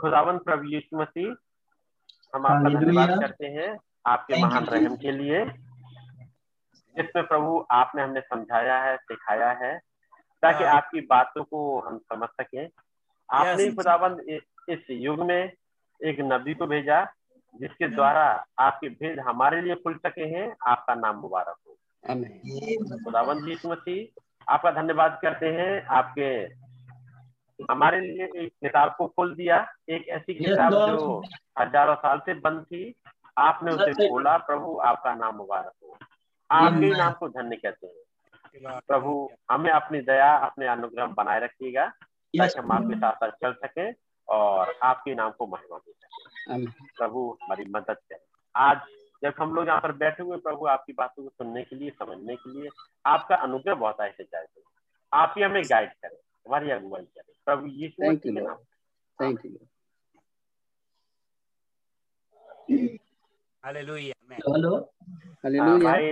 खुदावन प्रभु यीशु मसीह हम आपका धन्यवाद करते हैं आपके महान रहम के लिए जिसमें प्रभु आपने हमें समझाया है सिखाया है ताकि आपकी बातों को हम समझ सके। आपने खुदाबंद इस युग में एक नबी को भेजा जिसके द्वारा आपके भेद हमारे लिए खुल सके हैं आपका नाम मुबारक हो। खुदाबंद यीशु मसीह आपका धन्यवाद करते हैं आपके हमारे लिए एक किताब को खोल दिया। एक ऐसी किताब जो हज़ारों साल से बंद थी। आपने उसे खोला प्रभु आपका नाम मुबारक हो। आपके नाम को धन्य कहते हैं। प्रभु हमें अपनी दया अपने अनुग्रह बनाए रखिएगा ताकि हम आपके साथ साथ चल सके और आपके नाम को महिमा दे सके। प्रभु हमारी मदद करें। आज जब हम लोग यहाँ पर बैठे हुए प्रभु आपकी बातों को सुनने के लिए समझने के लिए आपका अनुग्रह बहुत ऐसे जाए। आप ही हमें गाइड करें। हमारी अगुवाई करें प्रभु यीशु के नाम thank you hallelujah hello hallelujah भाई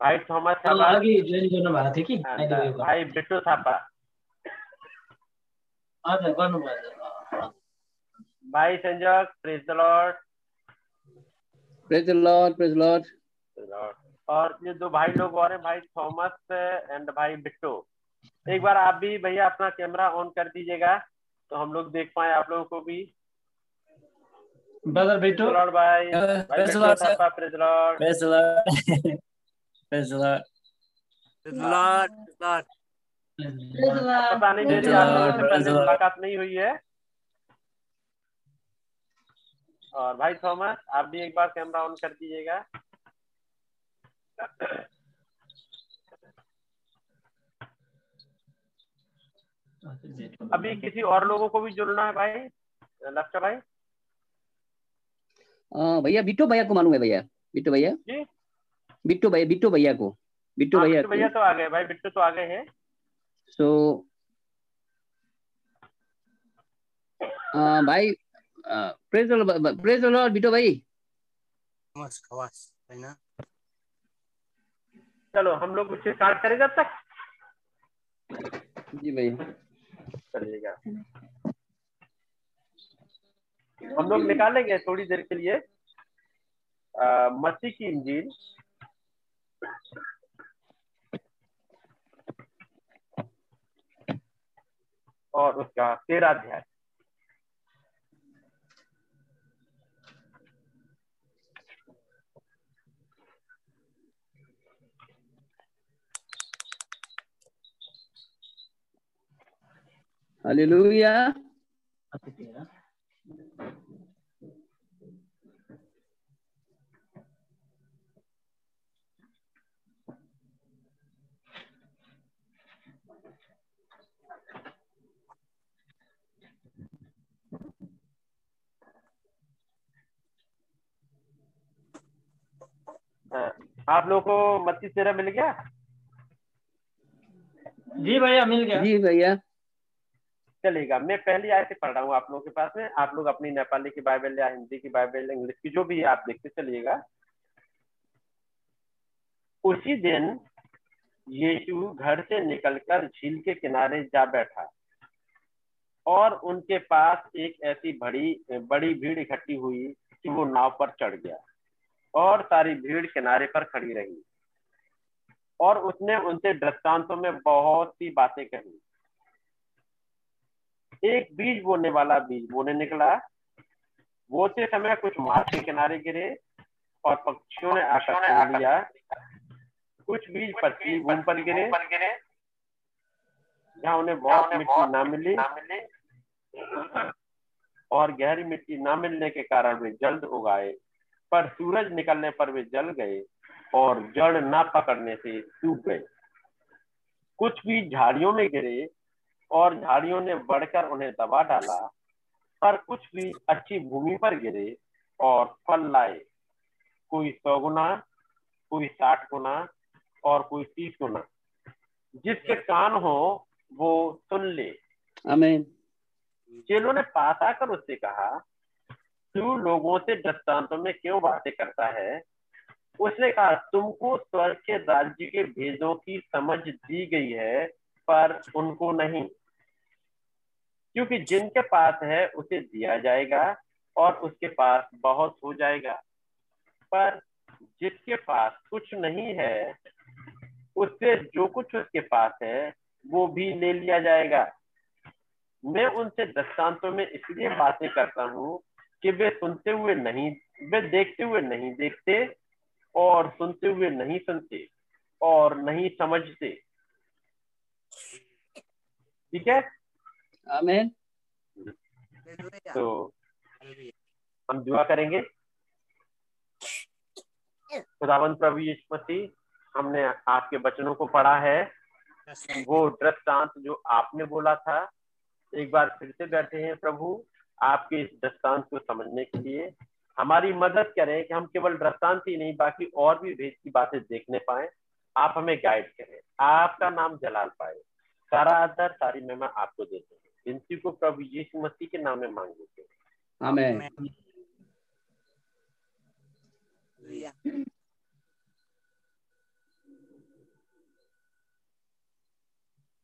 भाई थॉमस गर्नु भएको थियो कि भाई बिट्टू थापा हजुर भाई Sanjay praise the Lord praise the Lord praise the Lord और ये दो भाई लोग और हैं भाई थॉमस एंड भाई बिट्टू एक बार आप भी भैया अपना कैमरा ऑन कर दीजिएगा तो हम लोग देख पाए आप लोगों को भी ब्रदर बिटु लॉर्ड भाई भाई praise the Bittu Lord, sir. Thapa praise Lord Praise the Lord. Praise the Lord. Lord Lord पता नहीं Praise the Lord, मुलाकात नहीं हुई है और भाई थॉमस आप भी एक बार कैमरा ऑन कर दीजिएगा अभी किसी और लोगों को भी जुड़ना है भाई? लक्ष्य भाई? भैया बिट्टू भैया को मालूम है भैया? बिट्टू भैया? बिट्टू भैया बिट्टू भैया को। बिट्टू हाँ, भैया भैया तो आ गए भाई बिट्टू तो आ गए हैं। सो भाइ प्रेज प्रेज लर्ड बिटो भाइ खवास खवास होइन चलो हम लोग उससे स्टार्ट करें जब तक। जी भैया। चलिएगा हम लोग निकालेंगे थोड़ी देर के लिए। आ, मसीह की इंजीन। और उसका तेरा अध्याय हालेलुया हाँ, आप लोगों को मत्ती तेरह मिल गया? जी भैया मिल गया। जी भैया। चलेगा। मैं पहली आयत पढ़ रहा हूँ आप लोगों के पास में। आप लोग अपनी नेपाली की बाइबल या हिंदी की बाइबल, इंग्लिश की जो भी आप देखते चलिएगा। उसी दिन यीशु घर से निकलकर झील के किनारे जा बैठा और उनके पास एक ऐसी बड़ी बड़ी भीड़ इकट्ठी हुई कि वो नाव पर चढ़ गया और सारी भीड़ किनारे पर खड़ी रही और उसने उनसे दृष्टांतों में बहुत सी बातें कही। एक बीज बोने वाला बीज बोने निकला। बोते समय कुछ मार्ग के किनारे गिरे और पक्षियों ने आकर खा लिया। कुछ बीज पथरी भूमि पर गिरे। जहाँ उन्हें बहुत मिट्टी ना मिली और गहरी मिट्टी ना मिलने के कारण वे जल्द उगाए। पर सूरज निकलने पर वे जल गए और जड़ ना पकड़ने से सूख गए। कुछ भी झाड़ियों में गिरे और झाड़ियों ने बढ़कर उन्हें दबा डाला पर कुछ भी अच्छी भूमि पर गिरे और फल लाए। कोई सौ गुना कोई साठ गुना और कोई तीस गुना। जिसके कान हो वो सुन ले। आमेन। चेलों ने पास आकर उससे कहा तू लोगों से दृष्टांतों में क्यों बातें करता है? उसने कहा तुमको स्वर्ग के राज्य के भेदों की समझ दी गई है पर उनको नहीं। क्योंकि जिनके पास है, उसे दिया जाएगा और उसके पास बहुत हो जाएगा। पर जिसके पास कुछ नहीं है, उससे जो कुछ उसके पास है, वो भी ले लिया जाएगा। मैं उनसे दृष्टांतों में इसलिए बातें करता हूँ कि वे सुनते हुए नहीं, वे देखते हुए नहीं देखते और सुनते हुए नहीं सुनते और नहीं समझते। ठीक है? आमीन। तो हम दुआ करेंगे। खुदावंत प्रभु यीशु मसीह हमने आपके वचनों को पढ़ा है। वो दृष्टांत जो आपने बोला था एक बार फिर से बैठे हैं प्रभु आपके इस दृष्टांत को समझने के लिए। हमारी मदद करें कि हम केवल दृष्टांत ही नहीं बाकी और भी भेद की बातें देखने पाए। आप हमें गाइड करें। आपका नाम जलाल पाए। सारा आदर सारी महिमा आपको देते हैं विनती को प्रभु यीशु मसीह के नाम में मांग लेते हैं आमीन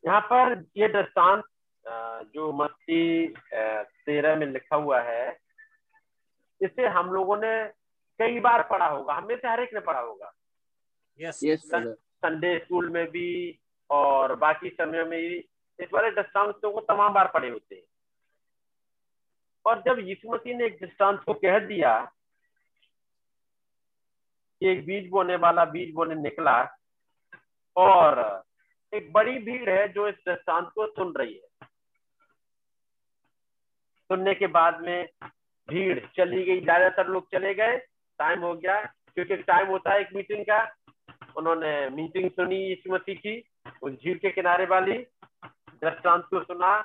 यहाँ पर ये दृष्टांत जो मस्ती तेरह में लिखा हुआ है इसे हम लोगों ने कई बार पढ़ा होगा। हमें से हर एक ने पढ़ा होगा। Yes yes brother Sunday school में भी और बाकी समय में इस बारे दृष्टांतों को तमाम बार पढ़े होते हैं। और जब यीशु मसीह ने एक दृष्टांत को कह दिया कि एक बीज बोने वाला बीज बोने निकला और एक बड़ी भीड़ है जो इस दृष्टांत को सुन रही है। सुनने के बाद में भीड़ चली गई। ज़्यादातर लोग चले गए। टाइम हो गया, क्योंकि टाइम होता है एक मीटिंग का। उन्होंने मीटिंग सुनी यीशु मसीह की। उस झील के किनारे वाली दृष्टांत को सुना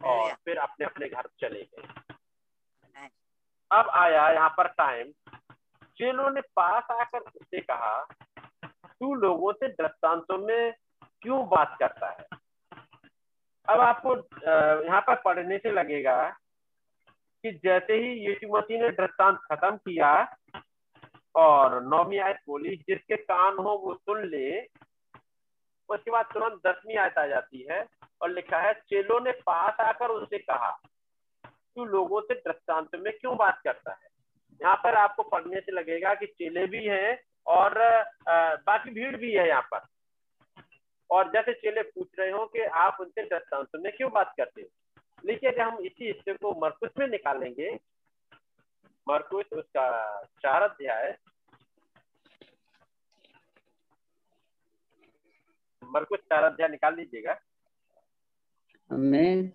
और फिर अपने अपने घर चले गए। अब आया यहाँ पर टाइम चेलों ने पास आकर उससे कहा तू लोगों से दृष्टांतों में क्यों बात करता है? अब आपको यहाँ पर पढ़ने से लगेगा कि जैसे ही यीशु मसीह ने दृष्टांत खत्म किया और नौवीं आयत बोली जिसके कान हो वो सुन ले उसके बाद तुरंत दसवीं आयत आ जाती है और लिखा है, चेलों ने पास आकर उससे कहा, तू लोगों से दृष्टांत में क्यों बात करता है? यहाँ पर आपको पढ़ने से लगेगा कि चेले भी हैं और बाकी भीड़ भी है यहाँ पर। और जैसे चेले पूछ रहे हो कि आप उनसे दृष्टांत में क्यों बात करते हो? लेकिन अगर हम इसी हिस्से को मरकुश में निकालेंगे मरकुश उसका चार अध्याय मरकुस चार अध्याय निकाल लीजिएगा। आमीन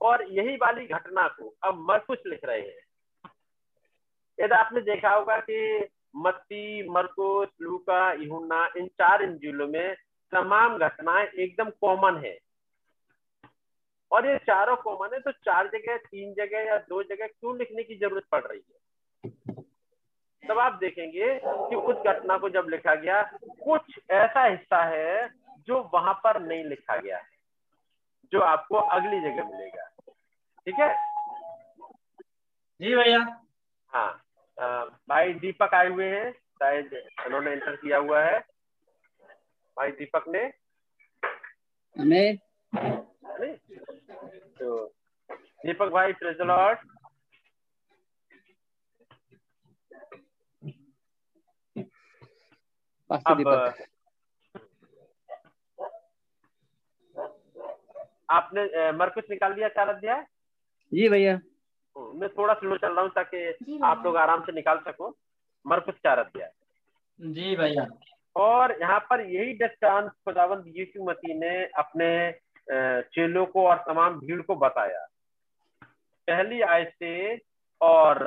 और यही वाली घटना को अब मरकुस लिख रहे हैं। यदि आपने देखा होगा कि मत्ती मरकुस लूका यूहन्ना इन चार इंजिलों में तमाम घटनाएँ एकदम कॉमन है। और ये चारों कॉमन है तो चार जगह तीन जगह या दो जगह क्यों लिखने की ज़रूरत पड़ रही है? तब आप देखेंगे कि उस घटना को जब लिखा गया कुछ ऐसा हिस्सा है जो वहाँ पर नहीं लिखा गया है जो आपको अगली जगह मिलेगा। ठीक है? जी भैया। हाँ भाई दीपक आए हुए हैं शायद उन्होंने एंटर किया हुआ है। भाई दीपक ने? नहीं? तो दीपक भाई प्रेज लॉर्ड पास्टर अब दीपक आपने मरकुस निकाल दिया चार अध्याय जी भैया। मैं थोड़ा स्लो चल रहा हूँ ताकि आप लोग आराम से निकाल सको। मरकुस चार अध्याय जी भैया। और यहाँ पर यही दृष्टांत खुदावंत यीशु मसीह ने अपने चेलों को और तमाम भीड़ को बताया। पहली आयत से और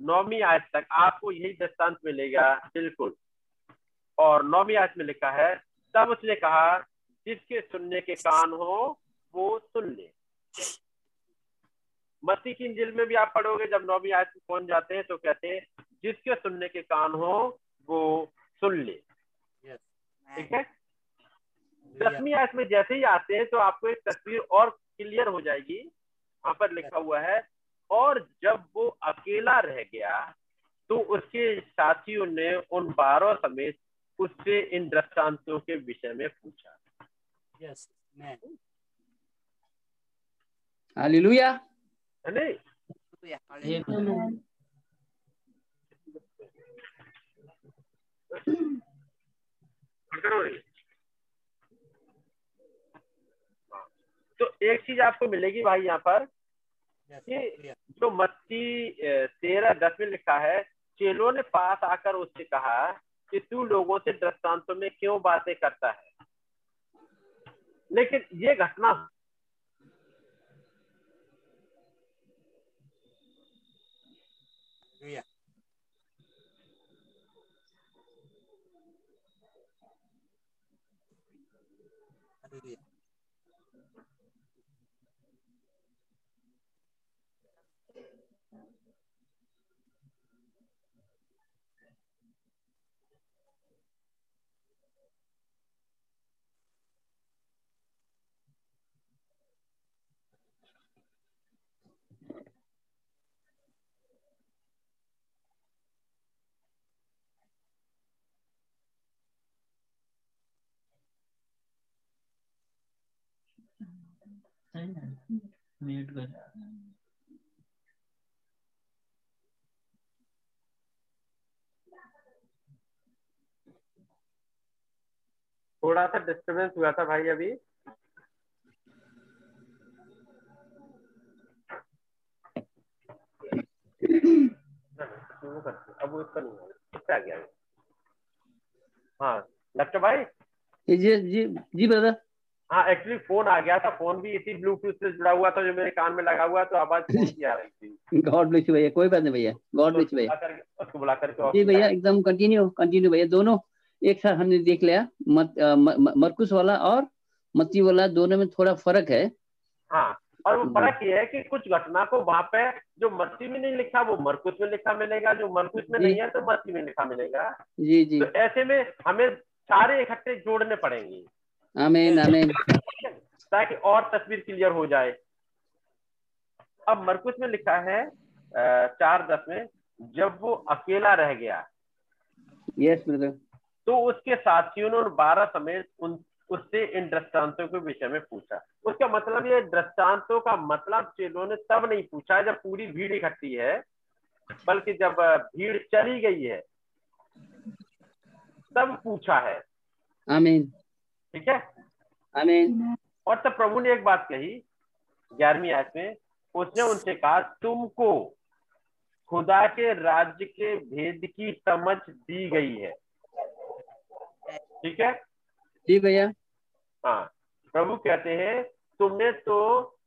नौवीं आयत तक आपको यही दृष्टांत मिलेगा बिल्कुल। और नौवीं आयत में लिखा है तब उसने कहा जिसके सुनने के कान हो वो सुन ले मसीह की इंजिल में भी आप पढ़ोगे जब नौवीं आयत में पहुँच जाते हैं तो कहते हैं जिसके सुनने के कान हो वो सुन ले ठीक है? दसवीं आयत में जैसे ही आते हैं तो आपको एक तस्वीर और क्लियर हो जाएगी। वहाँ पर लिखा हुआ है और जब वो अकेला रह गया तो उसके साथियों ने उन बारह समेत उससे इन दृष्टांतों के विषय में पूछा। यस हालेलुया है। तो एक चीज़ आपको मिलेगी भाई यहाँ पर Yes. जो मत्ती तेरह दस में लिखा है चेलों ने पास आकर उससे कहा कि तू लोगों से दृष्टांतों में क्यों बातें करता है लेकिन ये घटना. Hallelujah. म्यूट कर थोड़ा सा डिस्टरबेंस हुआ था भाई अभी। अब वो इसका नहीं है इसका आ गया हाँ डॉक्टर भाई? जी जी जी ब्रदर हाँ एक्चुअली फ़ोन आ गया था। फ़ोन भी इसी ब्लूटूथ से जुड़ा हुआ था जो मेरे कान में लगा हुआ तो आवाज़ की आ रही थी? गॉड ब्लेस यू भैया कोई बात नहीं भैया। गॉड तो ब्लेस यू भैया। उसको बुला करके जी भैया एकदम कंटिन्यू कंटिन्यू भैया। दोनों एक साथ हमने देख लिया। मत, म- म- मरकुस वाला और मत्ती वाला दोनों में थोड़ा फ़र्क है। हाँ और वो फ़र्क ये है कि कुछ घटना को वहाँ पे जो मत्ती में नहीं लिखा वो मरकुस में लिखा मिलेगा। जो मरकुस में नहीं है तो मत्ती में लिखा मिलेगा। जी जी। तो ऐसे में हमें सारे इकट्ठे जोड़ने पड़ेंगे। आमीन आमीन। ताकि और तस्वीर क्लियर हो जाए। अब मरकुस में लिखा है चार दस में जब वो अकेला रह गया। यस तो उसके साथियों ने बारह समेत उन उससे इन दृष्टांतों के विषय में पूछा। उसका मतलब ये दृष्टांतों का मतलब चेलों ने तब नहीं पूछा जब पूरी भीड़ इकट्ठी है बल्कि जब भीड़ चली गई है तब पूछा है। आमीन। ठीक है? आमीन। और तब प्रभु ने एक बात कही ग्यारहवीं आयत में उसने उनसे कहा तुमको खुदा के राज्य के भेद की समझ दी गई है। ठीक है? जी भैया हाँ। प्रभु कहते हैं तुम्हें तो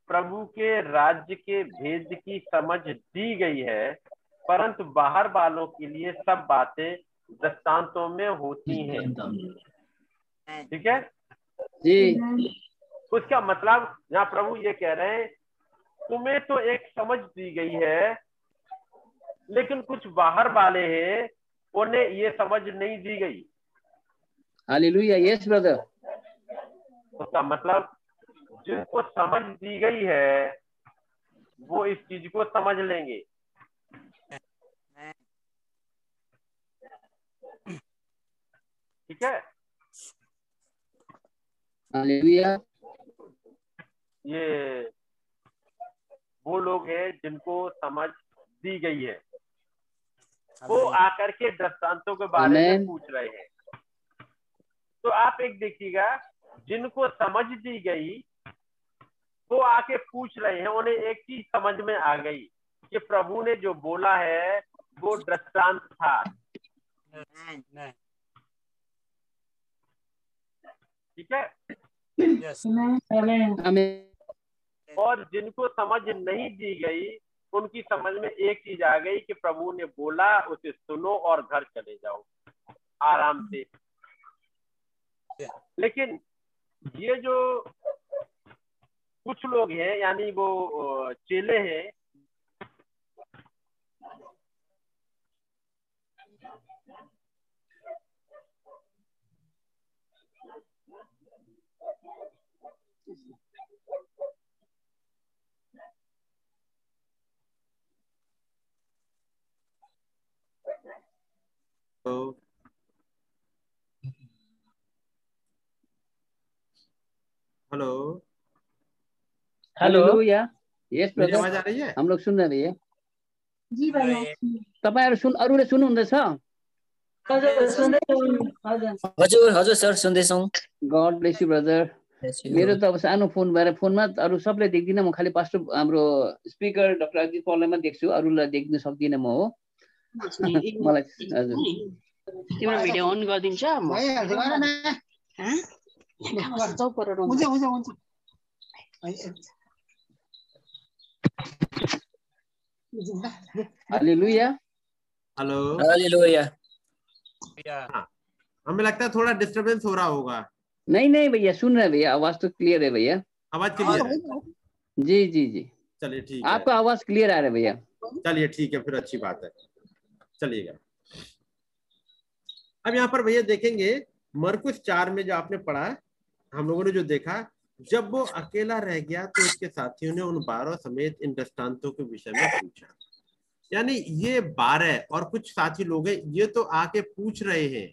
प्रभु के राज्य के भेद की समझ दी गई है परंतु बाहर वालों के लिए सब बातें दृष्टांतों में होती हैं ठीक है? जी। उसका मतलब यहाँ प्रभु ये कह रहे हैं तुम्हें तो एक समझ दी गई है लेकिन कुछ बाहर वाले हैं उन्हें ये समझ नहीं दी गई। Hallelujah yes brother. उसका मतलब जिनको समझ दी गई है वो इस चीज़ को समझ लेंगे। ठीक है? हालेलुया। ये वो लोग हैं जिनको समझ दी गई है। वो आकर के दृष्टांतों के बारे में पूछ रहे हैं। तो आप एक देखिएगा जिनको समझ दी गई वो आके पूछ रहे हैं उन्हें एक चीज़ समझ में आ गई कि प्रभु ने जो बोला है वो दृष्टांत था। Amen. ठीक है? Yes. और जिनको समझ नहीं दी गई उनकी समझ में एक चीज़ आ गई कि प्रभु ने बोला उसे सुनो और घर चले जाओ। आराम से। लेकिन ये जो कुछ लोग हैं यानी वो चेले हैं So, हेलो। हेलो। यस आ रही है? हम लोग सुन रहे हैं जी भाइ तपाईँहरू सुन हजुर हजुर। सर सुन्दैछौँ। गड ब्लेस यु ब्रदर मेरो त अब सानो फोन भएर फोनमा अरू सबलाई देख्दिनँ म खालि पास्टर हाम्रो स्पिकर डक्टर अजित मात्रै देख्छु अरूलाई देख्न सक्दिनँ म हो। मलाई हजुर। तिम्रो भिडियो अन गरिदिन्छ म जाऊ पर हुन्छ हुन्छ हुन्छ। हालेलुया। हेलो। हालेलुया। या हमें लगता है थोड़ा डिस्टरबेंस हो रहा होगा। नहीं नहीं भैया सुन रहे हैं भैया आवाज़ तो क्लियर है भैया। आवाज़ क्लियर है? जी जी जी। चलिए ठीक है। आपका आवाज़ क्लियर आ रहा है भैया। चलिए ठीक है फिर अच्छी बात है। चलिएगा। अब यहाँ पर भैया देखेंगे मरकुस चार में जो आपने पढ़ा हम लोगों ने जो देखा जब वो अकेला रह गया तो उसके साथियों ने उन बारह समेत इन दृष्टान्तों के विषय में पूछा। यानी ये बारह और कुछ साथी लोग हैं ये तो आके पूछ रहे हैं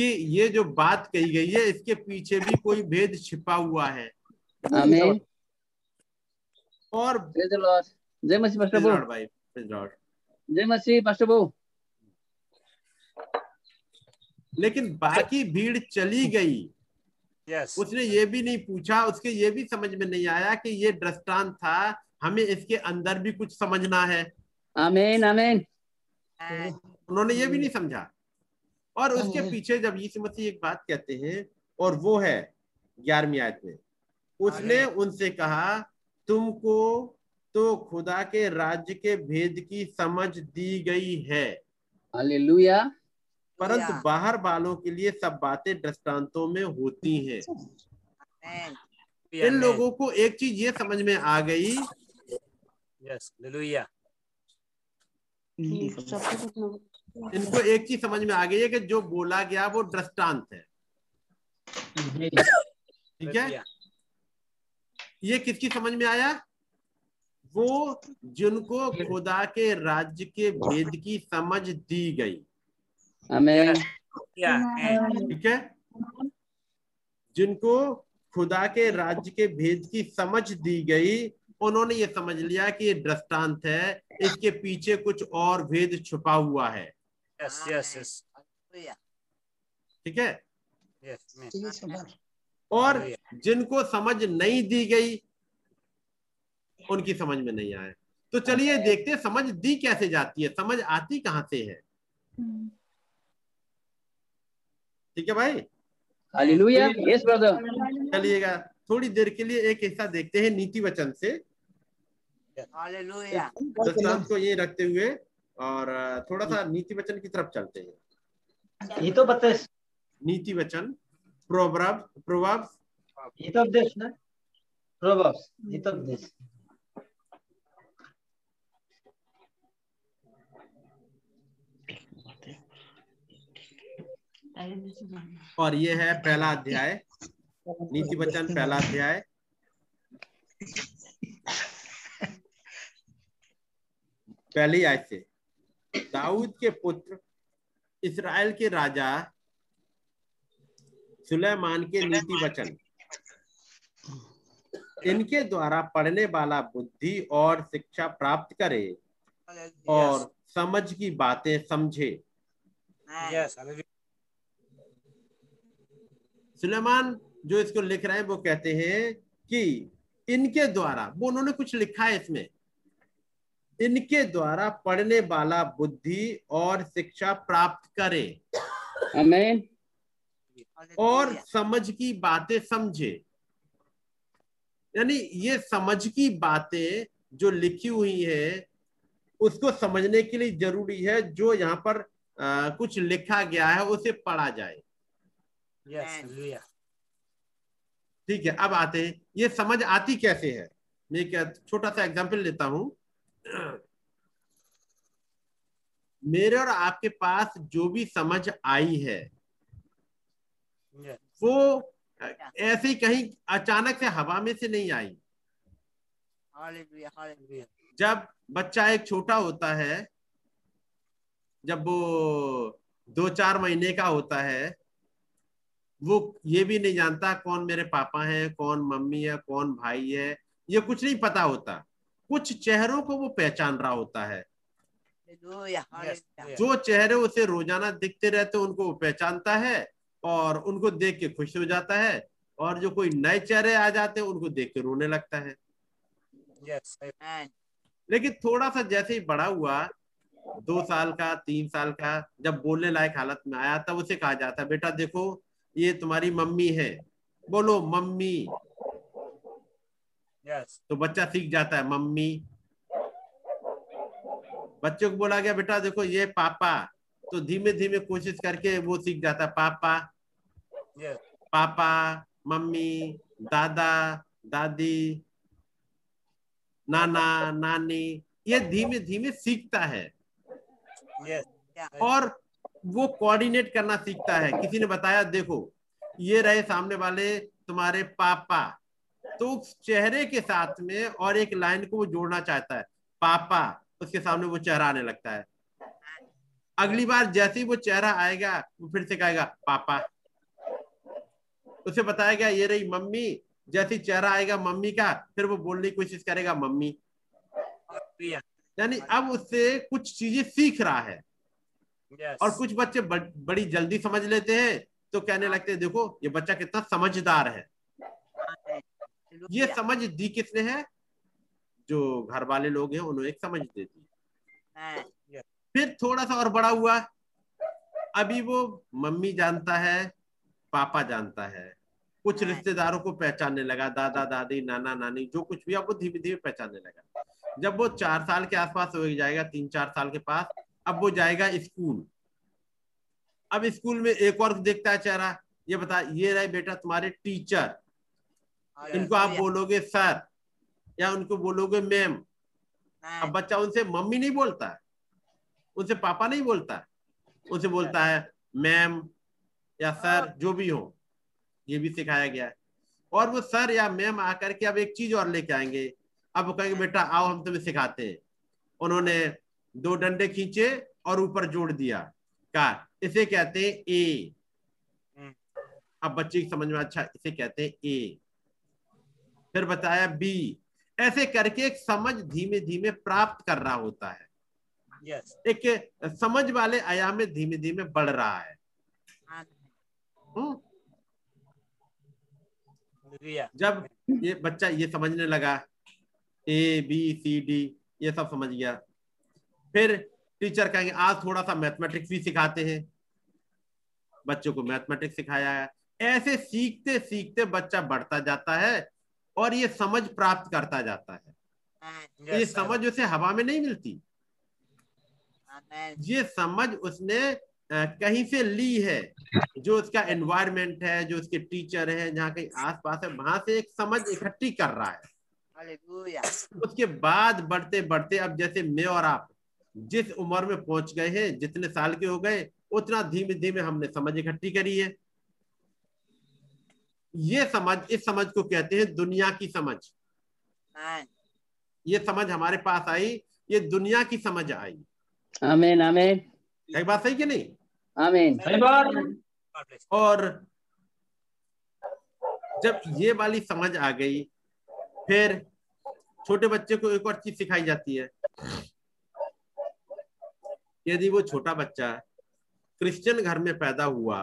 कि ये जो बात कही गई है इसके पीछे भी कोई भेद छिपा हुआ है। आमीन। और जय मसीह पास्टर भाई. जय मसीह पास्टर बो लेकिन बाकी भीड़ चली गई। यस उसने ये भी नहीं पूछा उसके ये भी समझ में नहीं आया कि ये दृष्टांत था हमें इसके अंदर भी कुछ समझना है। आमीन आमीन। उन्होंने ये भी नहीं समझा। और उसके पीछे जब यीशु मसीह एक बात कहते हैं और वो है ग्यारहवीं आयत में उसने उनसे कहा तुमको तो खुदा के राज्य के भेद की समझ दी गई है। हालेलुया। परंतु बाहर वालों के लिए सब बातें दृष्टांतों में होती हैं। इन लोगों को एक चीज़ ये समझ में आ गई यस हालेलुया इनको एक चीज़ समझ में आ गई है कि जो बोला गया वो दृष्टांत है। ठीक है? ये किसकी समझ में आया? वो जिनको खुदा के राज्य के भेद की समझ दी गई। ठीक है? जिनको खुदा के राज्य के भेद की समझ दी गई उन्होंने ये समझ लिया कि ये दृष्टांत है इसके पीछे कुछ और भेद छुपा हुआ है। यस यस यस ठीक है? यस और जिनको समझ नहीं दी गई उनकी समझ में नहीं आए तो चलिए देखते हैं समझ दी कैसे जाती है? समझ आती कहाँ से है? ठीक है भाई? हालेलुया यस ब्रदर चलिएगा थोड़ी देर के लिए एक हिस्सा देखते हैं नीति वचन से। को ये रखते हुए और थोड़ा सा नीति वचन की तरफ़ चलते हैं। ये तो बता नीति वचन प्रोवर्ब हितोपदेश ना? प्रोवर्ब्स हितोपदेश। और ये है पहला अध्याय। नीति वचन पहला अध्याय। पहली आयत से। दाऊद के पुत्र इसराइल के राजा सुलेमान के नीति वचन इनके द्वारा पढ़ने वाला बुद्धि और शिक्षा प्राप्त करे और समझ की बातें समझे। सुलेमान जो इसको लिख रहे हैं वो कहते हैं कि इनके द्वारा वो उन्होंने कुछ लिखा है इसमें। इनके द्वारा पढ़ने वाला बुद्धि और शिक्षा प्राप्त करे। आमीन और समझ की बातें समझे। यानी ये समझ की बातें जो लिखी हुई है उसको समझने के लिए ज़रूरी है जो यहाँ पर आ, कुछ लिखा गया है उसे पढ़ा जाए। यस हालेलुया ठीक है अब आते हैं। ये समझ आती कैसे है? मैं एक छोटा सा एग्ज़ाम्पल लेता हूँ। मेरे और आपके पास जो भी समझ आई है यस वो ऐसे ही कहीं अचानक से हवा में से नहीं आई। जब बच्चा एक छोटा होता है जब वो दो चार महीने का होता है वो ये भी नहीं जानता कौन मेरे पापा है कौन मम्मी है कौन भाई है ये कुछ नहीं पता होता। कुछ चेहरों को वो पहचान रहा होता है. जो चेहरे उसे रोज़ाना दिखते रहते उनको वो पहचानता है और उनको देख के खुश हो जाता है और जो कोई नए चेहरे आ जाते हैं उनको देख के रोने लगता है। Yes. लेकिन थोड़ा सा जैसे ही बड़ा हुआ दो साल का तीन साल का जब बोलने लायक हालत में आया तब उसे कहा जाता है बेटा देखो ये तुम्हारी मम्मी है। बोलो मम्मी। Yes. तो बच्चा सीख जाता है मम्मी बच्चों को बोला गया बेटा देखो ये पापा तो धीमे धीमे कोशिश करके वो सीख जाता है पापा Yes. पापा मम्मी दादा दादी नाना नानी ये धीमे धीमे सीखता है Yes. yeah. और वो कोऑर्डिनेट करना सीखता है किसी ने बताया देखो ये रहे सामने वाले तुम्हारे पापा तो उस चेहरे के साथ में और एक लाइन को वो जोड़ना चाहता है। पापा उसके सामने वो चेहरा आने लगता है। अगली बार जैसे ही वो चेहरा आएगा वो फिर से कहेगा पापा। उसे बताया गया ये रही मम्मी। जैसे चेहरा आएगा मम्मी का फिर वो बोलने की कोशिश करेगा मम्मी। यानी अब उससे कुछ चीज़ें सीख रहा है। Yes. और कुछ बच्चे बड़, बड़ी जल्दी समझ लेते हैं तो कहने लगते हैं देखो ये बच्चा कितना समझदार है। ये समझ दी किसने है? जो घर वाले लोग हैं उन्होंने एक समझ दे दी। फिर थोड़ा सा और बड़ा हुआ। अभी वो मम्मी जानता है पापा जानता है। कुछ। रिश्तेदारों को पहचानने लगा दादा दादी नाना नानी जो कुछ भी अब वो धीमे धीमे पहचानने लगा। जब वो चार साल के आसपास हो जाएगा तीन चार साल के पास अब वो जाएगा स्कूल। अब स्कूल में एक और देखता है चेहरा ये बता ये रहे बेटा तुम्हारे टीचर। इनको आप बोलोगे सर या उनको बोलोगे मैम अब बच्चा उनसे मम्मी नहीं बोलता है उनसे पापा नहीं बोलता है उनसे बोलता है मैम या सर जो भी हो ये भी सिखाया गया है। और वो सर या मैम आकर के अब एक चीज़ और लेके आएँगे। अब वो कहेंगे बेटा आओ हम तुम्हें सिखाते हैं। उन्होंने दो डंडे खींचे और ऊपर जोड़ दिया। कहा इसे कहते हैं ए। हम्म। अब बच्चे की समझ में अच्छा इसे कहते हैं ए। फिर बताया बी ऐसे करके एक समझ धीमे धीमे प्राप्त कर रहा होता है। Yes. एक समझ वाले आयाम में धीमे धीमे बढ़ रहा है। Amen. हम्म. जब ये बच्चा ये समझने लगा ए बी सी डी ये सब समझ गया। फिर टीचर कहेंगे आज थोड़ा सा मैथमेटिक्स भी सिखाते हैं। बच्चों को मैथमेटिक्स सिखाया है। ऐसे सीखते सीखते बच्चा बढ़ता जाता है। और ये समझ प्राप्त करता जाता है। ये समझ उसे हवा में नहीं मिलती। ये समझ उसने कहीं से ली है जो उसका एनवायरमेंट है जो उसके टीचर है जहाँ कहीं आस पास है वहाँ से एक समझ इकट्ठी कर रहा है। उसके बाद बढ़ते बढ़ते अब जैसे मैं और आप जिस उम्र में पहुँच गए हैं जितने साल के हो गए उतना धीमे धीमे हमने समझ इकट्ठी करी है। ये समझ इस समझ को कहते हैं दुनिया की समझ। ये समझ हमारे पास आई ये दुनिया की समझ आई। आमेन आमेन एक बात सही कि नहीं? आमेन. और जब ये वाली समझ आ गई फिर छोटे बच्चे को एक और चीज़ सिखाई जाती है। यदि वो छोटा बच्चा क्रिश्चियन घर में पैदा हुआ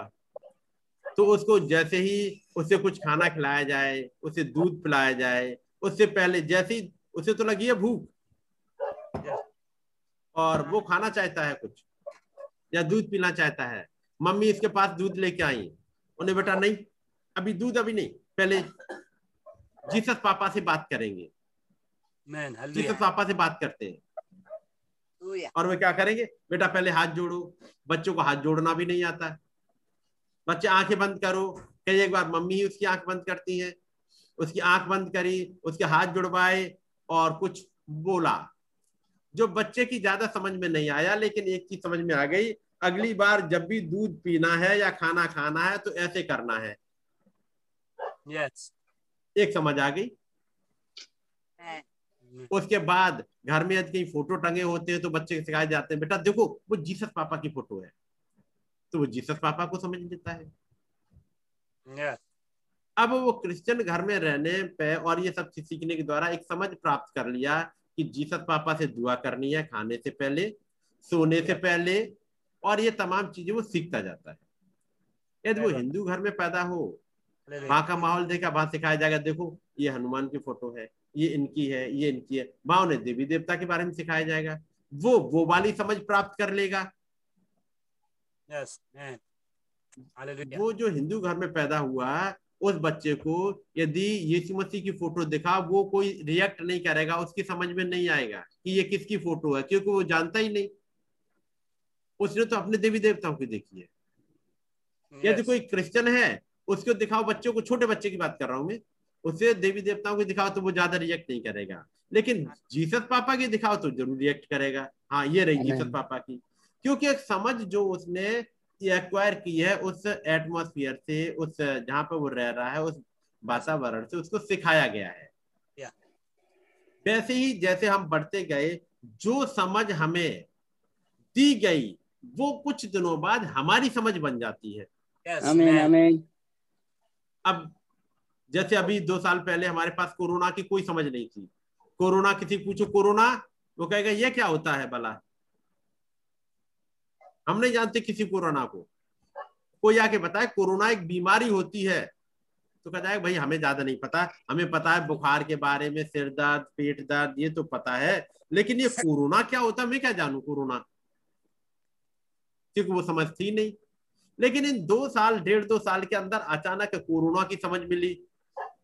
तो उसको जैसे ही उसे कुछ खाना खिलाया जाए उसे दूध पिलाया जाए उससे पहले जैसे ही उसे तो लगी है भूख। और वो खाना चाहता है कुछ या दूध पीना चाहता है। मम्मी इसके पास दूध लेके आई। उन्हें बेटा नहीं अभी दूध अभी नहीं पहले जीसस पापा से बात करेंगे. जीसस पापा से बात करते हैं। और वे क्या करेंगे? बेटा पहले हाथ जोड़ो। बच्चों को हाथ जोड़ना भी नहीं आता। बच्चे आँखें बंद करो। कई एक बार मम्मी ही उसकी आँख बंद करती है। उसकी आँख बंद करी उसके हाथ जुड़वाए और कुछ बोला। जो बच्चे की ज़्यादा समझ में नहीं आया लेकिन एक चीज़ समझ में आ गई अगली बार जब भी दूध पीना है या खाना खाना है तो ऐसे करना है। Yes. एक समझ आ गई। उसके बाद घर में यदि कहीं फ़ोटो टंगे होते हैं तो बच्चे सिखाए जाते हैं बेटा देखो वो जीसस पापा की फ़ोटो है। तो वो जीसस पापा को समझ लेता है। Yes. अब वो क्रिश्चियन घर में रहने पे और ये सब चीज़ सीखने के द्वारा एक समझ प्राप्त कर लिया कि जीसस पापा से दुआ करनी है खाने से पहले सोने से पहले और ये तमाम चीज़ें वो सीखता जाता है। यदि वो हिंदू घर में पैदा हो. वहाँ का माहौल देखा वहाँ सिखाया जाएगा देखो ये हनुमान की फ़ोटो है ये इनकी है ये इनकी है। वहाँ उन्हें देवी देवता के बारे में सिखाया जाएगा। वो वो वाली समझ प्राप्त कर लेगा। Yes. वो जो हिंदू घर में पैदा हुआ उस बच्चे को यदि यीशु मसीह की फ़ोटो दिखा वो कोई रिएक्ट नहीं करेगा उसकी समझ में नहीं आएगा कि ये किसकी फ़ोटो है क्योंकि वो जानता ही नहीं। उसने तो अपने देवी देवताओं की देखी है। यदि कोई क्रिश्चियन है उसको दिखाओ बच्चों को छोटे बच्चे की बात कर रहा हूँ मैं उसे देवी देवताओं को दिखाओ तो वो ज़्यादा रिएक्ट नहीं करेगा। लेकिन जीसस पापा की दिखाओ तो ज़रूर रिएक्ट करेगा। हाँ ये रही. जीसस पापा की। क्योंकि एक समझ जो उसने एक्वायर की है उस एटमोस्फियर से उस जहाँ पे वो रह रहा है उस वातावरण से उसको सिखाया गया है। Yeah. वैसे ही जैसे हम बढ़ते गए जो समझ हमें दी गई वो कुछ दिनों बाद हमारी समझ बन जाती है। Yes. अब जैसे अभी दो साल पहले हमारे पास कोरोना की कोई समझ नहीं थी। कोरोना किसी पूछो कोरोना? वो कहेगा ये क्या होता है भला हम नहीं जानते किसी कोरोना को। कोई आके बताए कोरोना एक बीमारी होती है। तो कहता है भाई हमें ज़्यादा नहीं पता। हमें पता है बुखार के बारे में सिर दर्द पेट दर्द ये तो पता है। लेकिन ये कोरोना क्या होता है? मैं क्या जानू कोरोना? क्योंकि वो समझती नहीं। लेकिन इन दो साल डेढ़ दो साल के अंदर अचानक कोरोना की समझ मिली।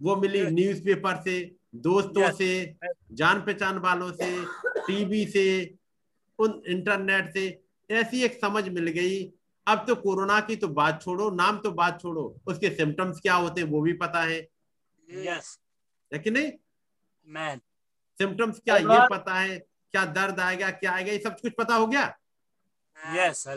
वो मिली न्यूज़पेपर से दोस्तों से जान पहचान वालों से टीवी से उन इंटरनेट से। ऐसी एक समझ मिल गई अब तो कोरोना की तो बात छोड़ो नाम तो बात छोड़ो उसके सिम्टम्स क्या होते हैं वो भी पता है। Yes. है कि नहीं? Man. सिम्टम्स क्या ये पता है क्या दर्द आएगा क्या आएगा ये सब कुछ पता हो गया? Yes.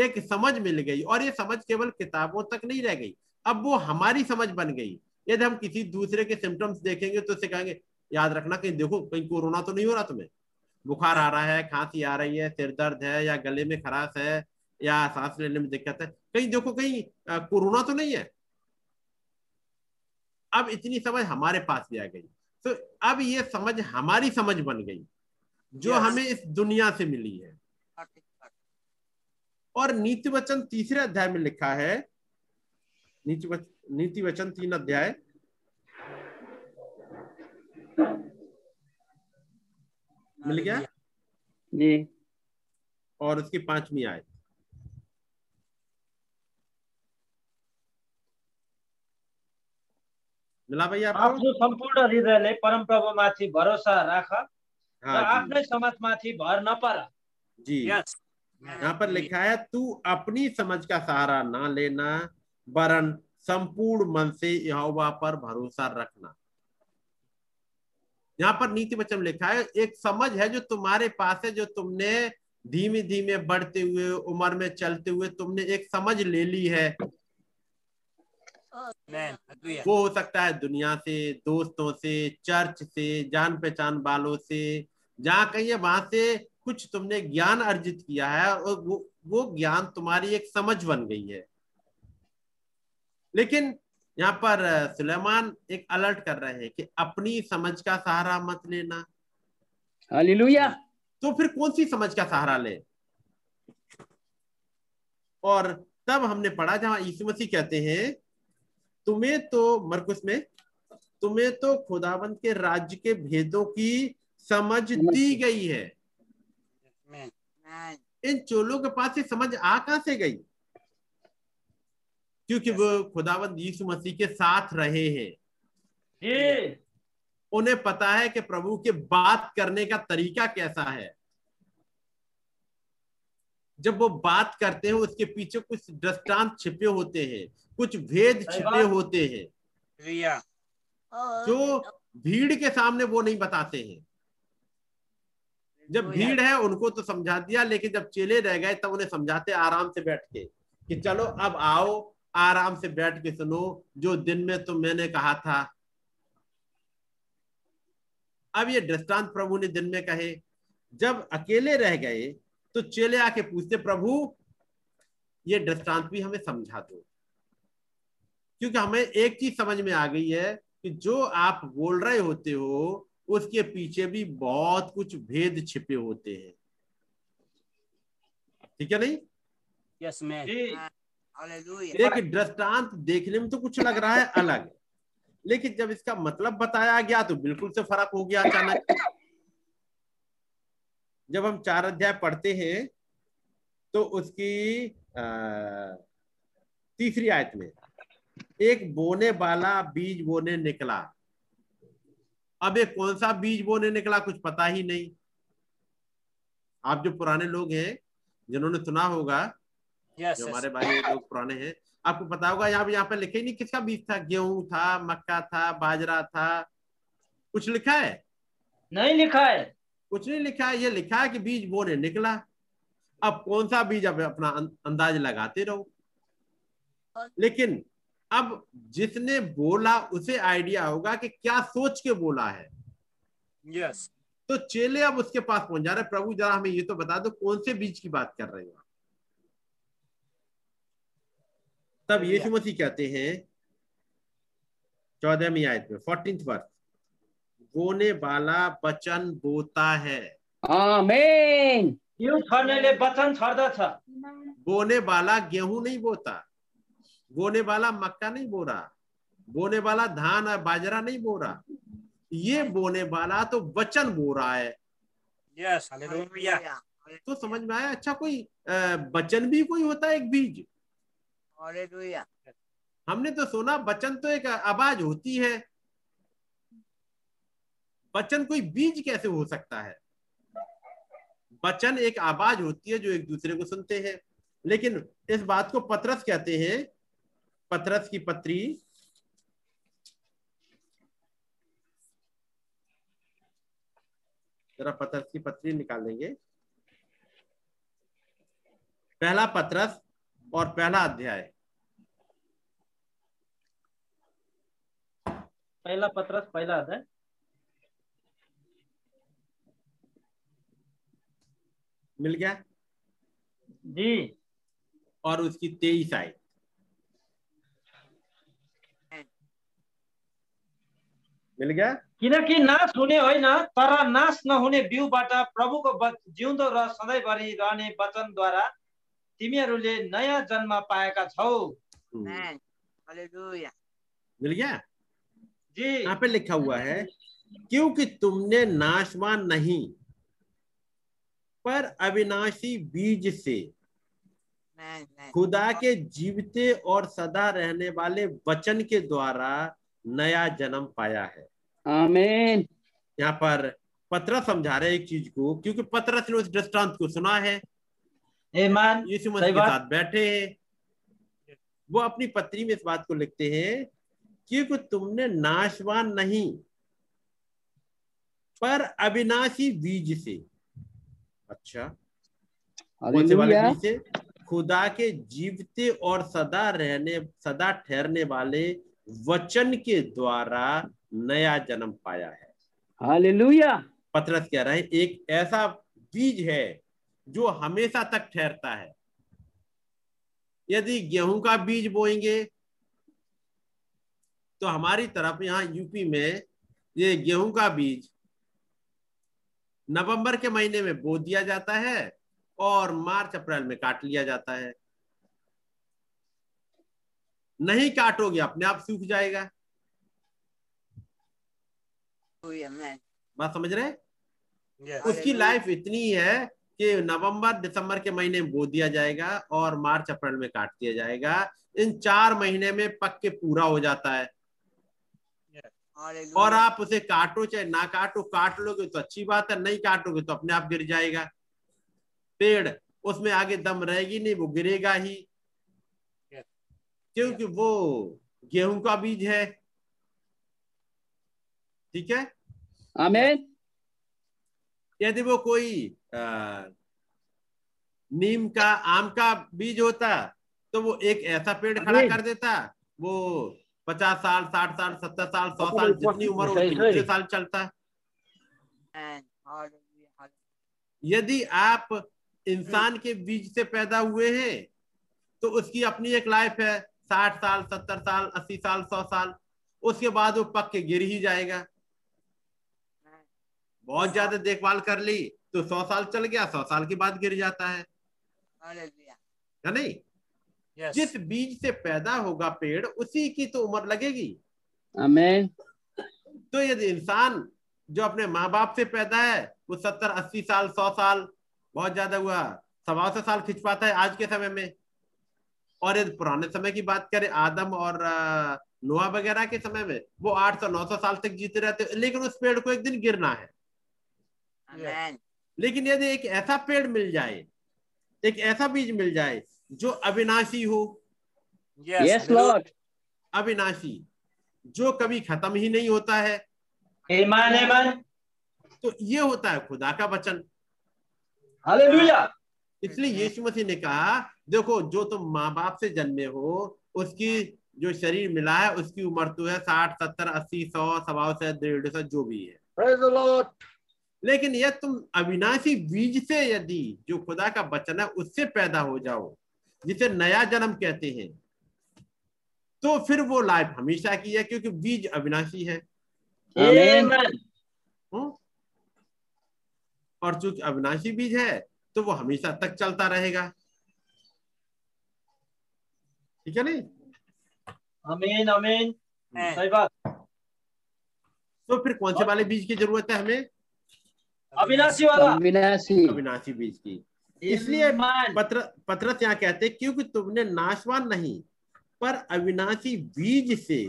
एक समझ मिल गई और ये समझ केवल किताबों तक नहीं रह गई। अब वो हमारी समझ बन गई। यदि हम किसी दूसरे के सिम्टम्स देखेंगे तो उससे कहेंगे याद रखना कहीं देखो कहीं कोरोना तो नहीं हो रहा तुम्हें। बुखार आ रहा है खांसी आ रही है सिर दर्द है या गले में खराश है या सांस लेने में दिक्कत है। कहीं देखो कहीं कोरोना तो नहीं है। अब इतनी समझ हमारे पास भी आ गई। तो अब ये समझ हमारी समझ बन गई जो Yes. हमें इस दुनिया से मिली है। और नीति वचन तीसरे अध्याय में लिखा है नीति नीति वचन तीन अध्याय। मिल गया? जी। और उसकी पांचवी आयत मिला भैया आपको आफ्नो सम्पूर्ण हृदयले परमप्रभुमाथि भरोसा राख र हाँ जी। आफ्नै समाजमाथि भर नपर जी. यहाँ पर लिखा है तू अपनी समझ का सहारा ना लेना वरन संपूर्ण मन से यहोवा पर भरोसा रखना। यहाँ पर नीति वचन लिखा है एक समझ है जो तुम्हारे पास है जो तुमने धीमे धीमे बढ़ते हुए उम्र में चलते हुए तुमने एक समझ ले ली है। वो हो सकता है दुनिया से दोस्तों से चर्च से जान पहचान वालों से जहाँ कहीं है वहाँ से कुछ तुमने ज्ञान अर्जित किया है और वो वो ज्ञान तुम्हारी एक समझ बन गई है। लेकिन यहाँ पर सुलेमान एक अलर्ट कर रहे हैं कि अपनी समझ का सहारा मत लेना। हालेलुया। तो फिर कौन सी समझ का सहारा ले? और तब हमने पढ़ा जहाँ यीशु मसीह कहते हैं तुम्हें तो मरकुस में तुम्हें तो खुदावंत के राज्य के भेदों की समझ दी गई है. इन चोलों के पास ये समझ आ कहाँ से गई? क्योंकि वो खुदावंत यीशु मसीह के साथ रहे हैं। उन्हें पता है कि प्रभु के बात करने का तरीका कैसा है। जब वो बात करते हैं उसके पीछे कुछ दृष्टांत छिपे होते हैं कुछ भेद छिपे होते हैं. जो भीड़ के सामने वो नहीं बताते हैं। जब भीड़ है उनको तो समझा दिया लेकिन जब चेले रह गए तब उन्हें समझाते आराम से बैठ के कि चलो अब आओ आराम से बैठ के सुनो जो दिन में तो मैंने कहा था। अब ये दृष्टांत प्रभु ने दिन में कहे जब अकेले रह गए तो चेले आके पूछते प्रभु ये दृष्टांत भी हमें समझा दो। क्योंकि हमें एक चीज़ समझ में आ गई है कि जो आप बोल रहे होते हो उसके पीछे भी बहुत कुछ भेद छिपे होते हैं। ठीक है नहीं? Yes Yes, man. एक दृष्टांत देखने में तो कुछ लग रहा है अलग। लेकिन जब इसका मतलब बताया गया तो बिल्कुल से फ़र्क हो गया अचानक। जब हम चार अध्याय पढ़ते हैं तो उसकी आ, तीसरी आयत में एक बोने वाला बीज बोने निकला। अब एक कौन सा बीज बोने निकला कुछ पता ही नहीं। आप जो पुराने लोग हैं जिन्होंने सुना होगा Yes, जो yes. हमारे भाई लोग पुराने हैं। आपको पता होगा यहाँ यहाँ पे लिखे नहीं किसका बीज था? गेहूँ था मक्का था बाजरा था। कुछ लिखा है? नहीं लिखा है। कुछ नहीं लिखा है। ये लिखा है कि बीज बोने निकला। अब कौन सा बीज अब अपना अं- अंदाज लगाते रहो। लेकिन अब जिसने बोला उसे आइडिया होगा कि क्या सोच के बोला है। Yes Yes. तो चेले अब उसके पास पहुँच जा रहे प्रभु जरा हमें ये तो बता दो कौन से बीज की बात कर रहे हो आप?" तब यीशु मसीह कहते हैं चौदहवीं आयत में फोर्टींथ वर्ष बोने वाला वचन बोता है। आमेन हिउँ छर्नेले वचन छर्दछ बोने वाला गेहूँ नहीं बोता बोने वाला मक्का नहीं बो रहा बोने वाला धान और बाजरा नहीं बो रहा। ये बोने वाला तो वचन बो रहा है। Yes. तो समझ में आया अच्छा कोई अ, वचन भी कोई होता है एक बीज. हमने तो सुना वचन तो एक आवाज़ होती है। वचन कोई बीज कैसे हो सकता है? वचन एक आवाज़ होती है जो एक दूसरे को सुनते हैं। लेकिन इस बात को पतरस कहते हैं। पतरस की पत्री। जरा पतरस की पत्री निकाल लेंगे पहला पतरस और पहला अध्याय। पहिला पत्रस पहिला अध्याय। मिल गया? जी। और उसकी तेईस आयत। मिल गया? किनकि नाश हुने होइन तर नाश नहुने बिउबाट प्रभुको जिउँदो र सधैँभरि रहने वचनद्वारा तिमीहरूले नयाँ जन्म पाएका छौ. मिल गया? जी। यहाँ पे लिखा हुआ है क्योंकि तुमने नाशवान नहीं पर अविनाशी बीज से. खुदा के जीवते और सदा रहने वाले वचन के द्वारा नया जन्म पाया है। आमेन यहाँ पर पत्र समझा रहे एक चीज़ को क्योंकि पत्र ने उस दृष्टांत को सुना है। ए मान यीशु मसीह के साथ बैठे। हैं वो अपनी पत्री में इस बात को लिखते हैं क्योंकि तुमने नाशवान नहीं पर अविनाशी बीज से। अच्छा। कौन से वाले बीज से? खुदा के जीवते और सदा रहने सदा ठहरने वाले वचन के द्वारा नया जन्म पाया है। हालेलुया पतरस कह रहे हैं एक ऐसा बीज है जो हमेशा तक ठहरता है। यदि गेहूँ का बीज बोएँगे तो हमारी तरफ़ यहाँ यूपी में ये गेहूँ का बीज नवंबर के महीने में बो दिया जाता है और मार्च अप्रैल में काट लिया जाता है। नहीं काटोगे अपने आप सूख जाएगा। बात समझ रहे Yes. उसकी लाइफ इतनी है कि नवंबर दिसंबर के महीने में बो दिया जाएगा और मार्च अप्रैल में काट दिया जाएगा। इन चार महीने में पक के पूरा हो जाता है। और आप उसे काटो चाहे ना काटो काट लोगे तो अच्छी बात है नहीं काटोगे तो अपने आप गिर जाएगा। पेड़ उसमें आगे दम रहेगी नहीं वो गिरेगा ही। क्योंकि वो गेहूँ का बीज है। ठीक है? आमेन यदि वो कोई नीम का आम का बीज होता तो वो एक ऐसा पेड़ खड़ा कर देता वो पचास साल साठ साल सत्तर साल सौ साल जितनी उम्र होती। साल चलता. यदि आप इंसान के बीज से पैदा हुए हैं तो उसकी अपनी एक लाइफ है साठ साल सत्तर साल अस्सी साल सौ साल उसके बाद वो पक के गिर ही जाएगा। बहुत ज़्यादा देखभाल कर ली तो सौ साल चल गया सौ साल के बाद गिर जाता है. है नहीं Yes. जिस बीज से पैदा होगा पेड़ उसी की तो उम्र लगेगी आमेन तो यदि इंसान जो अपने माँ बाप से पैदा है वो सत्तर अस्सी साल सौ साल बहुत ज़्यादा हुआ सवा सौ साल खिंच पाता है आज के समय में और यदि पुराने समय की बात करें आदम और नोआ वगैरह के समय में वो आठ सौ नौ सौ साल तक जीते रहते लेकिन उस पेड़ को एक दिन गिरना है Amen. लेकिन यदि एक ऐसा पेड़ मिल जाए एक ऐसा बीज मिल जाए जो अविनाशी हो Yes. यस लॉर्ड अविनाशी जो कभी खत्म ही नहीं होता है Amen, amen. तो ये होता है खुदा का वचन Hallelujah. इसलिए यीशु मसीह ने कहा देखो जो तुम माँ बाप से जन्मे हो उसकी जो शरीर मिला है उसकी उम्र तो है साठ सत्तर अस्सी सौ सवा सौ डेढ़ सौ जो भी है Praise the Lord. लेकिन यह तुम अविनाशी बीज से यदि जो खुदा का वचन है उससे पैदा हो जाओ जिसे नया जन्म कहते हैं तो फिर वो लाइफ हमेशा की है क्योंकि बीज अविनाशी है. हम्म? और चूँकि अविनाशी बीज है तो वो हमेशा तक चलता रहेगा ठीक है नहीं Amen, amen. Amen. सही बात तो फिर कौन से वाले बीज की ज़रूरत है हमें अविनाशी वाला अविनाशी अविनाशी बीज की इसलिए. पत्र पत्रस यहाँ कहते हैं, क्योंकि तुमने नाशवान नहीं पर अविनाशी बीज से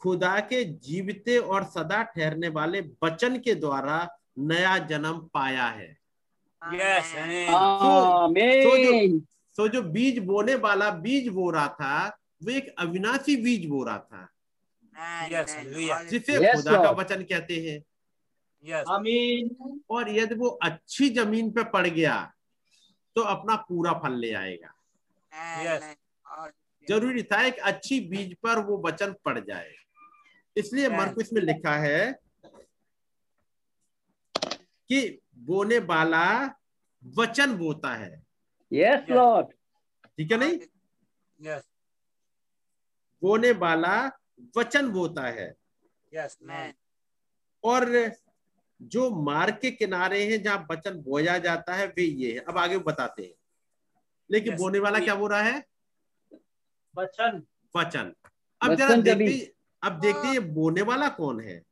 खुदा के जीवते और सदा ठहरने वाले वचन के द्वारा नया जन्म पाया है Yes. Amen. Amen. आमेन तो जो बीज बोने वाला बीज बो रहा था वो एक अविनाशी बीज बो रहा था. Yes, जिसे Yes, खुदा का वचन कहते हैं Yes. आमीन और यदि वो अच्छी ज़मीन पे पड़ गया तो अपना पूरा फल ले आएगा Yes. ज़रूरी था एक अच्छी बीज पर वो वचन पड़ जाए इसलिए Yes. मरकुस में लिखा है कि बोने वाला वचन बोता है यस Yes. लॉर्ड ठीक है नहीं Yes. बोने वाला वचन बोता है Yes. और जो मार्ग के किनारे हैं जहाँ वचन बोया जाता है वे ये है। अब आगे बताते हैं। लेकिन Yes. बोने वाला क्या बोल रहा है? वचन वचन अब जरा देखते अब देखते ये बोने वाला कौन है?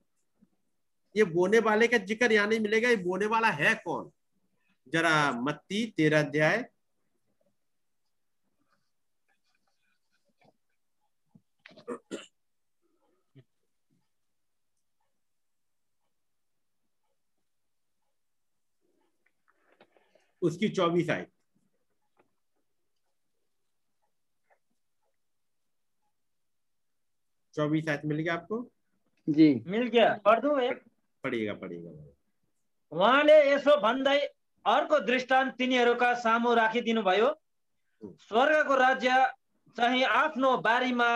ये बोने वाले का ज़िक्र यहाँ नहीं मिलेगा ये बोने वाला है कौन? जरा मत्ती तेरह अध्याय। उसकी चौबीस आयत चौबीस आयत मिल गया आपको? जी। मिल गया। पढ दूँ एक? पढ़िएगा पढ़िएगा। उहाँले यसो भन्दै अर्को दृष्टांत तिनीहरूका सामु राखिदिनु भयो स्वर्गको राज्य चाहिँ आफ्नो बारीमा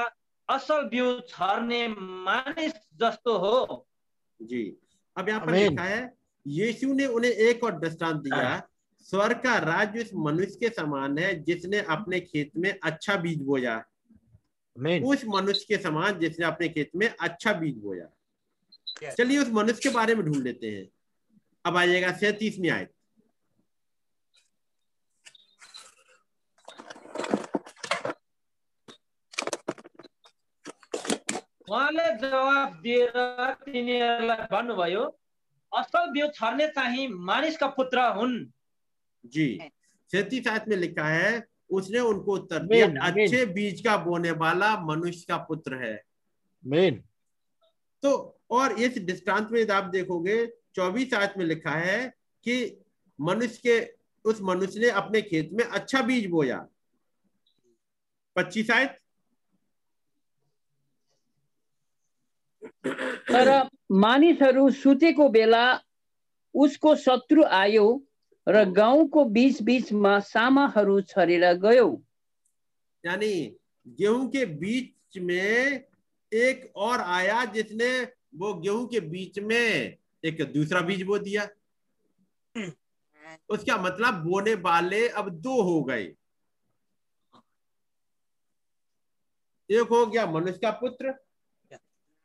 असल बिउ छर्ने मानिस जस्तो हो। जी। अब यहाँ पर लिखा है यीशु ने उन्हें एक और दृष्टांत दिया स्वर्ग का राज्य उस मनुष्य के समान है जिसने अपने खेत में अच्छा बीज बोया। उस मनुष्य के समान जिसने अपने खेत में अच्छा बीज बोया। Yes. चलिए उस मनुष्य के बारे में ढूंढ लेते हैं। अब आइएगा सैतीसवीं आयत। उहाँले जवाब दिएर तिनीहरूलाई भन्नुभयो असल बिउ छर्ने चाहिँ मानिसका पुत्र हुन्। जी। सैतीस आयत में लिखा है उसने उनको उत्तर दिया। अच्छे बीज का बोने वाला मनुष्य का पुत्र है। Amen. तो और इस दृष्टांत में आप देखोगे चौबीस आयत में लिखा है कि मनुष्य के उस मनुष्य ने अपने खेत में अच्छा बीज बोया। पच्चीस आयत? तर मानिसहरू सुतेको बेला उसको शत्रु आयो र गाउँको बीच बीचमा सामाहरू छरेर गयो। यानी गेहूँ के बीच में एक और आया जिसने वो गेहूँ के बीच में एक दूसरा बीज बो दिया। उसका मतलब बोने वाले अब दो हो गए। एक हो गया मनुष्य का पुत्र।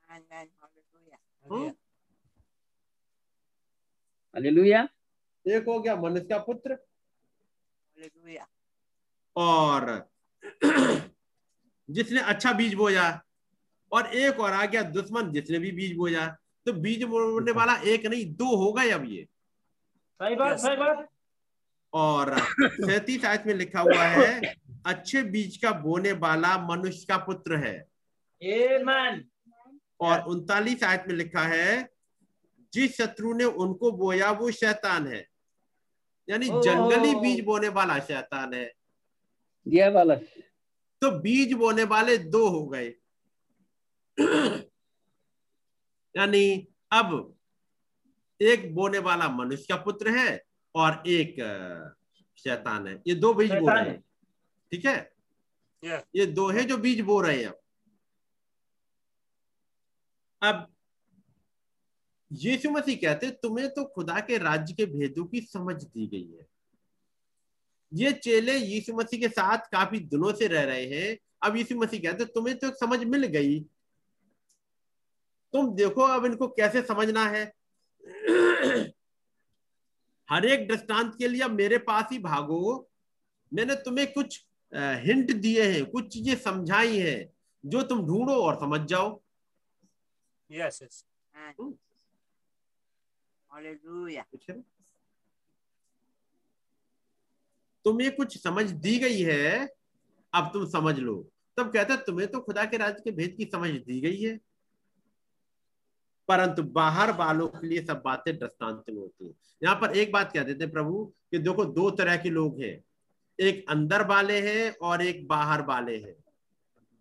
Amen. हम्म, हालेलुया एक हो गया मनुष्य का पुत्र। और जिसने अच्छा बीज बोया और एक और आ गया दुश्मन जिसने भी बीज बोया। तो बीज बोने वाला एक नहीं दो हो गए अब ये। सही बात सही बात। और सैतीस आयत में लिखा हुआ है अच्छे बीज का बोने वाला मनुष्य का पुत्र है। Amen. और उनतालीस आयत में लिखा है जिस शत्रु ने उनको बोया वो शैतान है। यानी जंगली बीज बोने वाला शैतान है। दिया वाला। तो बीज बोने वाले दो हो गए। यानी अब एक बोने वाला मनुष्य का पुत्र है और एक शैतान है। ये दो बीज बो रहे हैं। ठीक है? Yeah. ये दो है जो बीज बो रहे हैं अब। अब यीशु मसीह कहते तुम्हें तो खुदा के राज्य के भेदों की समझ दी गई है। ये चेले यीशु मसीह के साथ काफ़ी दिनों से रह रहे हैं। अब यीशु मसीह कहते तुम्हें तो समझ मिल गई। तुम देखो अब इनको कैसे समझना है। हर एक दृष्टांत के लिए अब मेरे पास ही भागो। मैंने तुम्हें कुछ हिंट दिए हैं कुछ चीज़ें समझाई हैं जो तुम ढूंढो और समझ जाओ। Yes Yes, yes. Amen. Hallelujah. कुछ? कुछ समझ दी गई है अब तुम समझ लो तब कहते तुम्हें तो खुदा के राज्य के भेद की समझ दी गई है परंतु बाहर वालों के लिए सब बातें दृष्टांत में होती है यहाँ पर एक बात कह देते हैं प्रभु कि देखो दो तरह के लोग हैं एक अंदर वाले हैं और एक बाहर वाले हैं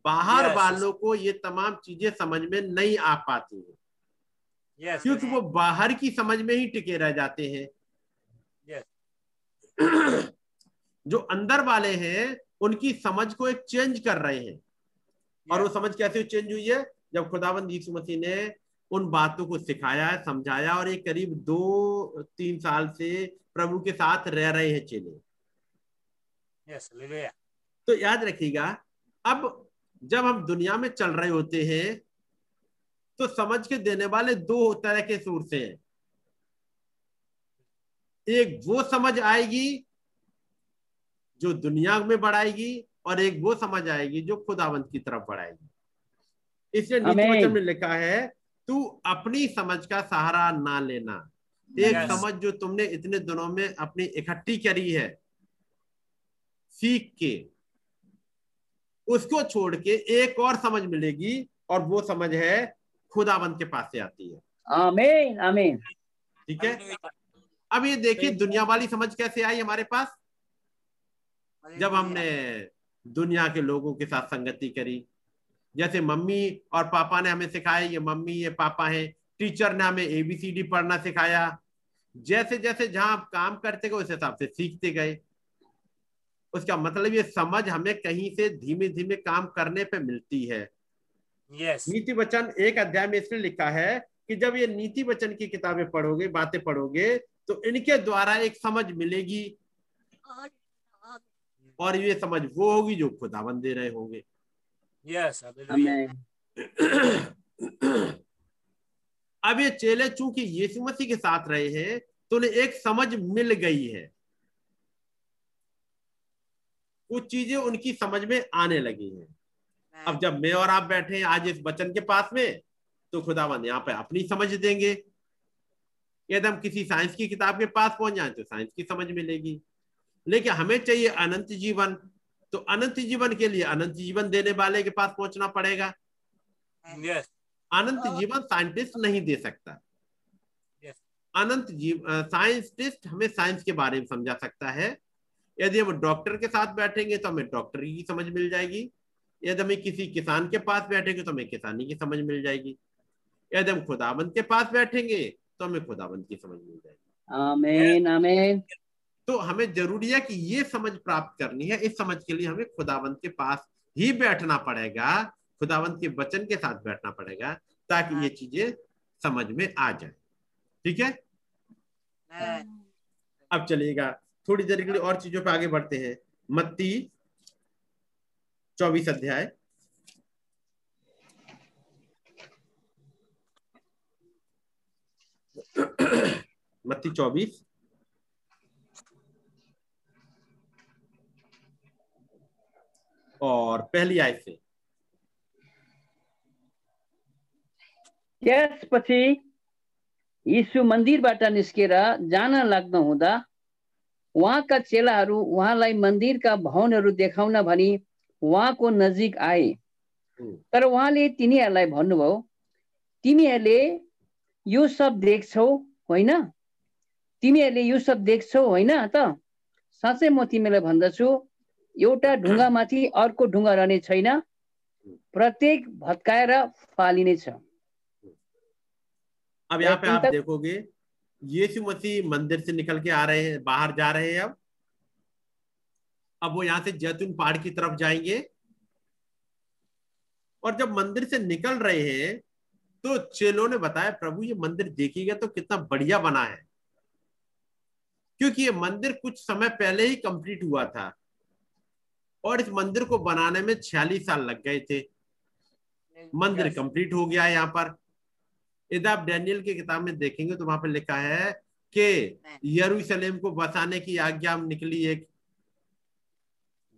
बाहर Yes. वालों को ये तमाम चीज़ें समझ में नहीं आ पाती है Yes. क्योंकि वो बाहर की समझ में ही टिके रह जाते हैं Yes. जो अंदर वाले हैं उनकी समझ को एक चेंज कर रहे हैं yes. और वो समझ कैसे चेंज हुई है जब खुदाबंद यीशु मसीह ने उन बातों को सिखाया है समझाया और ये करीब दो तीन साल से प्रभु के साथ रह रहे हैं चेले Yes. तो याद रखिएगा अब जब हम दुनिया में चल रहे होते हैं तो समझ के देने वाले दो तरह के सोर्स हैं। एक वो समझ आएगी जो दुनिया में बढ़ाएगी और एक वो समझ आएगी जो खुदावंत की तरफ़ बढ़ाएगी। इसलिए नीति वचन में लिखा है तू अपनी समझ का सहारा ना लेना। एक Yes. समझ जो तुमने इतने दिनों में अपनी इकट्ठी करी है सीख के उसको छोड़ के एक और समझ मिलेगी और वो समझ है खुदाबंद के पास से आती है। आमीन आमीन। ठीक है? अब ये देखिए दुनिया वाली समझ कैसे आई हमारे पास? जब हमने दुनिया के लोगों के साथ संगति करी। जैसे मम्मी और पापा ने हमें सिखाया ये मम्मी ये पापा हैं। टीचर ने हमें एबीसीडी पढ़ना सिखाया। जैसे जैसे जहाँ आप काम करते गए उस हिसाब से सीखते गए। उसका मतलब ये समझ हमें कहीं से धीमे धीमे काम करने पे मिलती है। Yes. नीति वचन एक अध्याय में इसने लिखा है कि जब ये नीति वचन की किताबें पढ़ोगे बातें पढ़ोगे तो इनके द्वारा एक समझ मिलेगी। और ये समझ वो होगी जो खुदावन दे रहे होंगे। Yes. अब ये चेले चूँकि यीशु मसीह के साथ रहे हैं तो उन्हें एक समझ मिल गई है। कुछ चीज़ें उनकी समझ में आने लगी हैं। अब जब मैं और आप बैठे हैं आज इस वचन के पास में तो खुदा खुदावन यहाँ पे अपनी समझ देंगे। यदि हम किसी साइंस की किताब के पास पहुँच जाए तो साइंस की समझ मिलेगी। लेकिन हमें चाहिए अनंत जीवन। तो अनंत जीवन के लिए अनंत जीवन देने वाले के पास पहुँचना पड़ेगा। Yes. अनंत जीवन साइंटिस्ट नहीं दे सकता। Yes. अनंत जीव साइंटिस्ट हमें साइंस के बारे में समझा सकता है। यदि हम डॉक्टर के साथ बैठेंगे तो हमें डॉक्टर की समझ मिल जाएगी। यदि हमें किसी किसान के पास बैठेंगे तो हमें किसानी की समझ मिल जाएगी। यदि हम खुदाबंद के पास बैठेंगे तो हमें खुदाबंद की समझ मिल जाएगी। आमीन आमीन। तो हमें ज़रूरी है कि ये समझ प्राप्त करनी है। इस समझ के लिए हमें खुदावंत के पास ही बैठना पड़ेगा। खुदावंत के वचन के साथ बैठना पड़ेगा ताकि ये चीज़ें समझ में आ जाए। ठीक है? अब चलिएगा। थोड़ी देर के लिए और चीज़ों पे आगे बढ़ते हैं। मत्ती चौबीस अध्याय। मत्ती चौबीस। और पहली आय से। त्यसपछि यीशु मन्दिरबाट निस्केर जान लाग्नु हुँदा उहाँका चेलाहरू उहाँलाई मन्दिरका भवनहरू देखाउन भनी उहाँको नजिक आए। तर उहाँले तिनीहरूलाई भन्नुभयो तिमीहरूले यो सब देख्छौ होइन? तिमीहरूले यो सब देख्छौ होइन त? साँच्चै म तिमीलाई भन्दछु एउटा ढुङ्गामाथि अर्को ढुङ्गा रहने छैन। प्रत्येक भत्काएर फालिनेछ अब यहाँ पे आप देखोगे यीशु मसीह मंदिर से निकल के आ रहे हैं बाहर जा रहे हैं अब। अब वो यहाँ से जैतून पहाड़ की तरफ़ जाएँगे। और जब मंदिर से निकल रहे हैं तो चेलों ने बताया प्रभु ये मंदिर देखिएगा तो कितना बढ़िया बना है। क्योंकि ये मंदिर कुछ समय पहले ही कंप्लीट हुआ था। और इस मंदिर को बनाने में छियालीस साल लग गए थे। मंदिर कंप्लीट हो गया है यहाँ पर। यदि आप डैनियल की किताब में देखेंगे तो वहाँ पर लिखा है कि यरूशलेम को बसाने की आज्ञा निकली एक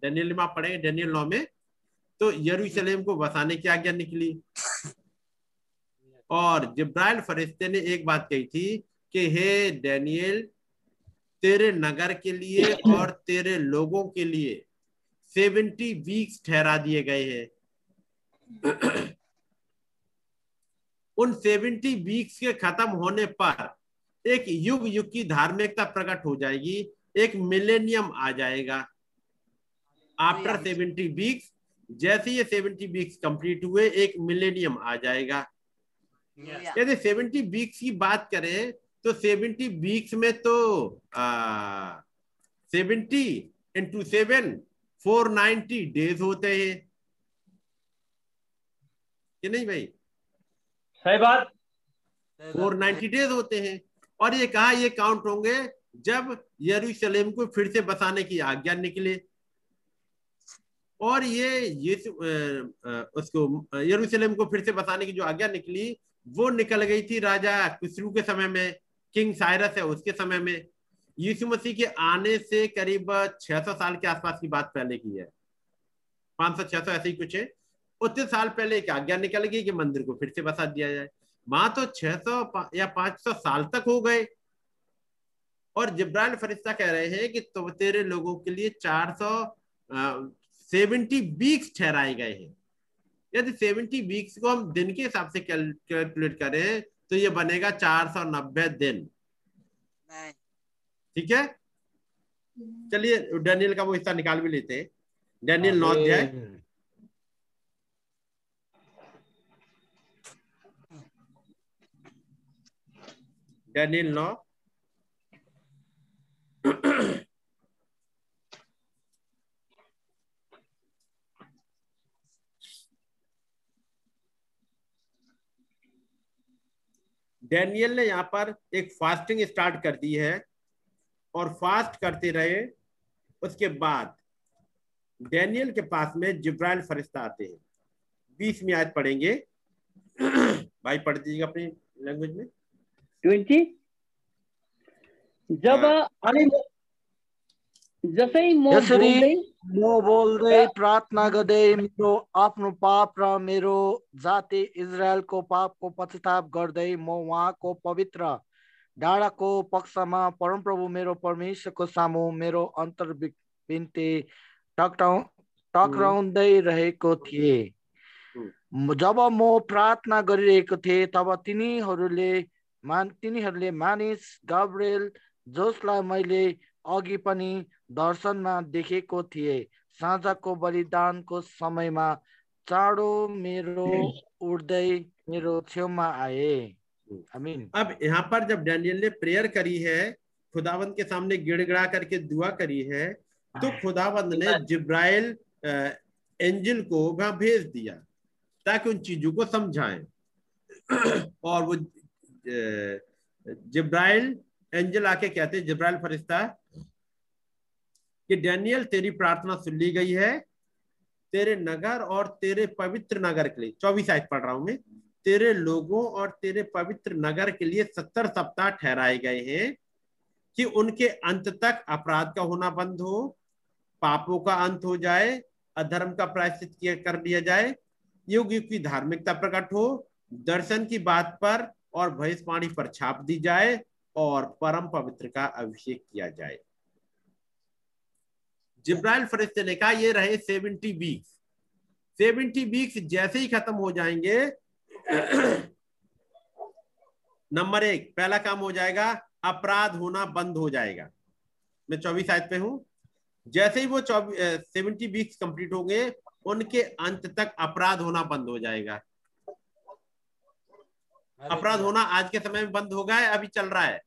डैनियल में आप पढ़ेंगे डैनियल नौ में तो यरूशलेम को बसाने की आज्ञा निकली। और जिब्राइल फरिश्ते ने एक बात कही थी कि, हे डैनियल, तेरे नगर के लिए और तेरे लोगों के लिए सेवेंटी वीक्स ठहरा दिए गए हैं। उन सेवेंटी वीक्स के खत्म होने पर एक युग युग की धार्मिकता प्रकट हो जाएगी, एक मिलेनियम आ जाएगा। आफ्टर सेवेंटी वीक्स जैसे ये सेवेंटी वीक्स कंप्लीट हुए एक मिलेनियम आ जाएगा। यदि सेवेंटी वीक्स की बात करें तो सेवेंटी वीक्स में तो seventy into seven four ninety days होते हैं। कि नहीं भाई? सही बात। फोर नाइन्टी डेज़ होते हैं। और ये कहा ये काउंट होंगे? जब यरूशलेम को फिर से बसाने की आज्ञा निकले। और ये उसको यरूशलेम को फिर से बसाने की जो आज्ञा निकली, वो निकल गई थी राजा कुसरू के समय में, किंग साइरस है उसके समय में। यीशु मसीह के आने से करीब 600 साल के आसपास की बात पहले की है। 500 600 ऐसे ही कुछ है। उतने साल पहले एक आज्ञा निकल गई कि मंदिर को फिर से बसा दिया जाए। वहाँ तो 600 या 500 साल तक हो गए। और जिब्राइल फरिश्ता कह रहे हैं कि तो तेरे लोगों के लिए 400 सेवेंटी वीक्स ठहराए गए हैं। यदि सेवेंटी वीक्स को हम दिन के हिसाब से कैलकुलेट करें तो ये बनेगा 490 दिन। ठीक है? चलिए डेनियल का वो हिस्सा निकाल भी लेते हैं। डैनियल नौ अध्याय डैनियल नौ डैनियल ने यहाँ पर एक फास्टिंग स्टार्ट कर दी है और फास्ट करते रहे उसके बाद डेनियल के पास में जिब्राइल फरिश्ता आते हैं। बीस में आज पढ़ेंगे। भाई पढ़ दीजिएगा अपनी लैंग्वेज में। ट्वेंटी? जब अनि जसै म म बोल्दै प्रार्थना गर्दै मेरो आफ्नो पाप र मेरो जाति इजरायलको पापको पश्चाताप गर्दै म उहाँको पवित्र डाँडाको पक्षमा परमप्रभु मेरो परमेश्वरको सामु मेरो अन्तर बिन्ती टक्राउ टक्राउँदै रहेको थिएँ। जब म प्रार्थना गरिरहेको थिएँ तब तिनीहरूले मान तिनीहरूले मानिस गाब्रेल जसलाई मैले अघि पनि दर्शनमा देखेको थिएँ। साँझको बलिदानको समयमा चाँडो मेरो उड्दै मेरो छेउमा आए। आमीन। अब यहाँ पर जब डैनियल ने प्रेयर करी है खुदावंद के सामने गिड़गिड़ा करके दुआ करी है तो खुदावंद ने जिब्राइल एंजल को वहाँ भेज दिया ताकि उन चीज़ों को समझाएँ। और वो जिब्राइल एंजल आके कहते हैं जिब्राइल फरिश्ता कि डैनियल, तेरी प्रार्थना सुन ली गई है। तेरे नगर और तेरे पवित्र नगर के लिए, चौबीस आयत पढ़ रहा हूँ मैं। तेरे लोगों और तेरे पवित्र नगर के लिए सत्तर सप्ताह ठहराए गए हैं कि उनके अंत तक अपराध का होना बंद हो, पापों का अंत हो जाए, अधर्म का प्रायश्चित किया कर दिया जाए युग युग की धार्मिकता प्रकट हो, दर्शन की बात पर और भविष्यवाणी पर छाप दी जाए और परम पवित्र का अभिषेक किया जाए। जिब्राइल फरिश्ते ने कहा ये रहे सेवेंटी वीक्स। सेवेंटी वीक्स जैसे ही खत्म हो जाएँगे नंबर एक पहला काम हो जाएगा अपराध होना बंद हो जाएगा। मैं चौबीस आयत पे हूँ। जैसे ही वो चौबीस सेवेंटी वीक्स कंप्लीट होंगे उनके अंत तक अपराध होना बंद हो जाएगा। अपराध होना आज के समय में बंद हो गया है अभी चल रहा है?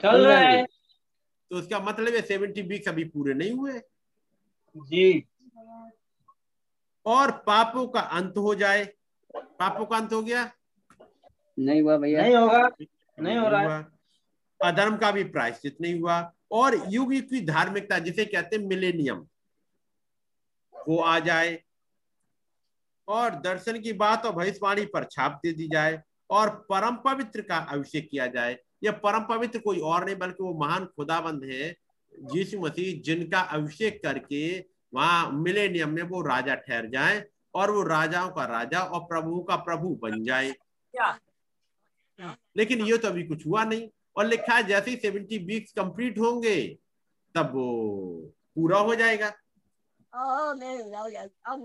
चल रहा है। तो उसका मतलब है सेवेंटी वीक्स अभी पूरे नहीं हुए। जी। और पापों का अंत हो जाए। पापों का अंत हो गया? नहीं हुआ भैया। नहीं होगा। नहीं हो रहा है। अधर्म का भी प्रायश्चित नहीं हुआ। और युग युग की धार्मिकता जिसे कहते हैं मिलेनियम वो आ जाए। और दर्शन की बात और भविष्यवाणी पर छाप दे दी जाए। और परम पवित्र का अभिषेक किया जाए। यह परम पवित्र कोई और नहीं बल्कि वो महान खुदाबंद है यीशु मसीह जिनका अभिषेक करके वहाँ मिलेनियम में वो राजा ठहर जाए और वो राजाओं का राजा और प्रभु का प्रभु बन जाए। लेकिन ये तो अभी कुछ हुआ नहीं और लिखा है जैसे ही सेवेंटी वीक्स कंप्लीट होंगे तब वो पूरा हो जाएगा।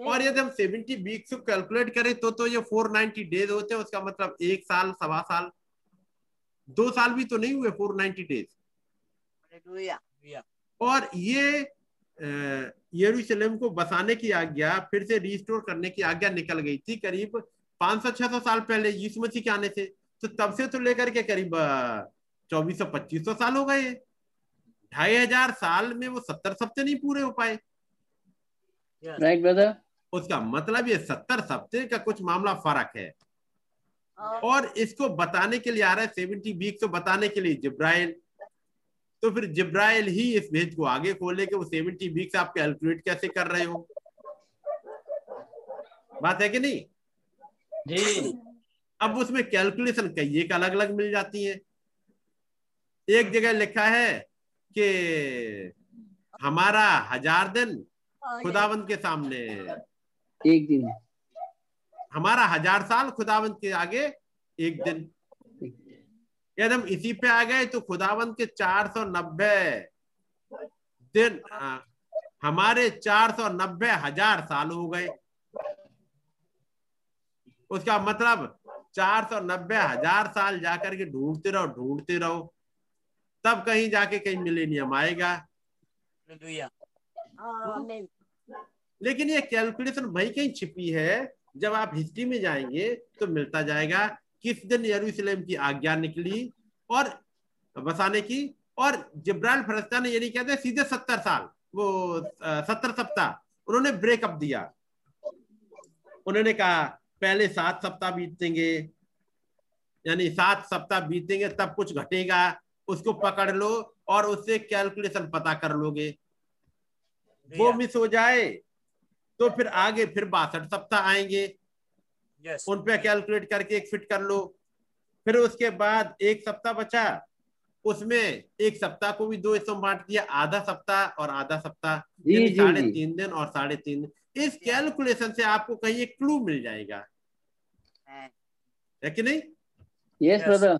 और यदि हम सेवेंटी वीक्स को कैलकुलेट करें तो तो ये फोर नाइनटी डेज़ होते हैं उसका मतलब एक साल सवा साल दो साल भी तो नहीं हुए फोर नाइनटी डेज़ और ये यरूशलेम को बसाने की आज्ञा फिर से रिस्टोर करने की आज्ञा निकल गई थी करीब 500-600 साल पहले यीशु मसीह के आने से। तो तब से तो लेकर के करीब चौबीस सौ पच्चीस सौ साल हो गए। ढाई हज़ार साल में वो सत्तर सप्ते नहीं पूरे हो पाए। राइट ब्रदर उसका मतलब ये सत्तर सप्ते का कुछ मामला फ़र्क है। और इसको बताने के लिए आ रहा है सेवेंटी वीक को बताने के लिए जिब्राइल। तो फिर जिब्राइल ही इस भेद को आगे खोले के वो सेवेंटी वीक्स आप कैलकुलेट कैसे कर रहे हो। बात है कि नहीं? जी। अब उसमें कैलकुलेशन कई एक अलग अलग मिल जाती है। एक जगह लिखा है कि हमारा हज़ार दिन खुदावंत के सामने। एक दिन। हमारा हज़ार साल खुदावंत के आगे एक दिन। यदि हम इसी पे आ गए तो खुदावंत के चार सौ नब्बे दिन आ, हमारे चार सौ नब्बे हज़ार साल हो गए। उसका मतलब चार सौ नब्बे हज़ार साल जाकर के ढूंढते रहो ढूंढते रहो। तब कहीं जाके कहीं मिलेनियम आएगा। लेकिन ये कैलकुलेशन वही कहीं छिपी है जब आप हिस्ट्री में जाएँगे तो मिलता जाएगा किस दिन यरूशलेम की आज्ञा निकली और बसाने की और जिब्राइल फरस्ता ने ये नहीं कहते सीधे सत्तर साल वो सत्तर सप्ताह उन्होंने ब्रेकअप दिया। उन्होंने कहा पहले सात सप्ताह बीतेंगे यानी सात सप्ताह बीतेंगे तब कुछ घटेगा उसको पकड़ लो और उससे कैलकुलेशन पता कर लोगे। वो मिस हो जाए। तो फिर आगे फिर बासठ सप्ताह आएँगे। Yes. उन पे कैलकुलेट करके एक फिट कर लो। फिर उसके बाद एक सप्ताह बचा। उसमें एक सप्ताह को भी दो हिस्सों बांट दिया। आधा सप्ताह और आधा सप्ताह साढ़े तीन दिन और साढ़े तीन। दिन इस कैलकुलेशन से आपको कहीं एक क्लू मिल जाएगा। है। कि नहीं? यस ब्रदर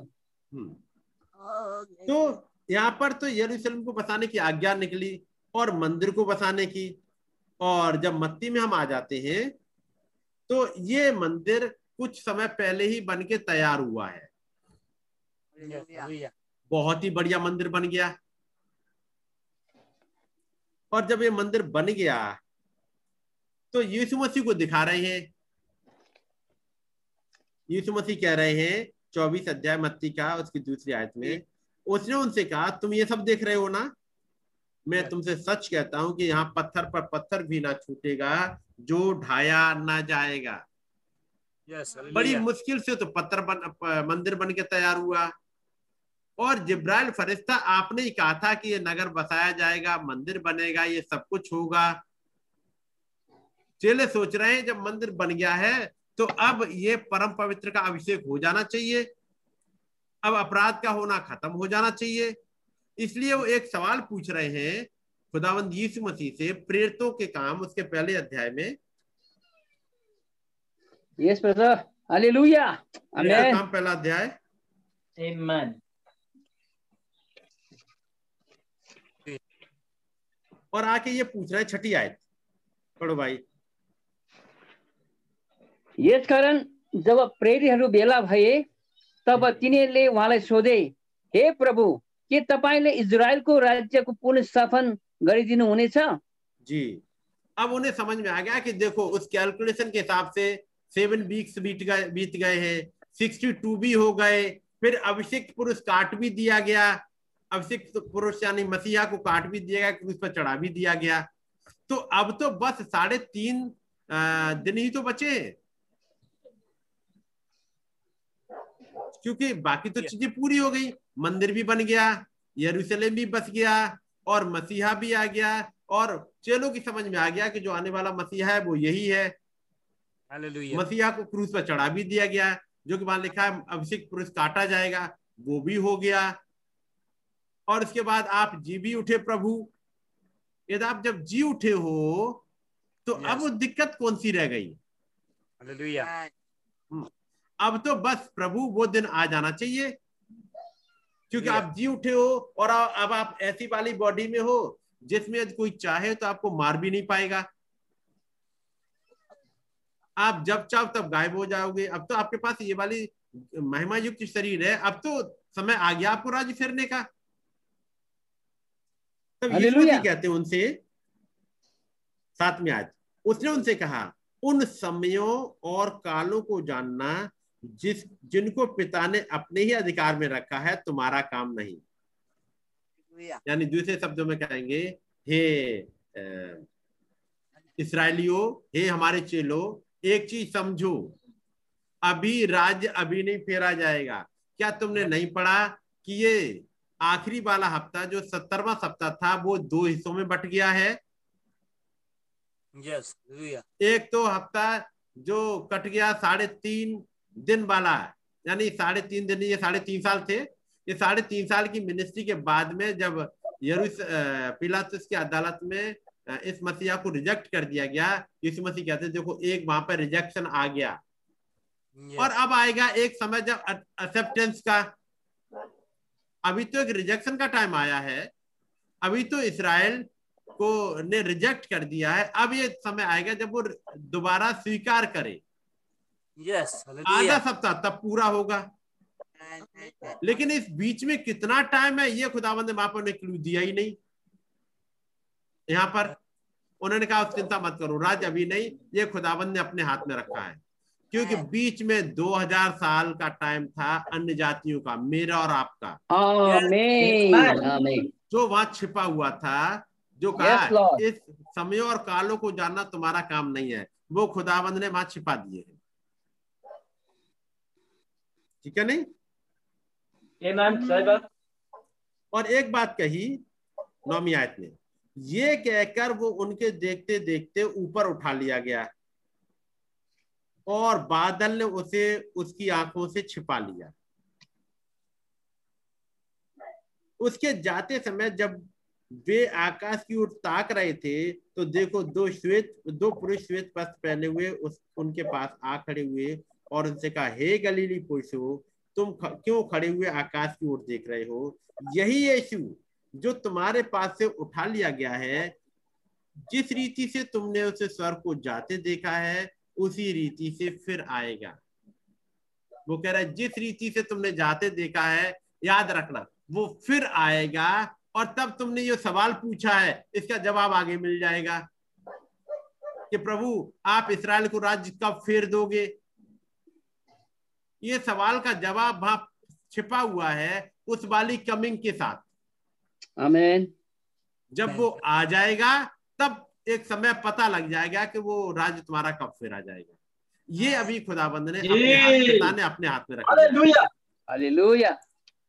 तो यहाँ पर तो यरूशलेम को बसाने की आज्ञा निकली और मंदिर को बसाने की। और जब मत्ती में हम आ जाते हैं तो ये मंदिर कुछ समय पहले ही बन के तैयार हुआ है। बहुत ही बढ़िया मंदिर बन गया। और जब ये मंदिर बन गया तो यीशु मसीह को दिखा रहे हैं। यीशु मसीह कह रहे हैं, चौबीस अध्याय मत्ती का, उसकी दूसरी आयत में, उसने उनसे कहा, तुम ये सब देख रहे हो ना? मैं तुमसे सच कहता हूँ कि यहाँ पत्थर पर पत्थर भी ना छूटेगा जो ढाया ना जाएगा। Yes, बड़ी मुश्किल से तो पत्थर बन मंदिर बन के तैयार हुआ। और जिब्राइल फरिश्ता आपने ही कहा था कि ये नगर बसाया जाएगा मंदिर बनेगा ये सब कुछ होगा। चेले सोच रहे हैं जब मंदिर बन गया है तो अब ये परम पवित्र का अभिषेक हो जाना चाहिए। अब अपराध का होना खत्म हो जाना चाहिए। इसलिए वो एक सवाल पूछ रहे हैं खुदावंद यीशु मसीह से प्रेरितों के काम उसके पहले अध्याय में। यस ब्रदर हालेलुया आमेन काम पहला अध्याय। Amen. और आके ये पूछ रहा है छठी आयत। पढ़ो भाई। यसकारण जब प्रेरीहरू भेला भए तब तिनीहरूले उहाँलाई सोधे हे प्रभु के तपाईँले इजरायलको राज्यको पुनः स्थापन गरिदिनु हुनेछ? जी। अब उन्हें समझ में आ गया कि देखो, उस कैलकुलेशन के हिसाब से सेवन वीक्स बीत गए बीत गए हैं सिक्सटी टू भी हो गए, फिर अभिषेक पुरुष काट भी दिया गया, अभिषेक पुरुष यानी मसीहा को काट भी दिया गया उस पर चढ़ा भी दिया गया। तो अब तो बस साढ़े तीन दिन ही तो बचे हैं। क्योंकि बाकी तो चीज़ें पूरी हो गई। मंदिर भी बन गया यरूशलेम भी बस गया और मसीहा भी आ गया और चेलों की समझ में आ गया कि जो आने वाला मसीहा है वो यही है। मसीहा को क्रूस पर चढ़ा भी दिया गया जो कि वहाँ लिखा है अभिषेक पुरुष काटा जाएगा वो भी हो गया। और उसके बाद आप जी भी उठे प्रभु। यदि आप जब जी उठे हो तो Yes. अब वो दिक्कत कौन सी रह गई? Hallelujah. अब तो बस प्रभु वो दिन आ जाना चाहिए। क्योंकि आप जी उठे हो और आ- अब आप ऐसी वाली बॉडी में हो जिसमें कोई चाहे तो आपको मार भी नहीं पाएगा। आप जब चाहो तब गायब हो जाओगे। अब तो आपके पास ये वाली महिमा युक्त शरीर है। अब तो समय आ गया आपको राज्य फिरने का। तब यीशु। कहते हैं उनसे में आज उसने उनसे कहा उन समयों और कालों को जानना जिस जिनको पिता ने अपने ही अधिकार में रखा है तुम्हारा काम नहीं। यानी दूसरे शब्दों में कहेंगे हे इसराइलियों हे हमारे चेलो एक चीज़ समझो अभी राज्य अभी नहीं फेरा जाएगा। क्या तुमने नहीं पढ़ा कि ये आखिरी वाला हफ़्ता जो सत्तरवा सप्ताह था वो दो हिस्सों में बट गया है? Yes. एक तो हफ़्ता जो कट गया साढ़े तीन दिन वाला है। यानी साढ़े तीन दिन ये साढ़े तीन साल थे। ये साढ़े तीन साल की मिनिस्ट्री के बाद में जब यरूस पिलातुस की अदालत में इस मसीहा को रिजेक्ट कर दिया गया यीशु मसीह कहते देखो एक वहाँ पर रिजेक्शन आ गया। Yes. और अब आएगा एक समय जब एक्सेप्टेंस का। अभी तो एक रिजेक्शन का टाइम आया है। अभी तो इसराइल को ने रिजेक्ट कर दिया है। अब ये समय आएगा जब वो दोबारा स्वीकार करे। Yes. आधा सप्ताह तब पूरा होगा। लेकिन इस बीच में कितना टाइम है ये खुदाबंद ने वहाँ पर क्लू दिया ही नहीं। यहाँ पर उन्होंने कहा चिंता मत करो राज अभी नहीं ये खुदाबंद ने अपने हाथ में रखा है। क्योंकि बीच में 2000 साल का टाइम था अन्य जातियों का मेरा और आपका। आमेन आमेन जो वहाँ छिपा हुआ था जो कहा इस समयों और कालों को जानना तुम्हारा काम नहीं है। वो खुदाबंद ने वहाँ छिपा दिए हैं। ठीक है नहीं? और एक बात कही नौमी आयत में ये कहकर वो उनके देखते देखते ऊपर उठा लिया गया और बादल ने उसे उसकी आँखों से छिपा लिया। उसके जाते समय जब वे आकाश की ओर ताक रहे थे तो देखो दो श्वेत दो पुरुष श्वेत वस्त्र पहने हुए उस उनके पास आ खड़े हुए और उनसे कहा हे गलीली पुरुषों तुम ख, क्यों खड़े हुए आकाश की ओर देख रहे हो? यही यीशु जो तुम्हारे पास से उठा लिया गया है जिस रीति से तुमने उसे स्वर्ग को जाते देखा है उसी रीति से फिर आएगा। वो कह रहा है जिस रीति से तुमने जाते देखा है याद रखना वो फिर आएगा और तब तुमने ये सवाल पूछा है इसका जवाब आगे मिल जाएगा कि प्रभु आप इसराइल को राज्य कब फेर दोगे? ये सवाल का जवाब वहाँ छिपा हुआ है उस वाली कमिंग के साथ। आमेन जब वो आ जाएगा तब एक समय पता लग जाएगा कि वो राज्य तुम्हारा कब फिर आ जाएगा। ये अभी खुदाबंद ने अपने हाथ ने अपने हाथ में रखा। है। हालेलुया हालेलुया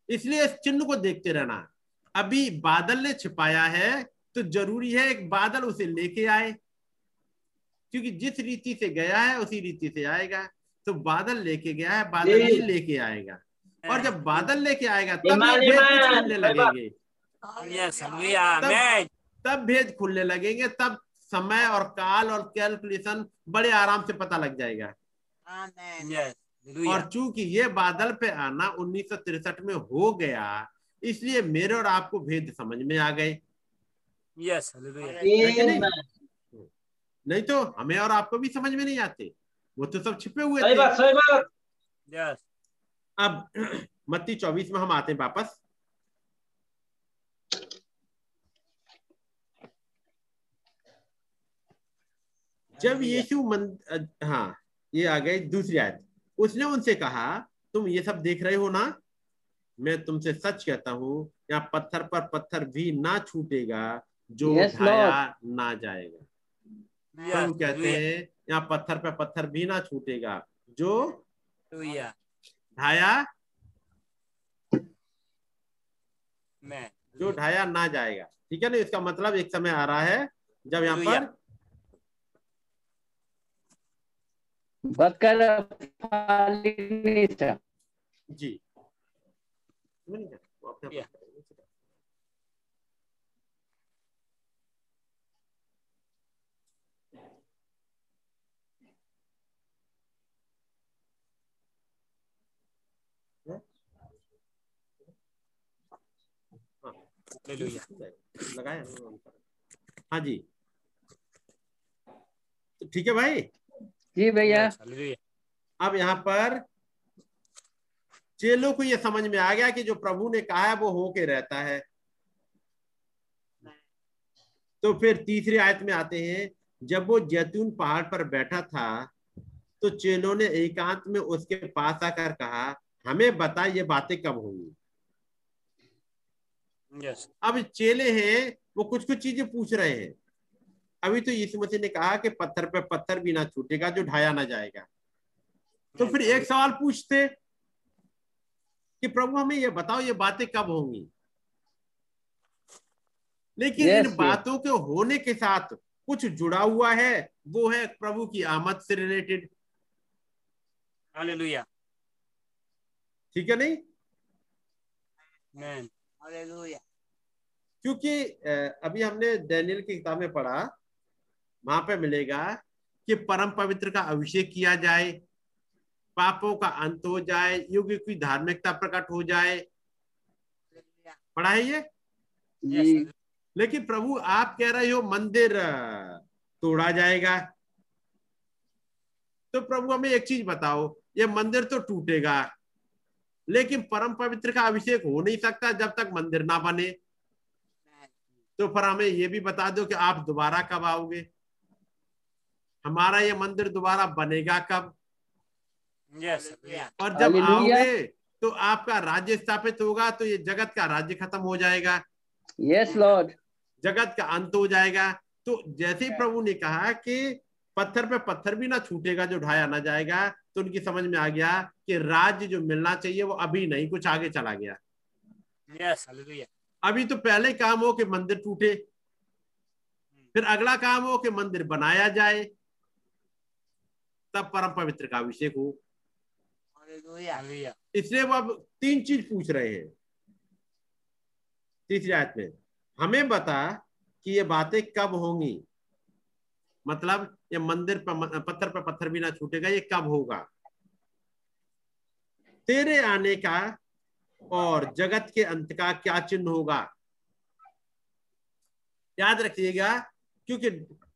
इसलिए इस चिन्ह को देखते रहना। अभी बादल ने छिपाया है तो ज़रूरी है एक बादल उसे लेके आए क्योंकि जिस रीति से गया है उसी रीति से आएगा। तो बादल लेके गया है बादल। ही लेके आएगा। और जब बादल लेके आएगा तब भेद बात। लगेंगे। तब तब भेद खुलने लगेंगे तब समय और काल और कैलकुलेशन बड़े आराम से पता लग जाएगा। और चूँकि ये बादल पे आना उन्नीस में हो गया इसलिए मेरे और आपको भेद समझ में आ गए। कि नहीं? नहीं तो हमें और आपको भी समझ में नहीं आते। वो तो सब छिपे हुए सही थे। बात सही बात। Yes. अब मत्ती चौबीस में हम आते हैं वापस। जब यीशु मन हाँ ये आ गए दूसरी आयत। उसने उनसे कहा तुम ये सब देख रहे हो ना? मैं तुमसे सच कहता हूँ यहाँ पत्थर पर पत्थर भी ना छूटेगा जो Yes, ना जाएगा। प्रभु कहते हैं यहाँ पत्थर पर पत्थर भी ना छूटेगा। जो ढाया Amen. जो ढाया ना जाएगा। ठीक है ना इसका मतलब एक समय आ रहा है जब यहाँ पर फालिनेछ जी वो नहीं करना, वो अपने आप Yeah. करेंगे। Hallelujah. लगाया हाँ जी। तो ठीक है भाई? जी भैया। अब यहाँ पर चेलों को ये समझ में आ गया कि जो प्रभु ने कहा है वो होके रहता है। तो फिर तीसरी आयत में आते हैं जब वो जैतून पहाड़ पर बैठा था तो चेलो ने एकांत में उसके पास आकर कहा हमें बता ये बातें कब होंगी? Yes. अब चेले हैं वो कुछ कुछ चीज़ें पूछ रहे हैं अभी तो यीशु मसीह ने कहा कि पत्थर पे पत्थर भी ना छूटेगा जो ढाया ना जाएगा तो फिर एक सवाल पूछते कि प्रभु हमें ये बताओ ये बातें कब होंगी लेकिन Yes, इन बातों के होने के साथ कुछ जुड़ा हुआ है वो है प्रभु की आमद से रिलेटेड. ठीक है नहीं. क्योंकि अभी हमने डैनियल की किताब में पढ़ा वहाँ पे मिलेगा कि परम पवित्र का अभिषेक किया जाए पापों का अंत हो जाए युग युग की धार्मिकता प्रकट हो जाए। पढ़ा है ये? Yes. लेकिन प्रभु आप कह रहे हो मंदिर तोड़ा जाएगा। तो प्रभु हमें एक चीज़ बताओ ये मंदिर तो टूटेगा। लेकिन परम पवित्र का अभिषेक हो नहीं सकता जब तक मंदिर ना बने। तो फिर हमें ये भी बता दो कि आप दोबारा कब आओगे? हमारा ये मंदिर दोबारा बनेगा कब? Yes. Hallelujah. और जब आओगे तो आपका राज्य स्थापित होगा तो ये जगत का राज्य खत्म हो जाएगा। यस लॉर्ड जगत का अंत हो जाएगा। तो जैसे ही प्रभु ने कहा कि पत्थर पे पत्थर भी ना छूटेगा जो ढाया ना जाएगा तो उनकी समझ में आ गया कि राज्य जो मिलना चाहिए वो अभी नहीं कुछ आगे चला गया Yes. अभी तो पहले काम हो कि मंदिर टूटे फिर अगला काम हो कि मंदिर बनाया जाए तब परम पवित्र का अभिषेक हो. इसलिए वो अब तीन चीज़ पूछ रहे हैं तीसरी आयत में हमें बता कि ये बातें कब होंगी मतलब ये मंदिर पर पत्थर पर पत्थर भी ना छूटेगा ये कब होगा? तेरे आने का और जगत के अंत का क्या चिन्ह होगा? याद रखिएगा क्योंकि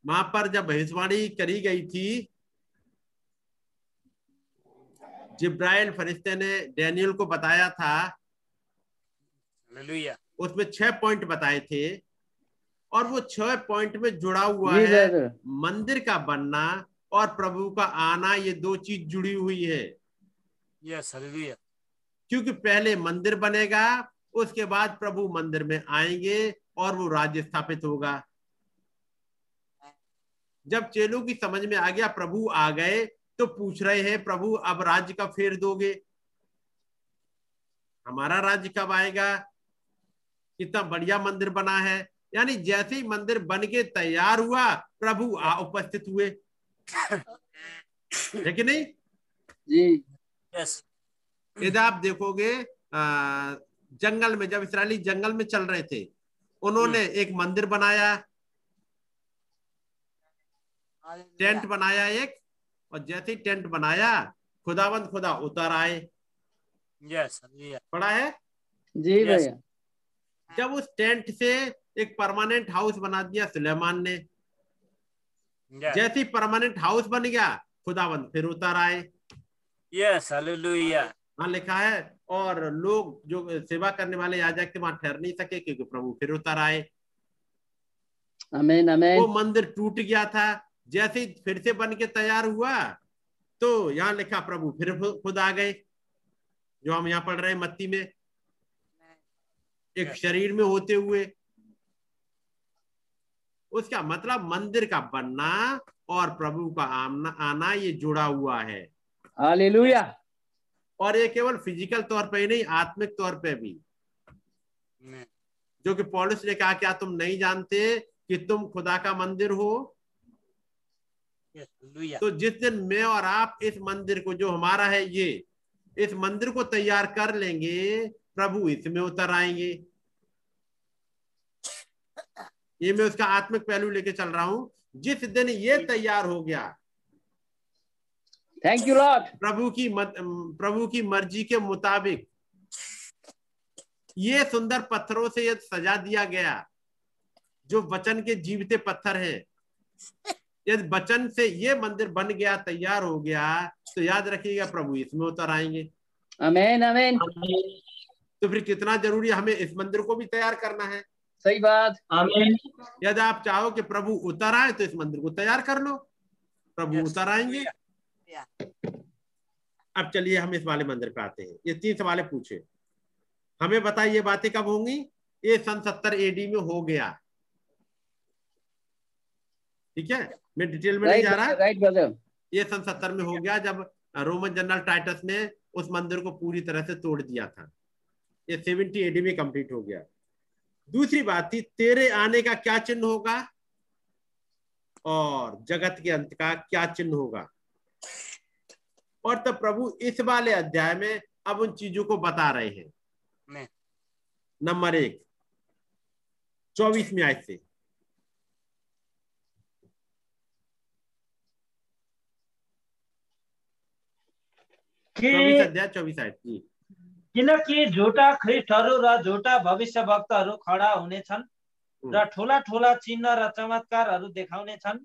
वहाँ पर जब भविष्यवाणी करी गई थी जिब्राइल फरिश्ते ने डैनियल को बताया था उसमें छह पॉइंट बताए थे। और वो छह पॉइंट में जुड़ा हुआ है। मंदिर का बनना और प्रभु का आना ये दो चीज़ जुड़ी हुई है। Yes. क्योंकि पहले मंदिर बनेगा उसके बाद प्रभु मंदिर में आएँगे और वो राज्य स्थापित होगा। जब चेलों की समझ में आ गया प्रभु आ गए तो पूछ रहे हैं प्रभु अब राज्य का फेर दोगे? हमारा राज्य कब आएगा? कितना बढ़िया मंदिर बना है। यानी जैसे ही मंदिर बन के तैयार हुआ प्रभु आ उपस्थित हुए। है कि नहीं? जी। Yes. यदि आप देखोगे आ, जंगल में जब इसराइली जंगल में चल रहे थे उन्होंने एक मंदिर बनाया टेंट बनाया एक और जैसे ही टेंट बनाया खुदावंद खुदा उतर आए। यस हालेलुया पड़ा है? जी भैया। जब उस टेंट से एक परमानेंट हाउस बना दिया सुलेमान ने। यस जैसे ही परमानेंट हाउस बन गया खुदावंद फिर उतर आए। यस हालेलुया वहाँ लिखा है और लोग जो सेवा करने वाले याजक थे वहाँ ठहर नहीं सके क्योंकि प्रभु फिर उतर आए। अमेन अमेन वो मंदिर टूट गया था जैसे ही फिर से बन के तैयार हुआ तो यहाँ लिखा प्रभु फिर खुद आ गए जो हम यहाँ पढ़ रहे हैं मत्ती में। एक शरीर में होते हुए उसका मतलब मंदिर का बनना और प्रभु का आना आना ये जुड़ा हुआ है। हालेलुया। और ये केवल फ़िज़िकल तौर पे ही नहीं आत्मिक तौर पे भी। जो कि पॉलिस ने कहा क्या तुम नहीं जानते कि तुम खुदा का मंदिर हो? तो जिस दिन मैं और आप इस मंदिर को जो हमारा है ये इस मंदिर को तैयार कर लेंगे प्रभु इसमें उतर आएँगे। ये मैं उसका आत्मिक पहलू लेके चल रहा हूँ। जिस दिन ये तैयार हो गया थैंक यू लॉर्ड प्रभु की मत, प्रभु की मर्ज़ी के मुताबिक ये सुंदर पत्थरों से यदि सजा दिया गया जो वचन के जीवते पत्थर हैं। यदि वचन से ये मंदिर बन गया तैयार हो गया तो याद रखिएगा प्रभु इसमें उतर आएँगे। अमेन अमेन तो फिर कितना ज़रूरी हमें इस मंदिर को भी तैयार करना है। सही बात। यदि आप चाहो कि प्रभु उतर आए तो इस मंदिर को तैयार कर लो। प्रभु Yes. उतर आएँगे अब चलिए हम इस वाले मंदिर पे आते हैं। ये तीन सवाल पूछे। हमें बताइए ये बातें कब होंगी? ये सन सत्तर एडी में हो गया। ठीक है? मैं डिटेल में नहीं जा रहा। राइट ब्रदर ये सन सत्तर में हो गया जब रोमन जनरल टाइटस ने उस मंदिर को पूरी तरह से तोड़ दिया था। ये सेवेंटी एडी में कंप्लीट हो गया। दूसरी बात थी तेरे आने का क्या चिन्ह होगा? और जगत के अंत का क्या चिन्ह होगा? और तब प्रभु इस वाले अध्याय में अब उन चीज़ों को बता रहे हैं। नंबर एक चौबीसवीं आयत से। चौबीस अध्याय चौबीस आयत। जी। किनकि झुटा ख्रिस्टहरू र झुटा भविष्य भक्तहरू खडा हुनेछन् र ठुला ठुला चिन्ह र चमत्कारहरू देखाउनेछन्।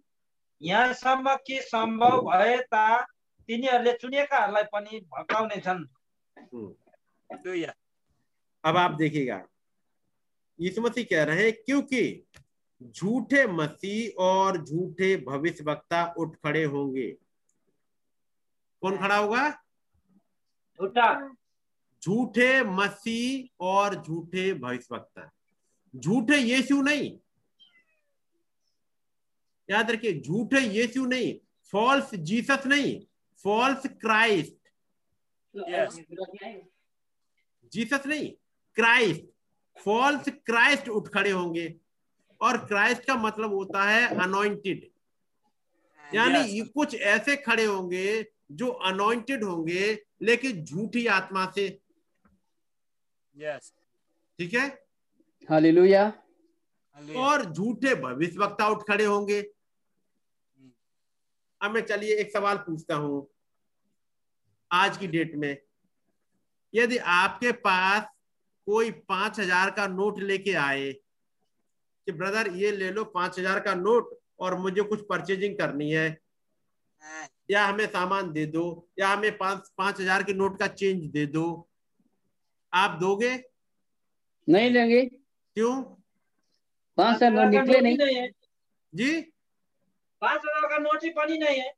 यहाँसम्म कि सम्भव भए ता तिनीहरूले चुनेकाहरूलाई पनि भकाउनेछन्। हम्म। अब आप देखिएगा। यीशु मसीह कह रहे हैं क्योंकि झूठे मसीह और झूठे भविष्य वक्ता उठ खड़े होंगे। कौन खड़ा होगा? झुटा झूठे मसीह और झूठे भविष्य वक्ता झूठे यीशु नहीं। याद रखिए झूठे यीशु नहीं फॉल्स जीसस नहीं फॉल्स क्राइस्ट जीसस नहीं क्राइस्ट फॉल्स क्राइस्ट उठ खड़े होंगे। और क्राइस्ट का मतलब होता है अनोइंटेड यानी Yes. कुछ ऐसे खड़े होंगे जो अनोइंटेड होंगे लेकिन झूठी आत्मा से यस ठीक है? हालेलुया हालेलुया और झूठे भविष्य वक्ता उठ खड़े होंगे। अब मैं चलिए एक सवाल पूछता हूँ। आज की डेट में यदि आपके पास कोई पाँच हज़ार का नोट लेके आए कि ब्रदर ये ले लो पाँच हज़ार का नोट और मुझे कुछ परचेजिंग करनी है। या हमें सामान दे दो या हमें पाँच पाँच हज़ार के नोट का चेंज दे दो आप दोगे? नहीं लेंगे। क्यों? पाँच साल में निकले नहीं। है जी? पाँच हज़ार का नोट ही पनि नहीं है।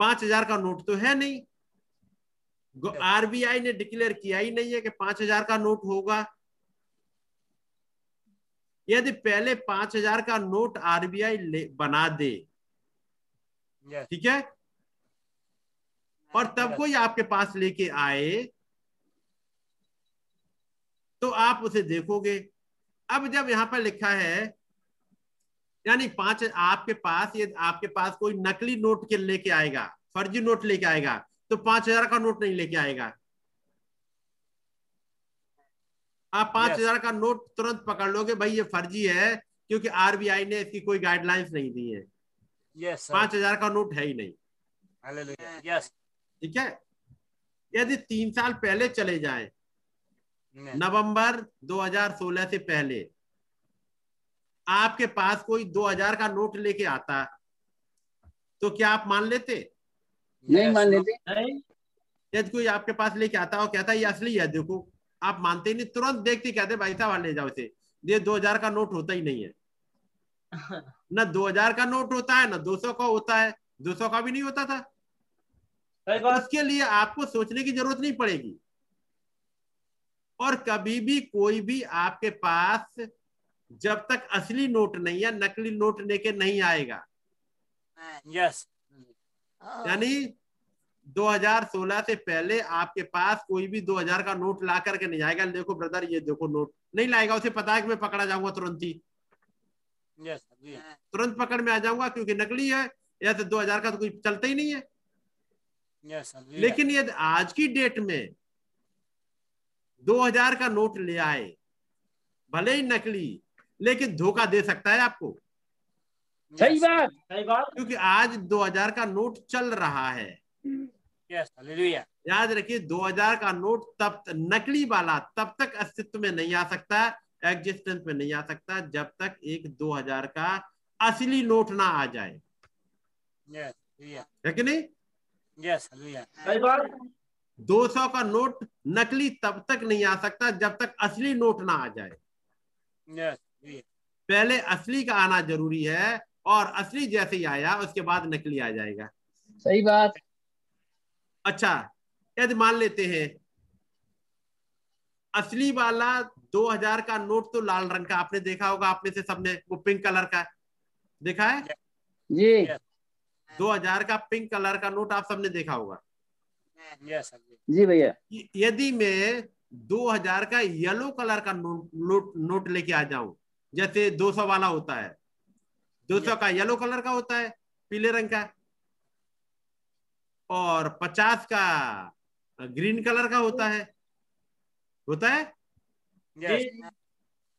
पाँच हज़ार का नोट तो है नहीं। आरबीआई ने डिक्लेयर किया ही नहीं है कि पाँच हज़ार का नोट होगा। यदि पहले पाँच हज़ार का नोट आरबीआई बना दे ठीक है? और तब कोई आपके पास लेके आए तो आप उसे देखोगे अब जब यहाँ पर लिखा है यानी पाँच आपके पास ये आपके पास कोई नकली नोट के लेके आएगा फर्जी नोट लेके आएगा तो पाँच हज़ार का नोट नहीं लेके आएगा आप पाँच हज़ार Yes. का नोट तुरंत पकड़ लोगे भाई ये फर्जी है क्योंकि आरबीआई ने इसकी कोई गाइडलाइंस नहीं दी है Yes, पाँच हज़ार का नोट है ही नहीं. Yes. ठीक है यदि तीन साल पहले चले जाएँ. नवंबर 2016 से पहले आपके पास कोई 2000 का नोट लेके आता तो क्या आप मान लेते? नहीं मान लेते। यदि कोई आपके पास लेके आता और कहता है ये असली है देखो आप मानते ही नहीं तुरंत देखते कहते भाई साहब ले जाओ इसे। ये 2000 का नोट होता ही नहीं है। न 2000 का नोट होता है न 200 का होता है 200 का भी नहीं होता था। उसके लिए आपको सोचने की ज़रूरत नहीं पड़ेगी। और कभी भी कोई भी आपके पास जब तक असली नोट नहीं है नकली नोट लेके नहीं आएगा Yes. यानी 2016 से पहले आपके पास कोई भी 2000 का नोट ला करके नहीं आएगा देखो ब्रदर ये देखो नोट नहीं लाएगा उसे पता है कि मैं पकड़ा जाऊँगा तुरंत ही Yes. तुरंत पकड़ में आ जाऊँगा क्योंकि नकली है या तो 2000 का तो कोई चलता ही नहीं है Yes. लेकिन यदि आज की डेट में 2000 का नोट ले आए भले ही नकली लेकिन धोखा दे सकता है आपको सही Yes. बात सही बात क्योंकि आज 2000 का नोट चल रहा है Yes. Hallelujah. याद रखिए 2000 का नोट तब नकली वाला तब तक अस्तित्व में नहीं आ सकता एग्जिस्टेंस में नहीं आ सकता जब तक एक 2000 का असली नोट ना आ जाए Yes. है कि नहीं Yes. सही बात 200 का नोट नकली तब तक नहीं आ सकता जब तक असली नोट ना आ जाए। Yes. पहले असली का आना ज़रूरी है और असली जैसे ही आया उसके बाद नकली आ जाएगा। सही बात। अच्छा यदि मान लेते हैं असली वाला 2000 का नोट तो लाल रंग का आपने देखा होगा आपने से सबने वो पिंक कलर का देखा है? जी। Yes. 2000 का पिंक कलर का नोट आप सबने देखा होगा। Yes. जी भैया यदि मैं 2000 का येलो कलर का नोट नोट, नोट लेके आ जाऊँ जैसे 200 वाला होता है 200 का येलो कलर का होता है पीले रंग का और 50 का ग्रीन कलर का होता है होता है Yes.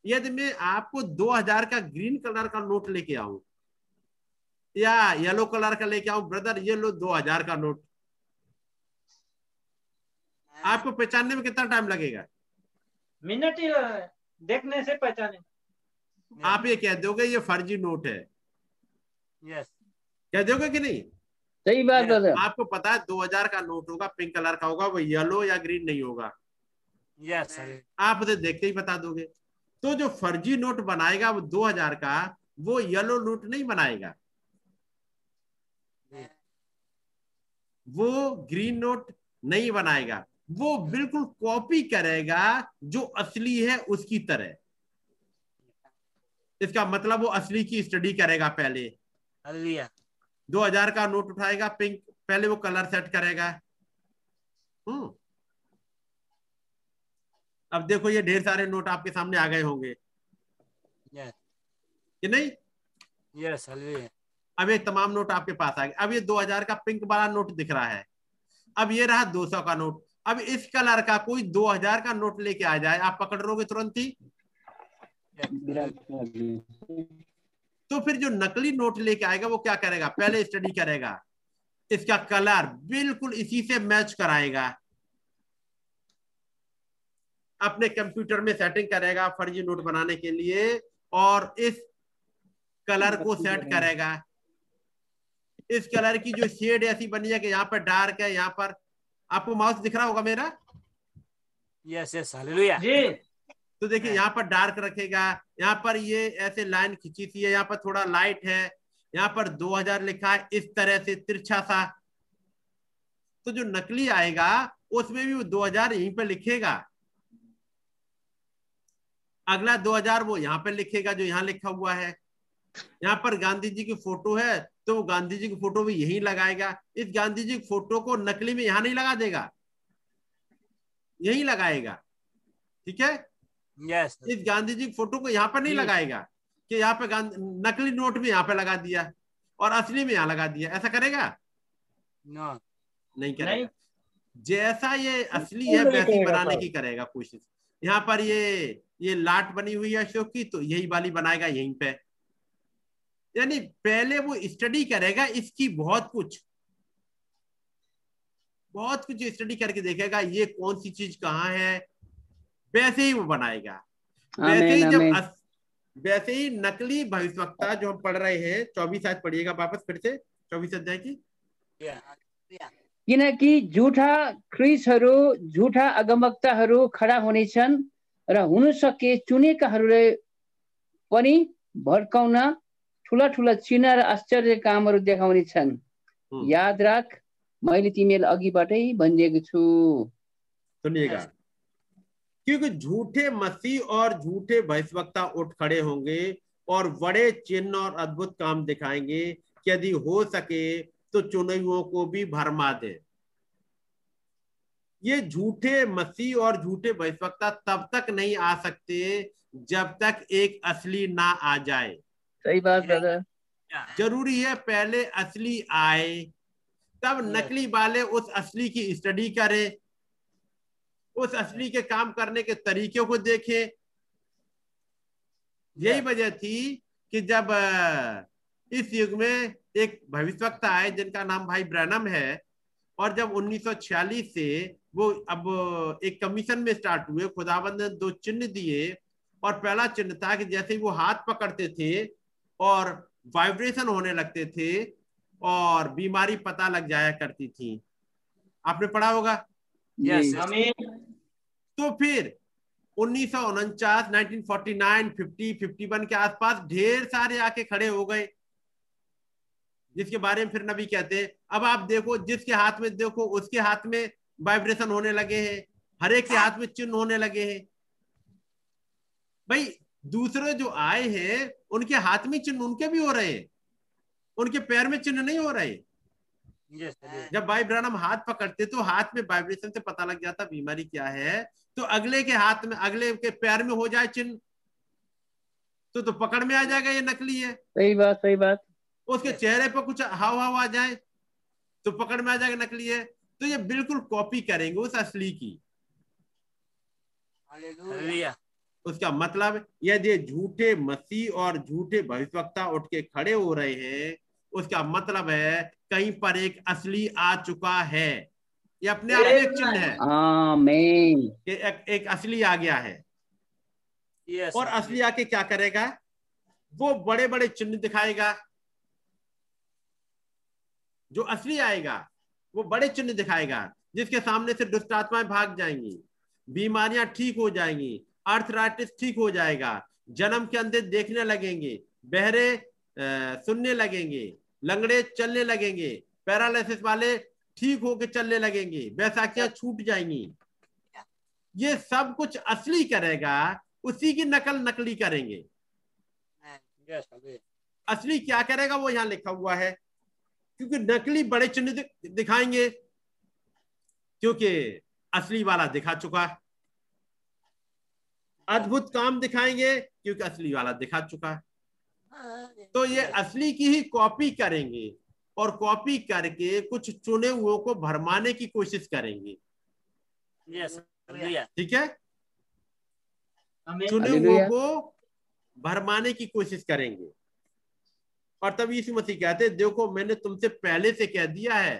यदि मैं आपको 2000 का ग्रीन कलर का नोट लेके आऊँ या येलो कलर का लेके आऊँ ब्रदर ये लो 2000 का नोट आपको पहचानने में कितना टाइम लगेगा? मिनट ही देखने से पहचाने। आप ये कह दोगे ये फर्जी नोट है। Yes. कह दोगे कि नहीं? सही बात ब्रदर आपको पता है 2000 का नोट होगा पिंक कलर का होगा वो येलो या ग्रीन नहीं होगा। Yes. Hallelujah. आप उसे देखते ही बता दोगे। तो जो फर्जी नोट बनाएगा वो 2000 का वो येलो नोट नहीं बनाएगा। वो ग्रीन नोट नहीं बनाएगा। वो बिल्कुल कॉपी करेगा जो असली है उसकी तरह। इसका मतलब वो असली की स्टडी करेगा पहले। दो हज़ार का नोट उठाएगा पिंक पहले वो कलर सेट करेगा। हम्म। अब देखो ये ढेर सारे नोट आपके सामने आ गए होंगे। Yes. कि नहीं? Yes. अब ये तमाम नोट आपके पास आ गए। अब ये 2000 का पिंक वाला नोट दिख रहा है। अब ये रहा 200 का नोट अब इस कलर का कोई 2000 का नोट लेके आ जाए, आप पकड़ लोगे तुरंत ही। तो फिर जो नकली नोट लेके आएगा, वो क्या करेगा? पहले स्टडी करेगा। इसका कलर बिल्कुल इसी से मैच कराएगा। अपने कंप्यूटर में सेटिंग करेगा फर्जी नोट बनाने के लिए और इस कलर को सेट करेगा। इस कलर की जो शेड ऐसी बनी है कि यहाँ पर डार्क है, यहाँ पर आपको माउस दिख रहा होगा मेरा Yes. Yes. Hallelujah. जी तो देखिए यहाँ पर डार्क रखेगा यहाँ पर ये ऐसे लाइन खींची सी है यहाँ पर थोड़ा लाइट है यहाँ पर 2000 लिखा है इस तरह से तिरछा सा तो जो नकली आएगा उसमें भी वो 2000 यहीं पर लिखेगा अगला 2000 वो यहाँ पर लिखेगा जो यहाँ लिखा हुआ है यहाँ पर गांधी जी की फ़ोटो है तो वो गांधी जी की फ़ोटो भी यही लगाएगा। इस गांधी जी की फ़ोटो को नकली में यहाँ नहीं लगा देगा। यही लगाएगा। ठीक है? Yes. इस गांधी जी की फ़ोटो को यहाँ पर नहीं yes. लगाएगा कि यहाँ पे नकली नोट भी यहाँ पे लगा दिया और असली में यहाँ लगा दिया। ऐसा करेगा? No. नहीं करेगा। नहीं। जैसा ये असली है वैसी बनाने की करेगा कोशिश। यहाँ पर ये ये लाट बनी हुई है अशोक की तो यही वाली बनाएगा यहीं पे। यानी पहले वो स्टडी करेगा इसकी बहुत कुछ। बहुत कुछ स्टडी करके देखेगा ये कौन सी चीज़ कहाँ है। वैसे ही वो बनाएगा। वैसे ही जब अस, वैसे ही नकली भविष्यवक्ता जो हम पढ़ रहे हैं चौबीस आज पढ़िएगा वापस फिर से चौबीस अध्याय की। किनकि झुठा क्रिसहरू झुठा अगमवक्ताहरू खडा हुनेछन् र हुन सके चुनेकाहरूले पनि भड्काउन ठुला ठुला चिन्ह र आश्चर्य कामहरू देखाउनेछन् हम्म। याद राख मैले तिमीलाई अघिबाटै भनिदिएको छु। सुनिएगा। क्योंकि झूठे मसीह और झूठे भविष्यवक्ता उठ खड़े होंगे और बड़े चिन्ह और अद्भुत काम दिखाएँगे कि यदि हो सके तो चुने हुओं को भी भरमा दे। ये झूठे मसीह और झूठे भविष्यवक्ता तब तक नहीं आ सकते जब तक एक असली ना आ जाए। सही बात ब्रदर ज़रूरी है पहले असली आए तब नकली वाले उस असली की स्टडी करें उस असली के काम करने के तरीके को देखें। यही वजह थी कि जब इस युग में एक भविष्यवक्ता आए जिनका नाम भाई ब्रैनम है और जब 1946 से वो अब एक कमीशन में स्टार्ट हुए खुदाबंद ने दो चिन्ह दिए और पहला चिन्ह था कि जैसे ही वो हाथ पकड़ते थे और वाइब्रेशन होने लगते थे और बीमारी पता लग जाया करती थी। आपने पढ़ा होगा? Yes. तो फिर उन्नीस सौ उनचास nineteen forty nine fifty fifty one के आसपास ढेर सारे आके खड़े हो गए जिसके बारे में फिर नबी कहते हैं अब आप देखो जिसके हाथ में देखो उसके हाथ में वाइब्रेशन होने लगे हैं हर एक के हाथ में चिन्ह होने लगे हैं। भाई दूसरे जो आए हैं उनके हाथ में चिन्ह उनके भी हो रहे हैं। उनके पैर में चिन्ह नहीं हो रहे। Yes, जब भाई ब्रहणम हाथ पकड़ते तो हाथ में वाइब्रेशन से पता लग जाता बीमारी क्या है। तो अगले के हाथ में अगले के पैर में हो जाए चिन्ह। तो तो पकड़ में आ जाएगा ये नकली है। सही बात सही बात। उसके चेहरे पर कुछ हाव हाव आ जाए तो पकड़ में आ जाएगा नकली है। तो ये बिल्कुल कॉपी करेंगे उस असली की। Hallelujah. Hallelujah. उसका मतलब यदि झूठे मसीह और झूठे भविष्यवक्ता उठ के खड़े हो रहे हैं उसका मतलब है कहीं पर एक असली आ चुका है। ये अपने आप में एक चिन्ह है कि एक, एक असली आ गया है। Yes. और असली आके क्या करेगा? वो बड़े बड़े चिन्ह दिखाएगा। जो असली आएगा वो बड़े चिन्ह दिखाएगा जिसके सामने से दुष्ट आत्माएँ भाग जाएँगी बीमारियाँ ठीक हो जाएँगी अर्थराइटिस ठीक हो जाएगा। जन्म के अंदर देखने लगेंगे, बहरे सुनने लगेंगे, लंगड़े चलने लगेंगे, पैरालिसिस वाले ठीक होके चलने लगेंगे, बैसाखियाँ छूट जाएँगी। ये सब कुछ असली करेगा, उसी की नकल नकली करेंगे। असली क्या करेगा वो यहाँ लिखा हुआ है, क्योंकि नकली बड़े चिन्ह दिखाएँगे, क्योंकि असली वाला दिखा चुका अद्भुत काम दिखाएँगे क्योंकि असली वाला दिखा चुका है। तो ये असली की ही कॉपी करेंगे और कॉपी करके कुछ चुने हुओं को भरमाने की कोशिश करेंगे। ठीक है? चुने हुओं हालेलुया। को भरमाने की कोशिश करेंगे। और तब यीशु मसीह कहते देखो मैंने तुमसे पहले से कह दिया है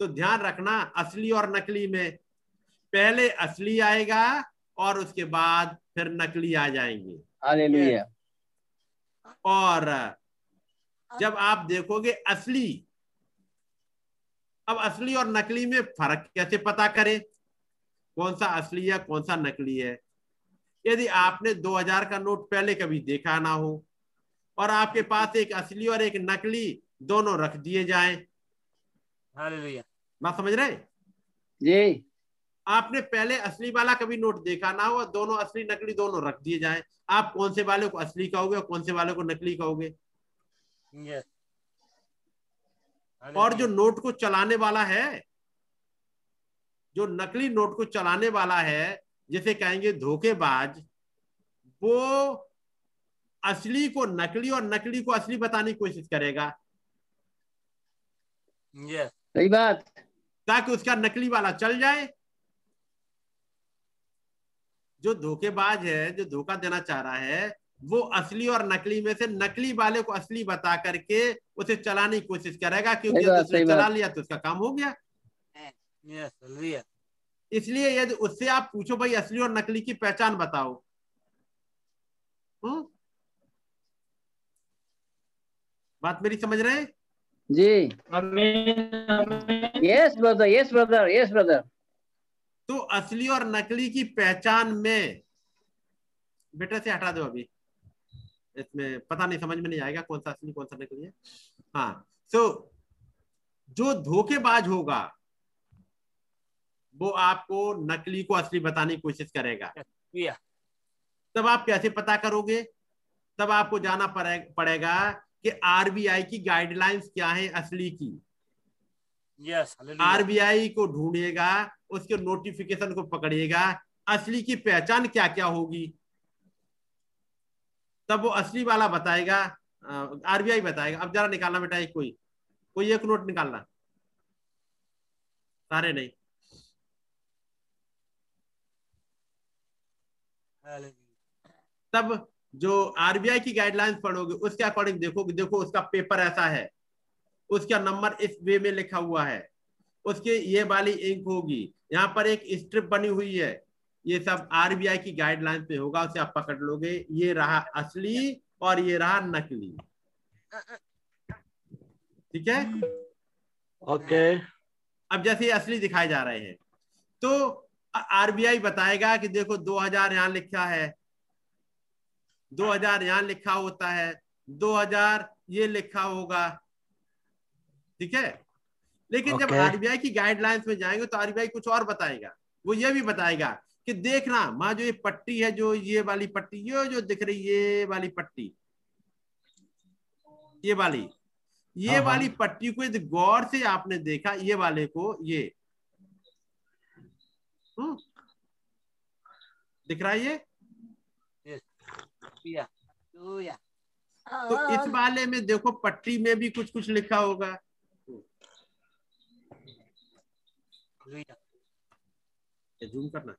तो ध्यान रखना असली और नकली में। पहले असली आएगा और उसके बाद फिर नकली आ जाएँगे। और जब आप देखोगे असली अब असली और नकली में फ़र्क कैसे पता करें? कौन सा असली है कौन सा नकली है? यदि आपने 2000 का नोट पहले कभी देखा ना हो और आपके पास एक असली और एक नकली दोनों रख दिए जाए. बात समझ रहे जी। आपने पहले असली वाला कभी नोट देखा ना हो? और दोनों असली नकली दोनों रख दिए जाए। आप कौन से वाले को असली कहोगे और कौन से वाले को नकली कहोगे? Yes. और जो नोट को चलाने वाला है जो नकली नोट को चलाने वाला है जिसे कहेंगे धोखेबाज वो असली को नकली और नकली को असली बताने की कोशिश करेगा। Yes. सही बात। ताकि उसका नकली वाला चल जाए जो धोखेबाज है जो धोखा देना चाह रहा है वो असली और नकली में से नकली वाले को असली बता करके उसे चलाने की कोशिश करेगा क्योंकि उसने चला लिया तो उसका काम हो गया। इसलिए यदि उससे आप पूछो भाई असली और नकली की पहचान बताओ। हम्म? बात मेरी समझ रहे हैं? जी। Yes brother yes brother yes brother तो असली और नकली की पहचान में बेटा से हटा दो अभी। इसमें पता नहीं समझ में नहीं आएगा कौन सा असली कौन सा नकली है। हाँ तो जो धोखेबाज होगा वो आपको नकली को असली बताने की कोशिश करेगा। तब आप कैसे पता करोगे? तब आपको जाना पड़े, पड़ेगा कि आरबीआई की गाइडलाइंस क्या है असली की। Yes, आरबीआई को ढूंढेगा उसके नोटिफिकेशन को पकड़िएगा असली की पहचान क्या क्या होगी? तब वो असली वाला बताएगा आरबीआई बताएगा। अब जरा निकालना बेटा एक कोई कोई एक नोट निकालना। सारे नहीं। तब जो आरबीआई की गाइडलाइंस पढ़ोगे उसके अकॉर्डिंग देखोगे देखो उसका पेपर ऐसा है। उसका नंबर इस वे में लिखा हुआ है। उसके ये वाली इंक होगी। यहाँ पर एक स्ट्रिप बनी हुई है। ये सब आरबीआई की गाइडलाइन पे होगा उसे आप पकड़ लोगे। ये रहा असली और ये रहा नकली। ठीक है? ओके। अब जैसे असली दिखाए जा रहे हैं। तो आरबीआई बताएगा कि देखो 2000 यहाँ लिखा है। 2000 यहाँ लिखा होता है। 2000 ये लिखा होगा। ठीक है लेकिन okay. जब आरबीआई की गाइडलाइंस में जाएँगे तो आरबीआई कुछ और बताएगा वो ये भी बताएगा कि देखना वहाँ जो ये पट्टी है जो ये वाली पट्टी ये जो दिख रही ये वाली पट्टी ये वाली ये हाँ, हाँ। वाली पट्टी को यदि गौर से आपने देखा ये वाले को ये हम्म दिख रहा है ये. तो इस वाले में देखो पट्टी में भी कुछ कुछ लिखा होगा Hallelujah. ये जूम करना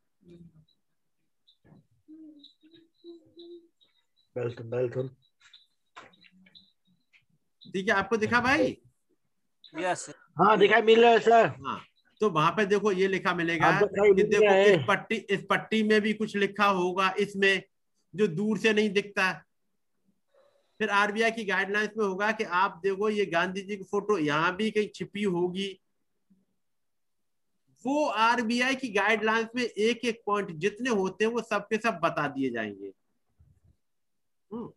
वेलकम वेलकम ठीक है आपको दिखा भाई Yes. हाँ दिखाई मिल रहा है सर हाँ तो वहाँ पे देखो ये लिखा मिलेगा। कि देखो इस पट्टी इस पट्टी में भी कुछ लिखा होगा इसमें जो दूर से नहीं दिखता। फिर आरबीआई की गाइडलाइंस में होगा कि आप देखो ये गांधी जी की फ़ोटो यहाँ भी कहीं छिपी होगी। वो आरबीआई की गाइडलाइंस में एक एक पॉइंट जितने होते हैं वो सब के सब बता दिए जाएँगे। हम्म।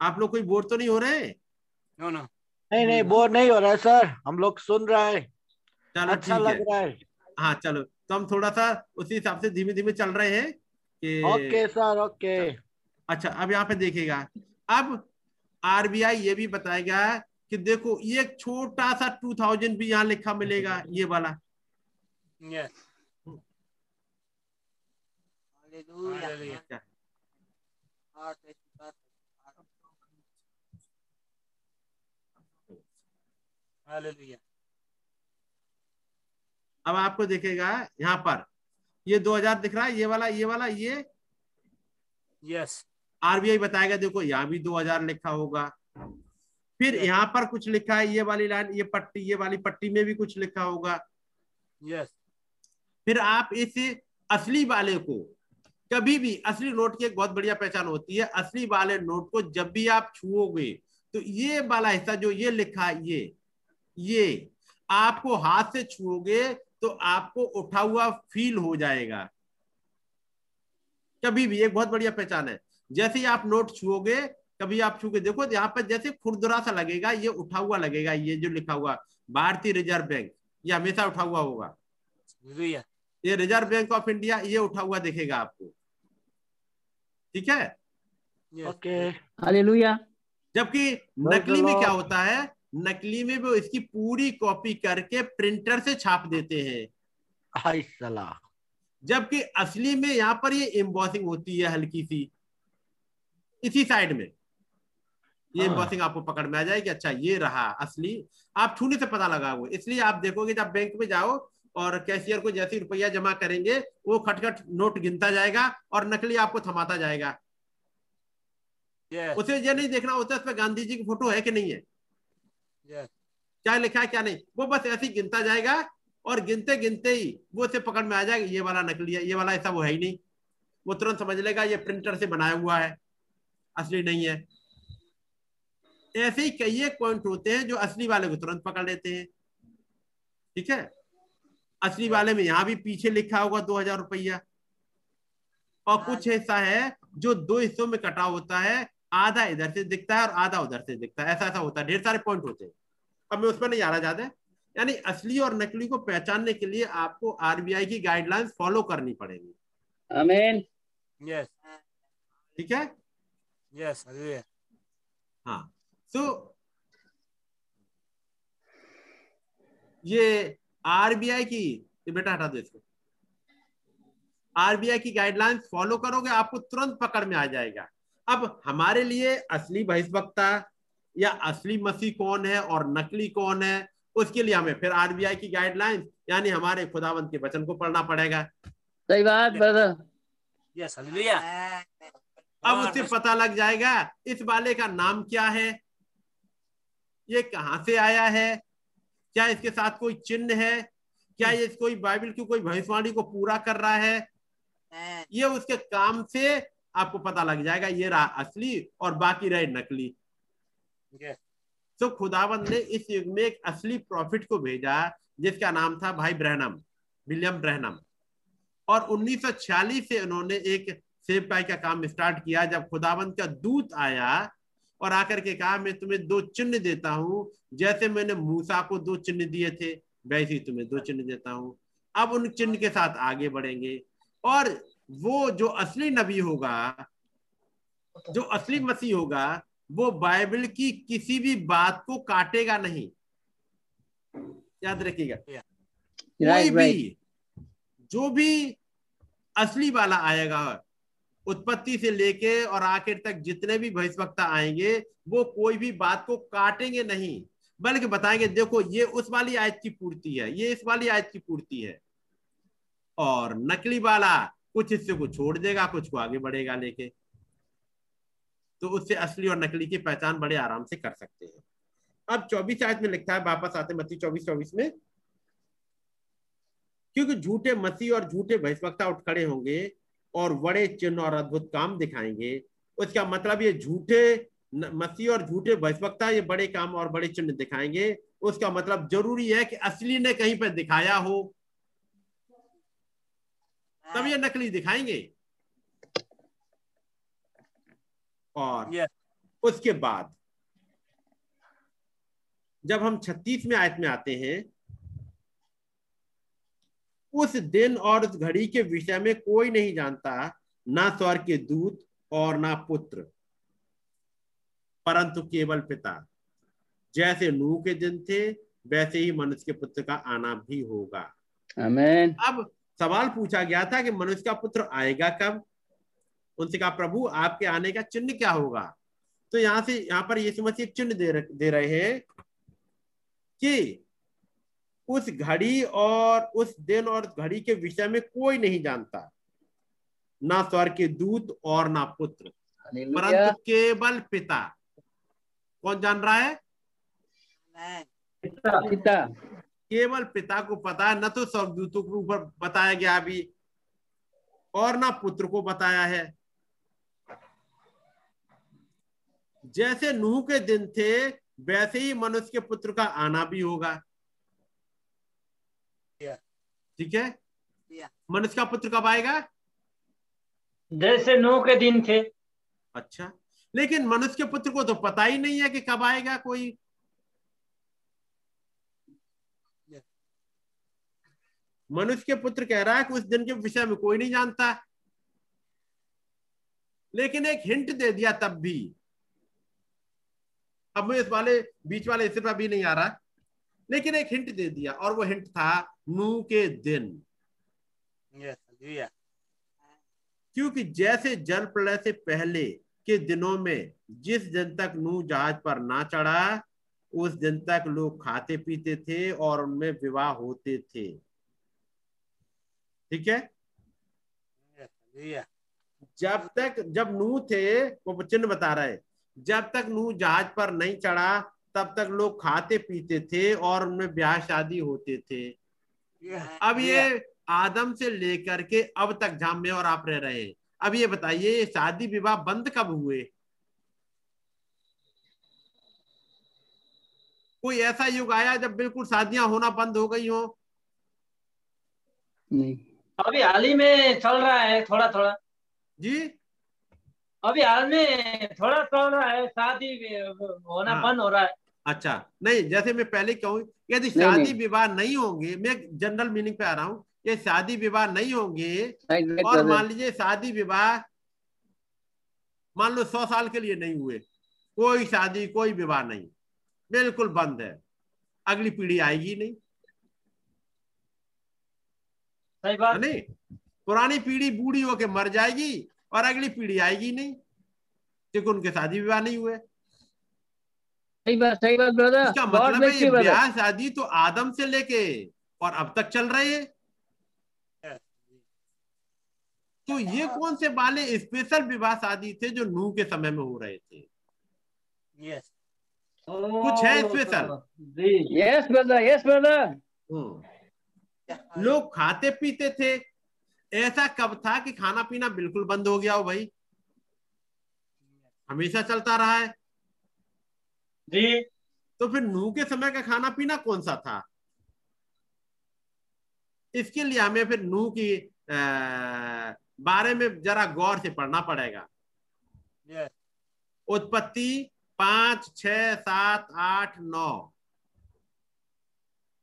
आप लोग कोई बोर तो नहीं हो रहे No, no. नहीं नहीं बोर नहीं हो रहा है सर। हम लोग सुन रहा है। चलो अच्छा लग है। रहा है। हाँ चलो। तो हम थोड़ा सा उसी हिसाब से धीमे धीमे चल रहे हैं कि ओके सर ओके। अच्छा अब यहाँ पे देखेगा अब आरबीआई ये भी बताएगा कि देखो ये एक छोटा सा टू थाउज़ेंड भी यहाँ लिखा मिलेगा ये वाला। Yes. अब आपको देखेगा यहाँ पर। ये 2000 दिख रहा है ये वाला ये वाला ये? Yes Yes. आरबीआई बताएगा देखो यहाँ भी 2000 लिखा होगा। फिर यहाँ पर कुछ लिखा है ये वाली लाइन ये पट्टी ये वाली पट्टी में भी कुछ लिखा होगा। Yes. फिर आप इस असली वाले को कभी भी असली नोट की एक बहुत बढ़िया पहचान होती है असली वाले नोट को जब भी आप छुओगे तो ये वाला हिस्सा जो ये लिखा है ये ये आपको हाथ से छुओगे तो आपको उठा हुआ फील हो जाएगा। कभी भी एक बहुत बढ़िया पहचान है। जैसे ही आप नोट छुओगे कभी आप छू के देखो यहाँ पर जैसे खुरदुरा सा लगेगा ये उठा हुआ लगेगा ये जो लिखा हुआ भारतीय रिज़र्व बैंक ये हमेशा उठा हुआ होगा। ये रिज़र्व बैंक ऑफ़ इंडिया ये उठा हुआ दिखेगा आपको। ठीक है? ओके। हालेलुया। जबकि नकली में क्या होता है? नकली में वो इसकी पूरी कॉपी करके प्रिंटर से छाप देते हैं। सलाह। जबकि असली में यहाँ पर ये एम्बॉसिंग होती है हल्की सी। इसी साइड में। ये हाँ। बॉसिंग आपको पकड़ में आ जाएगी। अच्छा ये रहा असली। आप छूने से पता लगा वो इसलिए आप देखोगे जब बैंक में जाओ और कैशियर को जैसे रुपया जमा करेंगे वो खटखट नोट गिनता जाएगा और नकली आपको थमाता जाएगा। Yes. उसे ये नहीं देखना होता इसमें गांधी जी की फ़ोटो है कि नहीं है। Yes. क्या लिखा है क्या नहीं। वो बस ऐसे ही गिनता जाएगा और गिनते गिनते ही वो उसे पकड़ में आ जाएगा। ये वाला नकली है ये वाला ऐसा वो है ही नहीं। वो तुरंत समझ लेगा ये प्रिंटर से बनाया हुआ है। असली नहीं है। ऐसे ही कई एक पॉइंट होते हैं जो असली वाले को तुरंत पकड़ लेते हैं। ठीक है? असली वाले में यहाँ भी पीछे लिखा होगा दो हज़ार रुपया। और कुछ हिस्सा है जो दो हिस्सों में कटा होता है आधा इधर से दिखता है और आधा उधर से दिखता है। ऐसा ऐसा होता है। ढेर सारे पॉइंट होते हैं। अब मैं उस पर नहीं आ रहा ज़्यादा यानी असली और नकली को पहचानने के लिए आपको आरबीआई की गाइडलाइंस फॉलो करनी पड़ेगी। आमीन Yes. ठीक है? Yes. Hallelujah. हाँ सो ये आरबीआई की ये बेटा हटा दो इसको आरबीआई की गाइडलाइंस फॉलो करोगे आपको तुरंत पकड़ में आ जाएगा अब हमारे लिए असली बहिष्वक्ता या असली मसीह कौन है और नकली कौन है उसके लिए हमें फिर आरबीआई की गाइडलाइंस यानी हमारे खुदावंत के वचन को पढ़ना पड़ेगा सही बात ब्रदर Yes. Hallelujah. अब उससे पता लग जाएगा इस वाले का नाम क्या है? ये कहाँ से आया है? क्या इसके साथ कोई चिन्ह है? क्या ये कोई बाइबल की कोई भविष्यवाणी को पूरा कर रहा है? ये उसके काम से आपको पता लग जाएगा ये रहा असली और बाकी रहे नकली। Yes. तो खुदावंद ने इस युग में एक असली प्रॉफिट को भेजा जिसका नाम था भाई ब्रहनम विलियम ब्रहनम और 1946 से उन्होंने एक सेवकाई का काम स्टार्ट किया जब खुदाबंद का दूत आया और आकर के कहा मैं तुम्हें दो चिन्ह देता हूँ। जैसे मैंने मूसा को दो चिन्ह दिए थे वैसे ही तुम्हें दो चिन्ह देता हूँ। अब उन चिन्ह के साथ आगे बढ़ेंगे। और वो जो असली नबी होगा जो असली मसीह होगा वो बाइबल की किसी भी बात को काटेगा नहीं। याद रखिएगा। कोई राइट राइट भी जो भी असली वाला आएगा उत्पत्ति से लेके और आखिर तक जितने भी भविष्यवक्ता आएँगे, वो कोई भी बात को काटेंगे नहीं, बल्कि बताएँगे, देखो, ये उस वाली आयत की पूर्ति है, ये इस वाली आयत की पूर्ति है। और नकली वाला कुछ हिस्से को छोड़ देगा, कुछ को आगे बढ़ेगा लेके। तो उससे असली और नकली की पहचान बड़े आराम से कर सकते हैं। अब चौबीस आयत में लिखता है, वापस आते मत्ती चौबीस चौबीस में। क्योंकि झूठे मसीह और झूठे भविष्यवक्ता उठ खड़े होंगे और बड़े चिन्ह और अद्भुत काम दिखाएँगे। उसका मतलब ये झूठे मसीह और झूठे भविष्यवक्ता ये बड़े काम और बड़े चिन्ह दिखाएँगे। उसका मतलब ज़रूरी है कि असली ने कहीं पर दिखाया हो। तब ये नकली दिखाएँगे। और उसके बाद जब हम 36 में आयत में आते हैं उस दिन और उस घड़ी के विषय में कोई नहीं जानता ना स्वर के दूत और ना पुत्र। परंतु केवल पिता। जैसे नूह के दिन थे वैसे ही मनुष्य के पुत्र का आना भी होगा। आमीन अब सवाल पूछा गया था कि मनुष्य का पुत्र आएगा कब? उनसे कहा प्रभु आपके आने का चिन्ह क्या होगा? तो यहाँ से यहाँ पर यीशु मसीह चिन्ह दे दे रहे हैं कि उस घड़ी और उस दिन और घड़ी के विषय में कोई नहीं जानता। ना स्वर्ग के दूत और ना पुत्र। परंतु केवल पिता। कौन जान रहा है? पिता पिता। केवल पिता को पता है न तो स्वर्गदूतों के ऊपर बताया गया अभी और ना पुत्र को बताया है। जैसे नूह के दिन थे वैसे ही मनुष्य के पुत्र का आना भी होगा. ठीक है? मनुष्य का पुत्र कब आएगा? जैसे नूह के दिन थे। अच्छा। लेकिन मनुष्य के पुत्र को तो पता ही नहीं है कि कब आएगा कोई। मनुष्य के पुत्र कह रहा है कि उस दिन के विषय में कोई नहीं जानता। लेकिन एक हिंट दे दिया तब भी। अब मैं इस वाले बीच वाले हिस्से पर भी नहीं आ रहा। लेकिन एक हिंट दे दिया और वो हिंट था नू के दिन Yes. क्योंकि जैसे जल प्रलय से पहले के दिनों में जिस दिन तक नू जहाज़ पर ना चढ़ा उस दिन तक लोग खाते पीते थे और उनमें विवाह होते थे ठीक है. जब तक जब नू थे वो चिन्ह बता रहे जब तक नू जहाज़ पर नहीं चढ़ा तब तक लोग खाते पीते थे और उनमें ब्याह शादी होते थे। Yeah. अब ये आदम से लेकर के अब तक जहाँ में और आप रह रहे हैं। अब ये बताइए ये शादी विवाह बंद कब हुए? कोई ऐसा युग आया जब बिल्कुल शादियाँ होना बंद हो गई हो? नहीं। अभी हाल ही में चल रहा है थोड़ा थोड़ा। जी? अभी हाल में थोड़ा चल रहा है शादी होना हाँ। बंद हो रहा है। अच्छा नहीं जैसे मैं पहले कहूँ यदि शादी विवाह नहीं होंगे मैं जनरल मीनिंग पे आ रहा हूँ ये शादी विवाह नहीं होंगे और मान लीजिए शादी विवाह मान लो सौ साल के लिए नहीं हुए कोई शादी कोई विवाह नहीं बिल्कुल बंद है अगली पीढ़ी आएगी नहीं। सही बात। नहीं? पुरानी पीढ़ी बूढ़ी होके मर जाएगी और अगली पीढ़ी आएगी नहीं क्योंकि उनके शादी विवाह नहीं हुए। सही बात सही बात ब्रदर इसका मतलब है ब्लेस ये ब्याह शादी तो आदम से लेके और अब तक चल रहे हैं तो ये कौन से वाले स्पेशल विवाह शादी थे जो नूह के समय में हो रहे थे? Yes. कुछ है special yes brother yes brother. लोग खाते पीते थे। ऐसा कब था कि खाना पीना बिल्कुल बंद हो गया हो भाई? हमेशा चलता रहा है। जी। तो फिर नूह के समय का खाना पीना कौन सा था? इसके लिए हमें फिर नूह की अ, बारे में जरा गौर से पढ़ना पड़ेगा। Yes. उत्पत्ति पाँच छ सात आठ नौ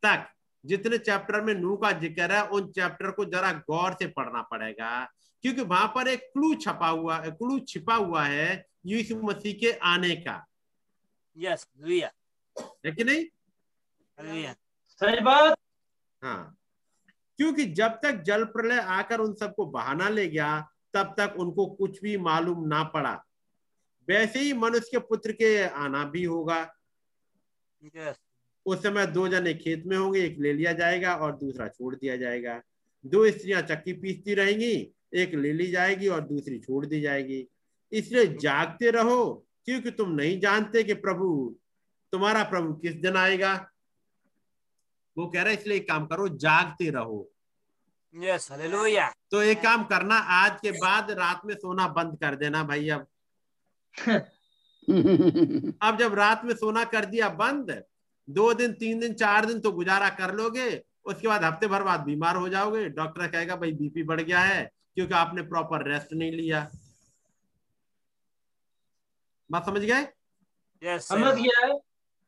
तक। जितने चैप्टर में नू का ज़िक्र है उन चैप्टर को जरा गौर से पढ़ना पड़ेगा। क्योंकि वहाँ पर एक क्लू छपा हुआ क्लू छिपा हुआ है यीशु मसीह के आने का। Yes. Hallelujah. है कि नहीं Hallelujah. सही बात हाँ क्योंकि जब तक जल प्रलय आकर उन सबको बहाना ले गया तब तक उनको कुछ भी मालूम ना पड़ा वैसे ही मनुष्य के पुत्र के आना भी होगा Yes. उस समय दो जने खेत में होंगे एक ले लिया जाएगा और दूसरा छोड़ दिया जाएगा दो स्त्रियाँ चक्की पीसती रहेंगी एक ले ली जाएगी और दूसरी छोड़ दी जाएगी इसलिए जागते रहो क्योंकि तुम नहीं जानते कि प्रभु तुम्हारा प्रभु किस दिन आएगा वो कह रहा है इसलिए एक काम करो जागते रहो Yes. Hallelujah. तो एक काम करना आज के बाद रात में सोना बंद कर देना भाई अब अब जब रात में सोना कर दिया बंद दो दिन तीन दिन चार दिन तो गुजारा कर लोगे उसके बाद हफ़्ते भर बाद बीमार हो जाओगे डॉक्टर कहेगा भाई बीपी बढ़ गया है क्योंकि आपने प्रॉपर रेस्ट नहीं लिया बात समझ गए? Yes. समझ गया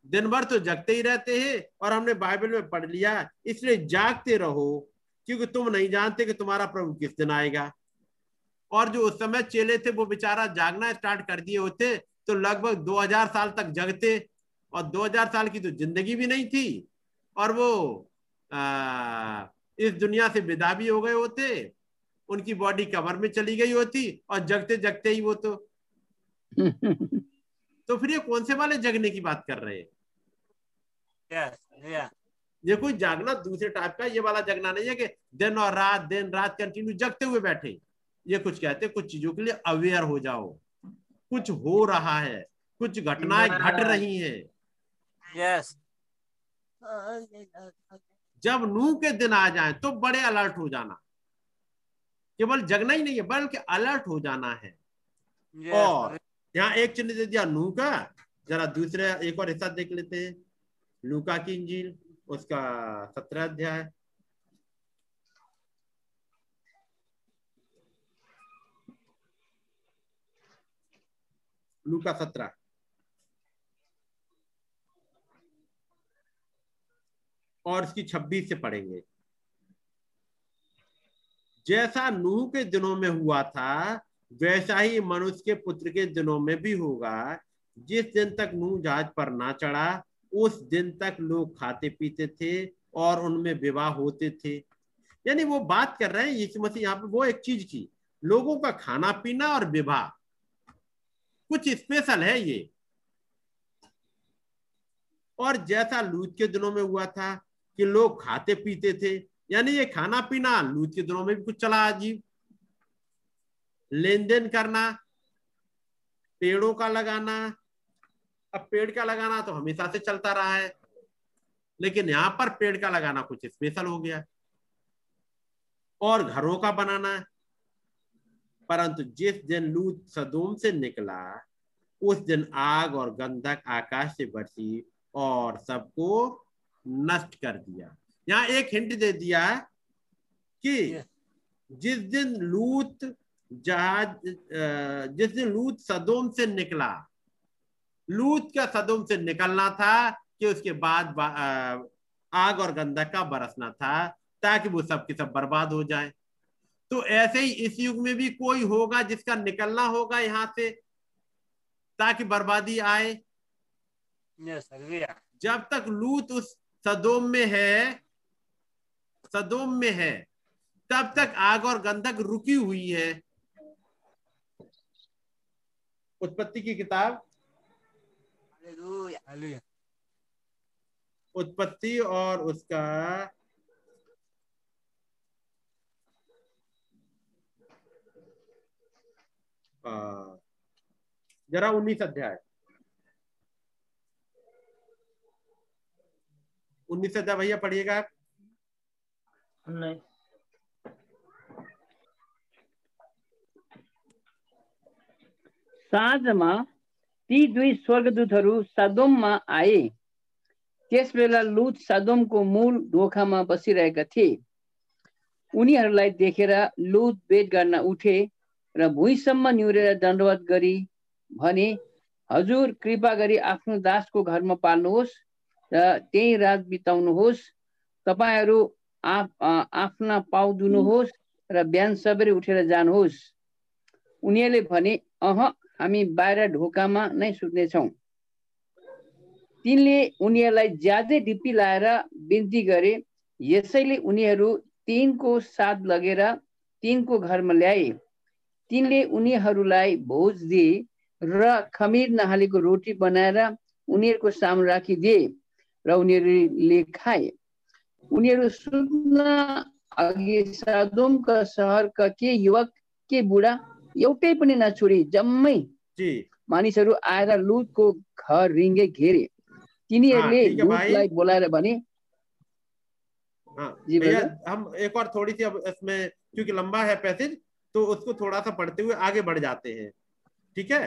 दिन भर तो जगते ही रहते हैं और हमने बाइबल में पढ़ लिया इसलिए जागते रहो क्योंकि तुम नहीं जानते कि तुम्हारा प्रभु किस दिन आएगा। और जो उस समय चेले थे वो बेचारा जागना स्टार्ट कर दिए होते तो लगभग 2000 साल तक जगते और 2000 साल की तो ज़िंदगी भी नहीं थी और वो आ, इस दुनिया से विदा भी हो गए होते उनकी बॉडी कवर में चली गई होती और जगते जगते ही वो तो तो फिर ये कौन से वाले जगने की बात कर रहे हैं Yes. Hallelujah. ये कोई जागना दूसरे टाइप का ये वाला जगना नहीं है कि दिन और रात दिन रात कंटिन्यू जगते हुए बैठे ये कुछ कहते हैं कुछ चीज़ों के लिए अवेयर हो जाओ कुछ हो रहा है कुछ घटनाएँ घट रही हैं Yes. जब नूह के दिन आ जाए तो बड़े अलर्ट हो जाना केवल जगना ही नहीं है बल्कि अलर्ट हो जाना है Yes. और यहाँ एक चिन्ह दे दिया नूह का जरा दूसरे एक और हिस्सा देख लेते हैं। लूका की इंजील, उसका सत्रह अध्याय। लूका सत्रह। और इसकी छब्बीस से पढ़ेंगे। जैसा नूह के दिनों में हुआ था वैसा ही मनुष्य के पुत्र के दिनों में भी होगा। जिस दिन तक नूह जहाज़ पर ना चढ़ा, उस दिन तक लोग खाते पीते थे और उनमें विवाह होते थे। यानी वो बात कर रहे हैं, यीशु मसीह यहाँ पे वो एक चीज़ की, लोगों का खाना पीना और विवाह। कुछ स्पेशल है ये। और जैसा लूत के दिनों में हुआ था कि लोग खाते पीते थे, यानी ये खाना पीना लूत के दिनों में भी कुछ चला अजीब लेन देन करना पेड़ों का लगाना। अब पेड़ का लगाना तो हमेशा से चलता रहा है लेकिन यहाँ पर पेड़ का लगाना कुछ स्पेशल हो गया। और घरों का बनाना। परंतु जिस दिन लूत सदोम से निकला उस दिन आग और गंधक आकाश से बरसी और सबको नष्ट कर दिया। यहाँ एक हिंट दे दिया कि जिस दिन लूत जहाज़ जिस दिन लूत सदोम से निकला लूत का सदोम से निकलना था कि उसके बाद आग और गंधक का बरसना था ताकि वो सब के सब बर्बाद हो जाए। तो ऐसे ही इस युग में भी कोई होगा जिसका निकलना होगा यहाँ से ताकि बर्बादी आए। जब तक लूत उस सदोम में है सदोम में है तब तक आग और गंधक रुकी हुई है। उत्पत्ति की किताब? उत्पत्ति और उसका जरा उन्नीस अध्याय। उन्नीस अध्याय भैया पढ़िएगा आप? नहीं। साँझमा ती दुई स्वर्गदूतहरू सदोममा आए। त्यस बेला लुत सदोमको मूल ढोकामा बसिरहेका थिए। उनीहरूलाई देखेर लुत बेट गर्न उठे र भुइँसम्म निहुरेर दण्डवत गरी भने हजुर कृपा गरी आफ्नो दासको घरमा पाल्नुहोस् र त्यही रात बिताउनुहोस्। तपाईँहरू आफ आफ्ना पाउ दुनुहोस् र बिहान सबैले उठेर जानुहोस्। उनीहरूले भने अह हामी बाहिर ढोकामा नै सुत्नेछौँ। तिनले उनीहरूलाई ज्यादै डिप्पी लाएर बिन्ती गरे यसैले उनीहरू तिनको साथ लगेर तिनको घरमा ल्याए। तिनले उनीहरूलाई भोज दिए र खमिर नहालेको रोटी बनाएर उनीहरूको सामु राखिदिए र उनीहरूले खाए। उनीहरू सुत्न अघि सदोमका सहरका के युवक के बुढा एउटै पनि नछोडी जम्मै मानिसहरू आएर लुतको घर रिङ्गे घेरे। तिनीहरूले लुतलाई बोलाएर भने भैया हम एक और थोड़ी सी अब इसमें क्योंकि लंबा है पैसेज तो उसको थोड़ा सा पढ़ते हुए आगे बढ़ जाते हैं। ठीक है?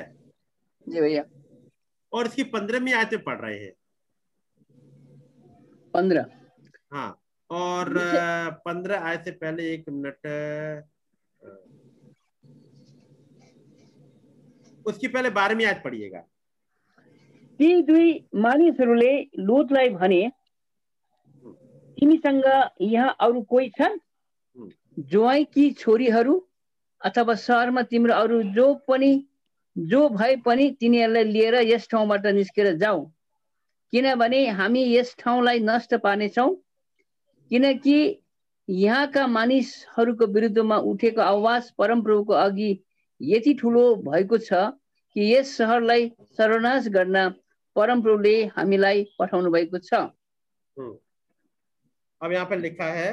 जी भैया। और इसकी पंद्रहवीं आयतें पढ़ रहे हैं। पंद्रह। हाँ और पंद्रह आयत से पहले एक मिनट उसकी पहले बारहवीं आयत पढ़िएगा। ती दुई मानिसहरूले लुतलाई भने तिमीसँग यहाँ अरू कोही छन्? ज्वाइँकी छोरीहरू अथवा सहरमा तिम्रो अरू जो पनि जो भए पनि तिनीहरूलाई लिएर यस ठाउँबाट निस्केर जाऊ। किनभने हामी यस ठाउँलाई नष्ट पार्नेछौँ। किनकि यहाँका मानिसहरूको विरुद्धमा उठेको आवाज़ परमप्रभुको अघि यति ठुलो भएको छ कि यस सहरलाई सर्वनाश गर्न परमप्रभुले हामीलाई पठाउनु भएको छ। अब यहाँ पर लिखा है।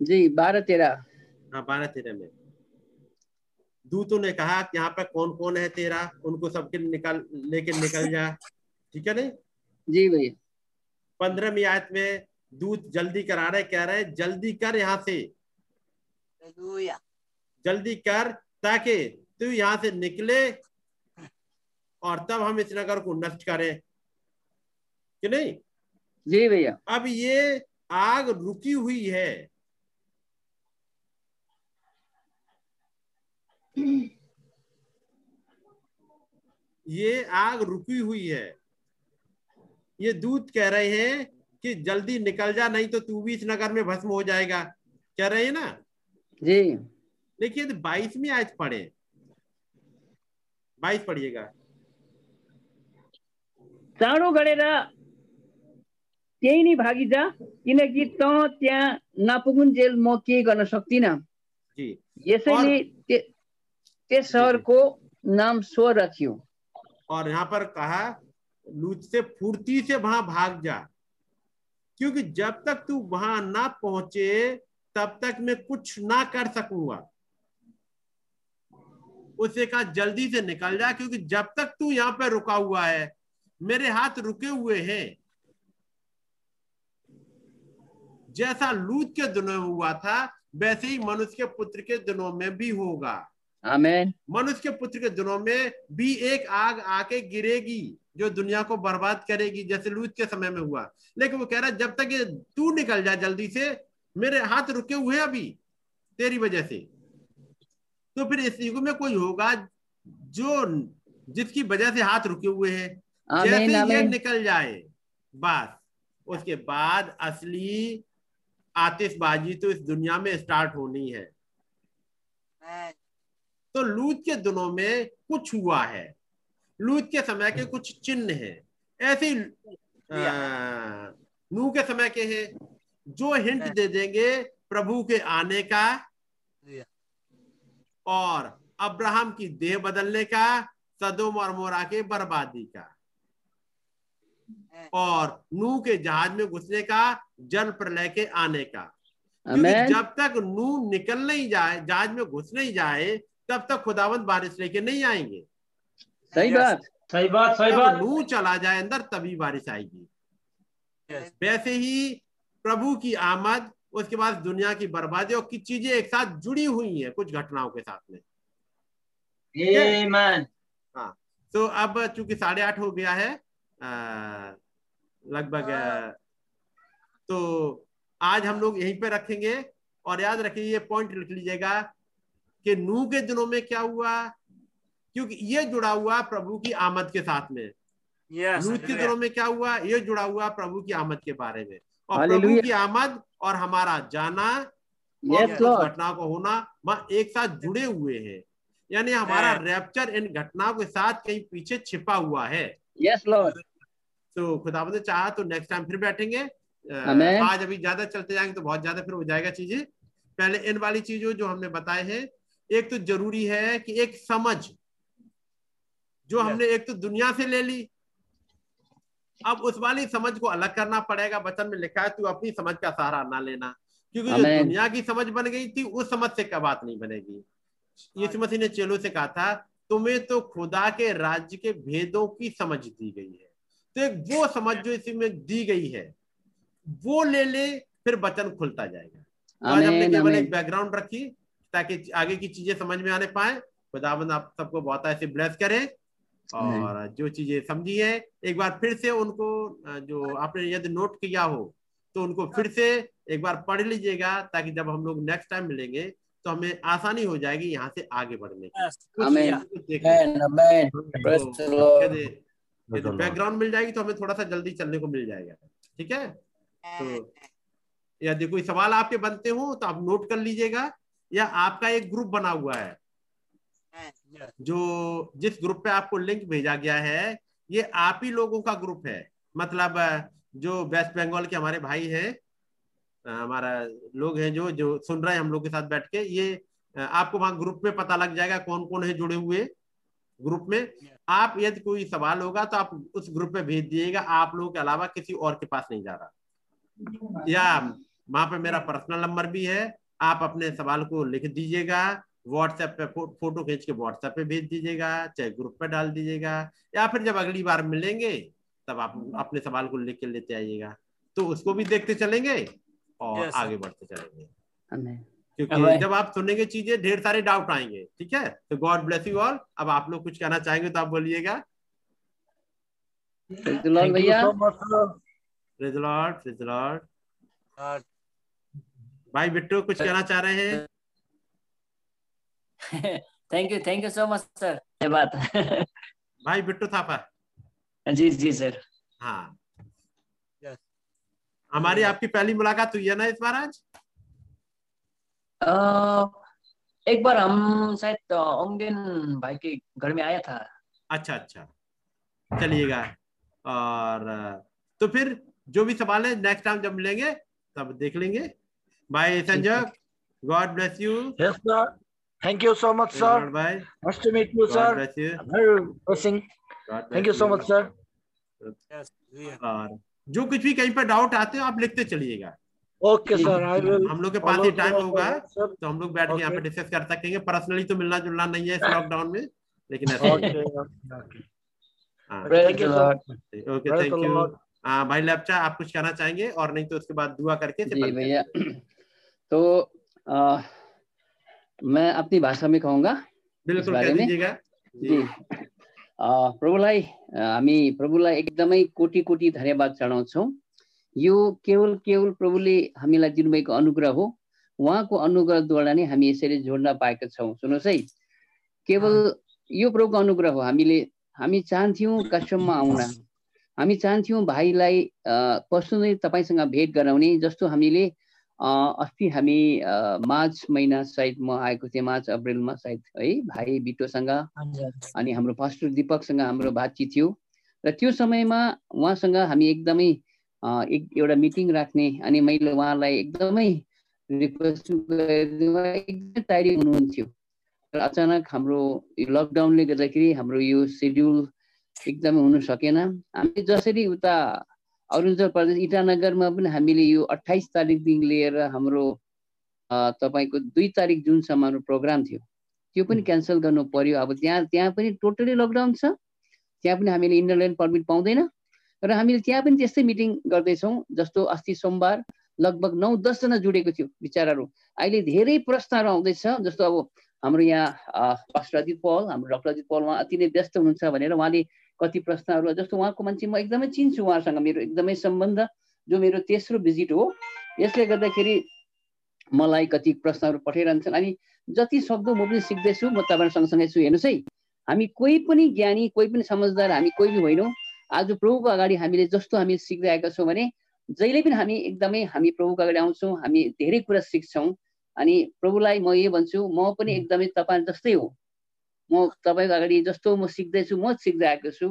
जी बारह तेरह हाँ बारह तेरह में। दूतों ने कहा कि यहाँ पर कौन कौन है तेरा? उनको सबके निकल लेके निकल जा। ठीक है नहीं? जी भैया। पंद्रहवीं आयत में दूत जल्दी करा रहे कह रहे जल्दी कर यहाँ से। जल्दी कर ताकि तू यहाँ से निकले और तब हम इस नगर को नष्ट करें। कि नहीं? जी भैया। अब ये आग रुकी हुई है। ये आग रुकी हुई है। ये दूत कह रहे हैं कि जल्दी निकल जा नहीं तो तू भी इस नगर में भस्म हो जाएगा। कह रहे हैं ना? जी। देखिए तो बाईसवीं आयत पढ़े बाईस पढ़िएगा। चाँडो गरेर त्यही नै भागिजा किनकि त त्यहाँ नपुगुन्जेल म के गर्न सक्दिनँ यसैले ते शहर को नाम स्व रखियो। और यहाँ पर कहा लूत से फुर्ती से वहाँ भाग जा। क्योंकि जब तक तू वहाँ ना पहुँचे तब तक मैं कुछ ना कर सकूँगा। उसे कहा जल्दी से निकल जा क्योंकि जब तक तू यहाँ पर रुका हुआ है मेरे हाथ रुके हुए हैं। जैसा लूत के दिनों में हुआ था वैसे ही मनुष्य के पुत्र के दिनों में भी होगा। आमेन। मनुष्य के पुत्र के दिनों में भी एक आग आके गिरेगी जो दुनिया को बर्बाद करेगी जैसे लूत के समय में हुआ। लेकिन वो कह रहा है जब तक ये तू निकल जा जल्दी से मेरे हाथ रुके हुए हैं अभी तेरी वजह से। तो फिर इस युग में कोई होगा जो जिसकी वजह से हाथ रुके हुए हैं। जैसे ये निकल जाए बस। उसके बाद असली आतिशबाजी तो इस दुनिया में स्टार्ट होनी है। तो लूत के दिनों में कुछ हुआ है। लूत के समय के कुछ चिन्ह हैं। ऐसे नूह के समय के हैं। जो हिंट दे देंगे प्रभु के आने का और अब्राहम की देह बदलने का सदोम और मोरा के बर्बादी का। और नूह के जहाज़ में घुसने का जल प्रलय के आने का। क्योंकि जब तक नू निकल नहीं जाए जहाज़ में घुस नहीं जाए तब तक खुदावंत बारिश लेके नहीं आएँगे। सही बात। सही बात सही बात। नूह चला जाए अंदर तभी बारिश आएगी। वैसे ही प्रभु की आमद उसके बाद दुनिया की बर्बादी और कुछ चीज़ें एक साथ जुड़ी हुई हैं कुछ घटनाओं के साथ में। Amen. तो अब चूँकि साढ़े आठ हो गया है लगभग तो आज हम लोग यहीं पे रखेंगे और याद रखिए ये पॉइंट लिख लीजिएगा कि नू के दिनों में क्या हुआ? क्योंकि ये जुड़ा हुआ प्रभु की आमद के साथ में। Yes. के दिनों में क्या हुआ? ये जुड़ा हुआ प्रभु की आमद के बारे में। और प्रभु की आमद और हमारा जाना yes, और घटनाओं का होना वह एक साथ जुड़े हुए हैं। यानी हमारा. रैप्चर इन घटनाओं के साथ कहीं पीछे छिपा हुआ है। यस लॉर्ड तो खुदावंद ने चाहा तो नेक्स्ट टाइम फिर बैठेंगे। आज अभी ज़्यादा चलते जाएँगे तो बहुत ज़्यादा फिर हो जाएगा चीज़ें। पहले इन वाली चीज़ों जो हमने बताए हैं एक तो ज़रूरी है कि एक समझ जो हमने एक तो दुनिया से ले ली अब उस वाली समझ को अलग करना पड़ेगा। वचन में लिखा है तू अपनी समझ का सहारा ना लेना। क्योंकि जो दुनिया की समझ बन गई थी उस समझ से क्या बात नहीं बनेगी? यीशु मसीह ने चेलों से कहा था तुम्हें तो खुदा के राज्य के भेदों की समझ दी गई है। तो एक वो समझ जो इसी में दी गई है वो ले ले फिर वचन खुलता जाएगा। तो आज हमने केवल एक बैकग्राउंड रखी ताकि आगे की चीज़ें समझ में आने पाए। खुदाबंद आप सबको बहुत ऐसे ब्लेस करे। और जो चीज़ें समझी है एक बार फिर से उनको जो आपने यदि नोट किया हो तो उनको फिर से एक बार पढ़ लीजिएगा ताकि जब हम लोग नेक्स्ट टाइम मिलेंगे तो हमें आसानी हो जाएगी यहाँ से आगे बढ़ने की. की। Praise तो बैकग्राउंड मिल जाएगी तो हमें थोड़ा सा जल्दी चलने को मिल जाएगा ठीक है तो यदि कोई सवाल आपके बनते हो तो आप नोट कर लीजिएगा या आपका एक ग्रुप बना हुआ है. जो जिस ग्रुप पे आपको लिंक भेजा गया है ये आप ही लोगों का ग्रुप है। मतलब जो वेस्ट बंगाल के हमारे भाई हैं हमारा लोग हैं जो जो सुन रहे हैं हम लोग के साथ बैठ के ये आपको वहाँ ग्रुप में पता लग जाएगा कौन कौन है जुड़े हुए ग्रुप में। आप यदि कोई सवाल होगा तो आप उस ग्रुप में भेज दिएगा आप लोगों के अलावा किसी और के पास नहीं जा रहा। या वहाँ पे मेरा पर्सनल नंबर भी है आप अपने सवाल को लिख दीजिएगा। व्हाट्सएप पे फो, फ़ोटो खींच के व्हाट्सएप पे भेज दीजिएगा चाहे ग्रुप पे डाल दीजिएगा या फिर जब अगली बार मिलेंगे तब आप अपने सवाल को लिख के लेते आइएगा। तो उसको भी देखते चलेंगे और Yes, आगे बढ़ते चलेंगे। क्योंकि जब आप सुनेंगे चीज़ें ढेर सारे डाउट आएँगे ठीक है? तो गॉड ब्लेस यू ऑल अब आप लोग कुछ कहना चाहेंगे तो आप बोलिएगा। भैया. भाई बिट्टू कुछ कहना चाह रहे हैं? Thank you thank you so much sir ये बात भाई बिट्टू थापा। जी जी सर हाँ। Yes. हमारी आपकी पहली मुलाकात हुई है ना इस बार आज? एक बार हम शायद ओमगेन भाई के घर में आया था। अच्छा अच्छा। चलिएगा। और तो फिर जो भी सवाल है नेक्स्ट टाइम जब मिलेंगे तब देख लेंगे। भाई Sanjay. God bless you Yes, sir. thank you so much sir. Bye nice to meet you God sir. bless you. Very जो कुछ भी कहीं पर डाउट आते हो आप लिखते चलिएगा। ओके सर हम लोग के पास ही टाइम होगा तो हम लोग बैठ के यहाँ पे डिस्कस कर सकेंगे। पर्सनली तो मिलना जुलना नहीं है इस लॉकडाउन में लेकिन ऐसे ओके थैंक यू भाई लैपचा आप कुछ कहना चाहेंगे? और नहीं तो उसके बाद दुआ करके जी तो मैं अपनी भाषा में कहूँगा बिल्कुल जी। प्रभुलाई हामी प्रभुलाई एकदमै कोटि कोटि धन्यवाद चढाउँछौँ यो केवल केवल प्रभुले हामीलाई दिनुभएको अनुग्रह हो। उहाँको अनुग्रहद्वारा नै हामी यसरी जोड्न पाएका छौँ। सुन्नुहोस् है। केवल यो प्रभुको अनुग्रह हो। हामीले हामी चाहन्थ्यौँ कस्टममा आउन। हामी चाहन्थ्यौँ भाइलाई पर्सनली तपाईँसँग भेट गराउने जस्तो हामीले अस्ति हामी मार्च महिना सायद म आएको थिएँ मार्च अप्रेलमा सायद है भाइ बिटोसँग अनि हाम्रो पास्टर दिपकसँग हाम्रो बातचित थियो र त्यो समयमा उहाँसँग हामी एकदमै एक एउटा मिटिङ राख्ने अनि मैले उहाँलाई एकदमै रिक्वेस्ट एकदमै तयारी हुनुहुन्थ्यो। र अचानक हाम्रो यो लकडाउनले गर्दाखेरि हाम्रो यो सेड्युल एकदमै हुन सकेन। हामी जसरी उता अरुणाचल प्रदेश इटानगरमा पनि हामीले यो अठाइस तारिकदेखि लिएर हाम्रो तपाईँको दुई तारिक जुनसम्म हाम्रो प्रोग्राम थियो त्यो पनि क्यान्सल गर्नु पर्यो। अब त्यहाँ त्यहाँ पनि टोटली लकडाउन छ त्यहाँ पनि हामीले इन्टरल्यान्ड पर्मिट पाउँदैन र हामीले त्यहाँ पनि त्यस्तै मिटिङ गर्दैछौँ जस्तो अस्ति सोमबार लगभग नौ दसजना जुडेको थियो विचारहरू। अहिले धेरै प्रश्नहरू आउँदैछ जस्तो अब हाम्रो यहाँ अजित पल हाम्रो डक्टर अजित पल उहाँ अति नै व्यस्त हुनुहुन्छ भनेर उहाँले कति प्रश्नहरू जस्तो उहाँको मान्छे म एकदमै चिन्छु उहाँसँग मेरो एकदमै सम्बन्ध जो मेरो तेस्रो भिजिट हो। यसले गर्दाखेरि मलाई कति प्रश्नहरू पठाइरहन्छन्। अनि जति सक्दो म पनि सिक्दैछु म तपाईँहरू सँगसँगै छु हेर्नुहोस् है। हामी कोही पनि ज्ञानी कोही पनि समझदार हामी कोही पनि होइनौँ। आज प्रभुको अगाडि हामीले जस्तो हामी सिक्दै छौँ भने जहिले पनि हामी एकदमै हामी प्रभुको अगाडि आउँछौँ हामी धेरै कुरा सिक्छौँ। अनि प्रभुलाई म यो भन्छु म पनि एकदमै तपाईँ जस्तै हो। म तपाईँको अगाडि जस्तो म सिक्दैछु म सिक्दै आएको छु।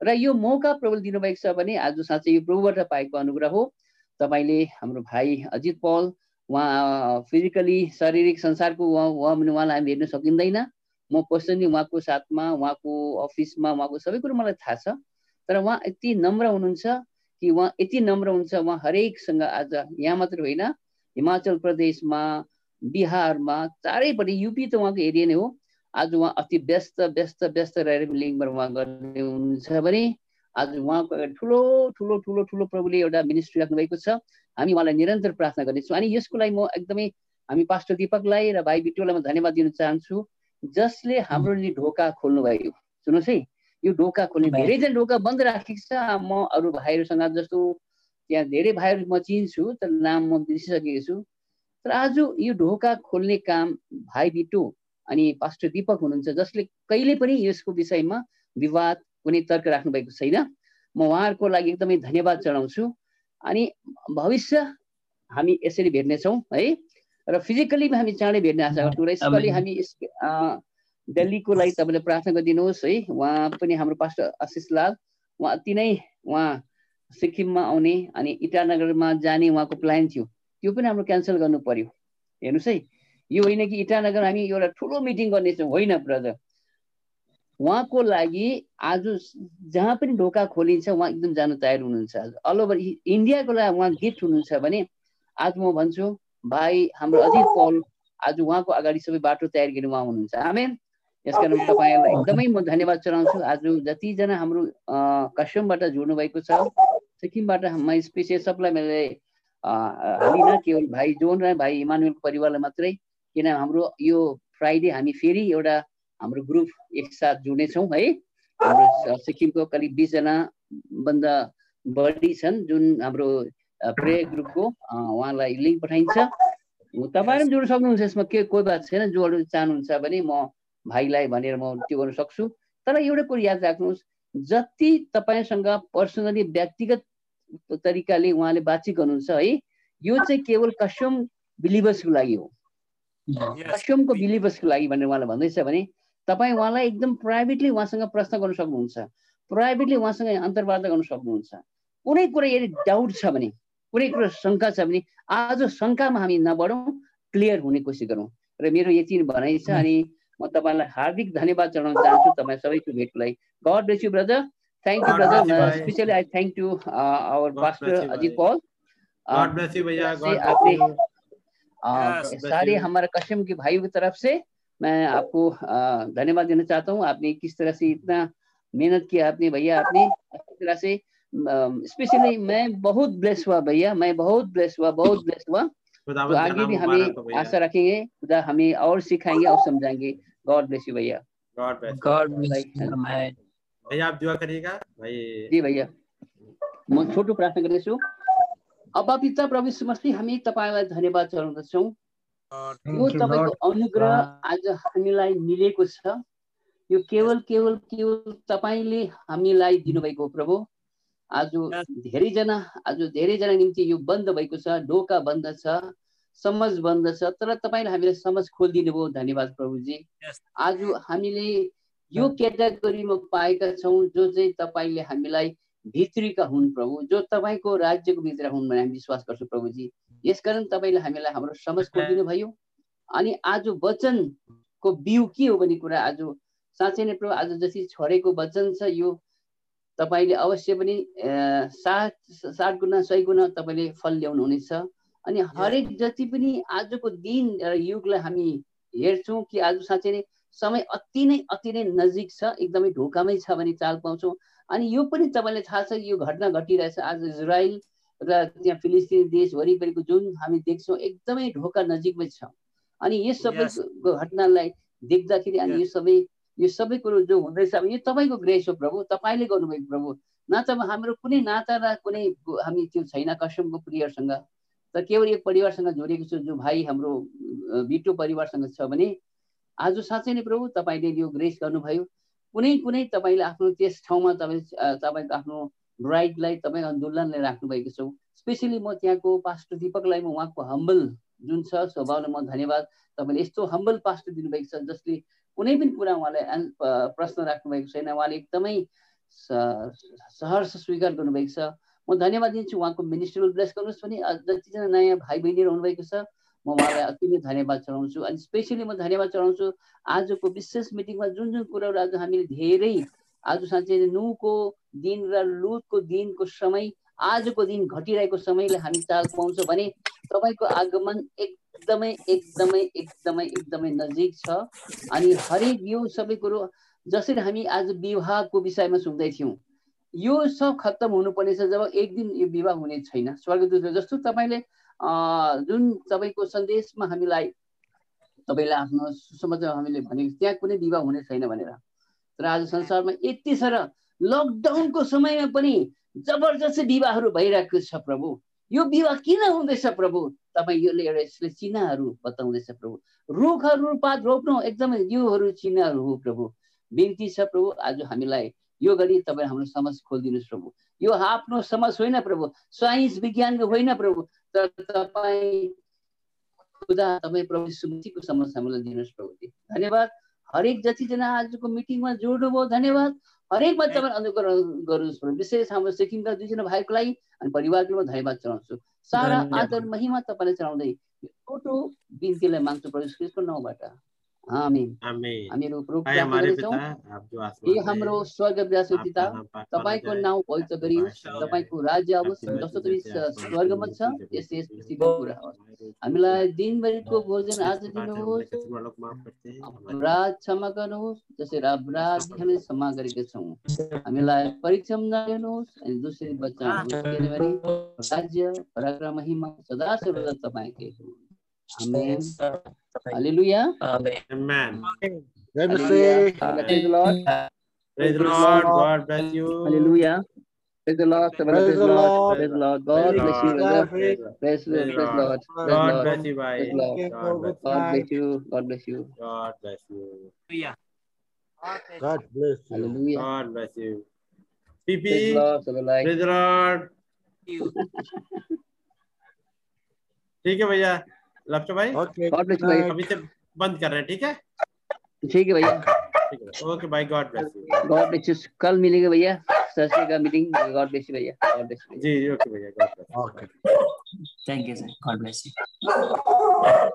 र यो मौका प्रभुले दिनुभएको छ भने आज साँच्चै यो प्रभुबाट पाएको अनुग्रह हो। तपाईँले हाम्रो भाइ अजित पल उहाँ फिजिकली शारीरिक संसारको उहाँ उहाँ उहाँलाई हामी हेर्न सकिँदैन। म पर्सनली उहाँको साथमा उहाँको अफिसमा उहाँको सबै कुरो मलाई थाहा छ। तर उहाँ यति नम्र हुनुहुन्छ कि उहाँ यति नम्र हुन्छ उहाँ हरेकसँग आज यहाँ मात्र होइन। हिमाचल प्रदेशमा बिहारमा चारैपट्टि युपी त उहाँको एरिया नै हो। आज उहाँ अति व्यस्त व्यस्त व्यस्त रहेर लिङ्कबाट उहाँ गर्ने हुनुहुन्छ भने आज उहाँको अगाडि ठुलो ठुलो ठुलो ठुलो प्रभुले एउटा मिनिस्ट्री राख्नुभएको छ हामी उहाँलाई निरन्तर प्रार्थना गर्नेछौँ अनि यसको लागि म एकदमै हामी पास्टर दिपकलाई र भाइ बिटुलाई म धन्यवाद दिन चाहन्छु जसले हाम्रो नि ढोका खोल्नु भयो सुन्नुहोस् है यो ढोका खोल्ने। धेरैजना ढोका बन्द राखेको छ म अरू भाइहरूसँग जस्तो त्यहाँ धेरै भाइहरू म चिन्छु तर नाम म बिर्सिसकेको छु तर आज यो ढोका खोल्ने काम भाइ बिटु अनि पास्टर दिपक हुनुहुन्छ जसले कहिले पनि यसको विषयमा विवाद कुनै तर्क राख्नु भएको छैन। म उहाँहरूको लागि एकदमै धन्यवाद चढाउँछु अनि भविष्य हामी यसरी भेट्नेछौँ है? र फिजिकली हामी चाँडै भेट्ने आशा गर्छौँ र यसपालि। हामी यस दिल्लीको लागि तपाईँले प्रार्थना गरिदिनुहोस् है? उहाँ पनि हाम्रो पास्टर आशिष लाल उहाँ अति नै उहाँ सिक्किममा आउने अनि इटानगरमा जाने उहाँको प्लान थियो। त्यो पनि हाम्रो क्यान्सल गर्नु पर्यो। हेर्नुहोस् है? यो होइन कि इटानगर हामी एउटा ठुलो मिटिङ गर्नेछौँ होइन ब्रदर? उहाँको लागि आज जहाँ पनि ढोका खोलिन्छ उहाँ एकदम जानु तयार हुनुहुन्छ आज। अल ओभर इन्डियाको लागि उहाँ गिफ्ट हुनुहुन्छ भने आज म भन्छु भाइ हाम्रो अजित पौल आज उहाँको अगाडि सबै बाटो तयार गर्ने उहाँ हुनुहुन्छ। आमेन? यस कारण एकदमै म धन्यवाद चढाउँछु आज जतिजना हाम्रो कस्टमबाट जोड्नु भएको छ सिक्किमबाट म स्पेसियल सबलाई मैले हालिनँ केवल भाइ जोन र भाइ इमानुएलको परिवारलाई मात्रै किन हाम्रो यो फ्राइडे हामी फेरि एउटा हाम्रो ग्रुप एकसाथ जुड्नेछौँ है। हाम्रो सिक्किमको करिब बिसजना भन्दा बढी छन् जुन हाम्रो प्रेयर ग्रुपको उहाँलाई लिङ्क पठाइन्छ। तपाईँहरू पनि जोड्न सक्नुहुन्छ यसमा के कोही बात छैन जोड्नु चाहनुहुन्छ भने म भाइलाई भनेर म त्यो गर्न सक्छु। तर एउटा कुरो याद राख्नुहोस् जति तपाईँसँग पर्सनली व्यक्तिगत तरिकाले उहाँले बातचित गर्नुहुन्छ है यो चाहिँ केवल कस्टम बिलिभर्सको लागि हो। कस्टमको बिलिभर्सको लागि भनेर उहाँले भन्दैछ भने तपाईँ उहाँलाई एकदम प्राइभेटली उहाँसँग प्रश्न गर्न सक्नुहुन्छ प्राइभेटली उहाँसँग अन्तर्वार्ता गर्न सक्नुहुन्छ कुनै कुरा यदि डाउट छ भने कुनै कुरा शङ्का छ भने आज शङ्कामा हामी नबढौँ क्लियर हुने कोसिस गरौँ र मेरो यति नै भनाइ छ अनि म तपाईँलाई हार्दिक धन्यवाद चढाउन चाहन्छु तपाईँ सबैको भेटको लागि God bless you brother thank you brother. Especially I thank to our God bless pastor you, Ajit. Paul God सारे हमारे कश्यम के भाइयों की तरफ़ से मैं आपको धन्यवाद देना चाहता हूँ। आपने किस तरह से इतना मेहनत किया आपने भैया आपने अच्छी तरह से स्पेशली मैं बहुत ब्लेस हुआ भैया मैं बहुत ब्लेस हुआ बहुत ब्लेस हुआ। तो आगे भी हमें आशा रखेंगे खुदा हमें और सिखाएँगे और समझाएँगे। गॉड ब्लेस यू भैया। गॉड. भैया आप दुआ करिएगा भाई। जी भैया। म छोटो प्रार्थना गर्दैछु अब पिता प्रभु मसीह हामी तपाईँलाई धन्यवाद चढाउँदछौँ. यो तपाईँको. अनुग्रह आज हामीलाई मिलेको छ यो केवल केवल केवल तपाईँले हामीलाई दिनुभएको प्रभु आज. धेरैजना आज धेरैजना निम्ति यो बन्द भएको छ ढोका बन्द छ समझ बन्द छ तर तपाईँले हामीलाई समझ खोलिदिनु भयो धन्यवाद प्रभुजी. आज हामीले यो क्याटेगोरीमा पाएका छौँ जो चाहिँ तपाईँले हामीलाई भित्रीका हुन् प्रभु जो तपाईँको राज्यको भित्र हुन् भन्ने हामी विश्वास गर्छौँ प्रभुजी। यसकारण तपाईँले हामीलाई हाम्रो समझ खोलिदिनु भयो अनि आज वचनको बिउ के हो भन्ने कुरा आज साँच्चै नै प्रभु आज जति छरेको वचन छ यो तपाईँले अवश्य पनि सात सात गुणा सय गुणा तपाईँले फल ल्याउनु हुनेछ अनि हरेक जति पनि आजको दिन र युगलाई हामी हेर्छौँ कि आज साँच्चै नै समय अति नै अति नै नजिक छ एकदमै ढोकामै छ भने चाल पाउँछौँ। अनि यो पनि तपाईँलाई थाहा छ यो घटना घटिरहेछ आज इजरायल र त्यहाँ फिलिस्तिन देश वरिपरिको जुन हामी देख्छौँ एकदमै ढोका नजिकमै छ। अनि यस सबै. घटनालाई देख्दाखेरि अनि यो सबै यो सबै कुरो जो हुँदैछ अब यो तपाईँको ग्रेस हो प्रभु तपाईँले गर्नुभएको प्रभु। न त हाम्रो कुनै नाता र कुनै हामी त्यो छैन कसमको प्रियहरूसँग तर केवल एक परिवारसँग जोडिएको छु जो भाइ हाम्रो बिटो परिवारसँग छ भने आज साँच्चै नै प्रभु तपाईँले यो ग्रेस गर्नुभयो। कुनै कुनै तपाईँले आफ्नो त्यस ठाउँमा तपाईँ तपाईँको आफ्नो ब्राइडलाई तपाईँको दुल्हनलाई राख्नुभएको छौ। स्पेसली म त्यहाँको पास्टर दिपकलाई म उहाँको हम्बल जुन छ स्वभावलाई म धन्यवाद तपाईँले यस्तो हम्बल पास्टर दिनुभएको छ जसले कुनै पनि कुरा उहाँलाई प्रश्न राख्नुभएको छैन। उहाँले एकदमै सहर्ष स्वीकार गर्नुभएको छ। म धन्यवाद दिन्छु उहाँको मिनिस्ट्रियल ब्लेस गर्नुहोस् अ, जतिजना नयाँ भाइ बहिनीहरू हुनुभएको छ म उहाँलाई अति नै धन्यवाद चढाउँछु अनि स्पेसली म धन्यवाद चढाउँछु आजको विशेष मिटिङमा जुन जुन कुराहरू आज हामीले धेरै आज साँच्चै नै नुहको दिन र लुतको दिनको समय आजको दिन घटिरहेको समयलाई हामी चाल पाउँछौँ भने तपाईँको आगमन एकदमै एकदमै एकदमै एकदमै नजिक छ। अनि हरेक यो सबै कुरो जसरी हामी आज विवाहको विषयमा सुन्दै थियौँ यो सब खत्तम हुनुपर्नेछ जब एक दिन यो विवाह हुने छैन। स्वर्गदूत जस्तो तपाईँले जुन तपाईँको सन्देशमा हामीलाई तपाईँले आफ्नो सुसमाचार हामीले भनेको त्यहाँ कुनै विवाह हुने छैन भनेर। तर आज संसारमा यति साह्रो लकडाउनको समयमा पनि जबरजस्त विवाहहरू भइरहेको छ प्रभु। यो विवाह किन हुँदैछ प्रभु? तपाईँ योले एउटा यसले चिन्हहरू बताउँदैछ प्रभु। रुखहरू पात रोप्नु एकदमै योहरू चिन्हहरू हो प्रभु। बिन्ती छ प्रभु आज हामीलाई यो गरी तपाईँ हाम्रो समाज खोलिदिनुहोस् प्रभु। यो आफ्नो समाज होइन प्रभु। साइन्स विज्ञानको होइन प्रभु। तर तपाईँ खुदा तपाईँ प्रभु हामीलाई दिनुहोस् प्रभुजी धन्यवाद। हरेक जतिजना आजको मिटिङमा जोड्नुभयो धन्यवाद। हरेकमा तपाईँ अनुग्रह गर्नुहोस् विशेष हाम्रो सिक्किमका दुईजना भाइको लागि अनि परिवारको म धन्यवाद चढाउँछु। सारा। आदर महिमा तपाईँलाई चढाउँदै छोटो बिन्तीलाई माग्छु प्रभु क्रिस्टको नाउँबाट। आमीन। हामी रूप रूप हे हाम्रो स्वर्ग विरासो पिता तपाईँको नाउँ पवित्र गरियोस्। तपाईँको राज्य आओस्। जस्तो तपाईँ स्वर्गमा छ। त्यसै यस पृथ्वीको कुरा होस् हामीलाई दिनभरिको भोजन आज दिनुहोस् अपराध क्षमा गर्नुहोस्। जसरी अपराध हामीले क्षमा गरेका छौँ। हामीलाई परीक्षा नलिनुहोस् अनि दोस्रो बच्चा राज्य पराक्रम महिमा सदा सर्वदा तपाईँकै हो Amen hallelujah Amen. Amen. जय hallelujah Masih Praise the Lord. Praise the Praise the Lord. Lord. God bless you. Hallelujah. Praise the Lord. Praise Praise the the Lord. Lord. Praise the Lord. Praise God the bless you, Lord. brother. Praise the Lord. Praise the Praise the praise the Lord. Lord. Praise the God Lord. bless you, bhai. Praise the Lord. God bless you. God bless you. God bless you. God bless you. Hallelujah. God bless you. Hallelujah. God bless you. Praise the PP. Lord. सबैलाई Praise the Lord. You. ठीक है भैया लपचो भाई? Okay. God bless good you, भाई. night. अभी से बंद कर रहे हैं ठीक है? ठीक है भैया। ओके भाई God bless you God bless you कल मिलेंगे भैया। सरसे का मीटिंग गॉड ब्लेस यू भैया। God bless you ji okay भैया God bless okay thank you sir God bless you.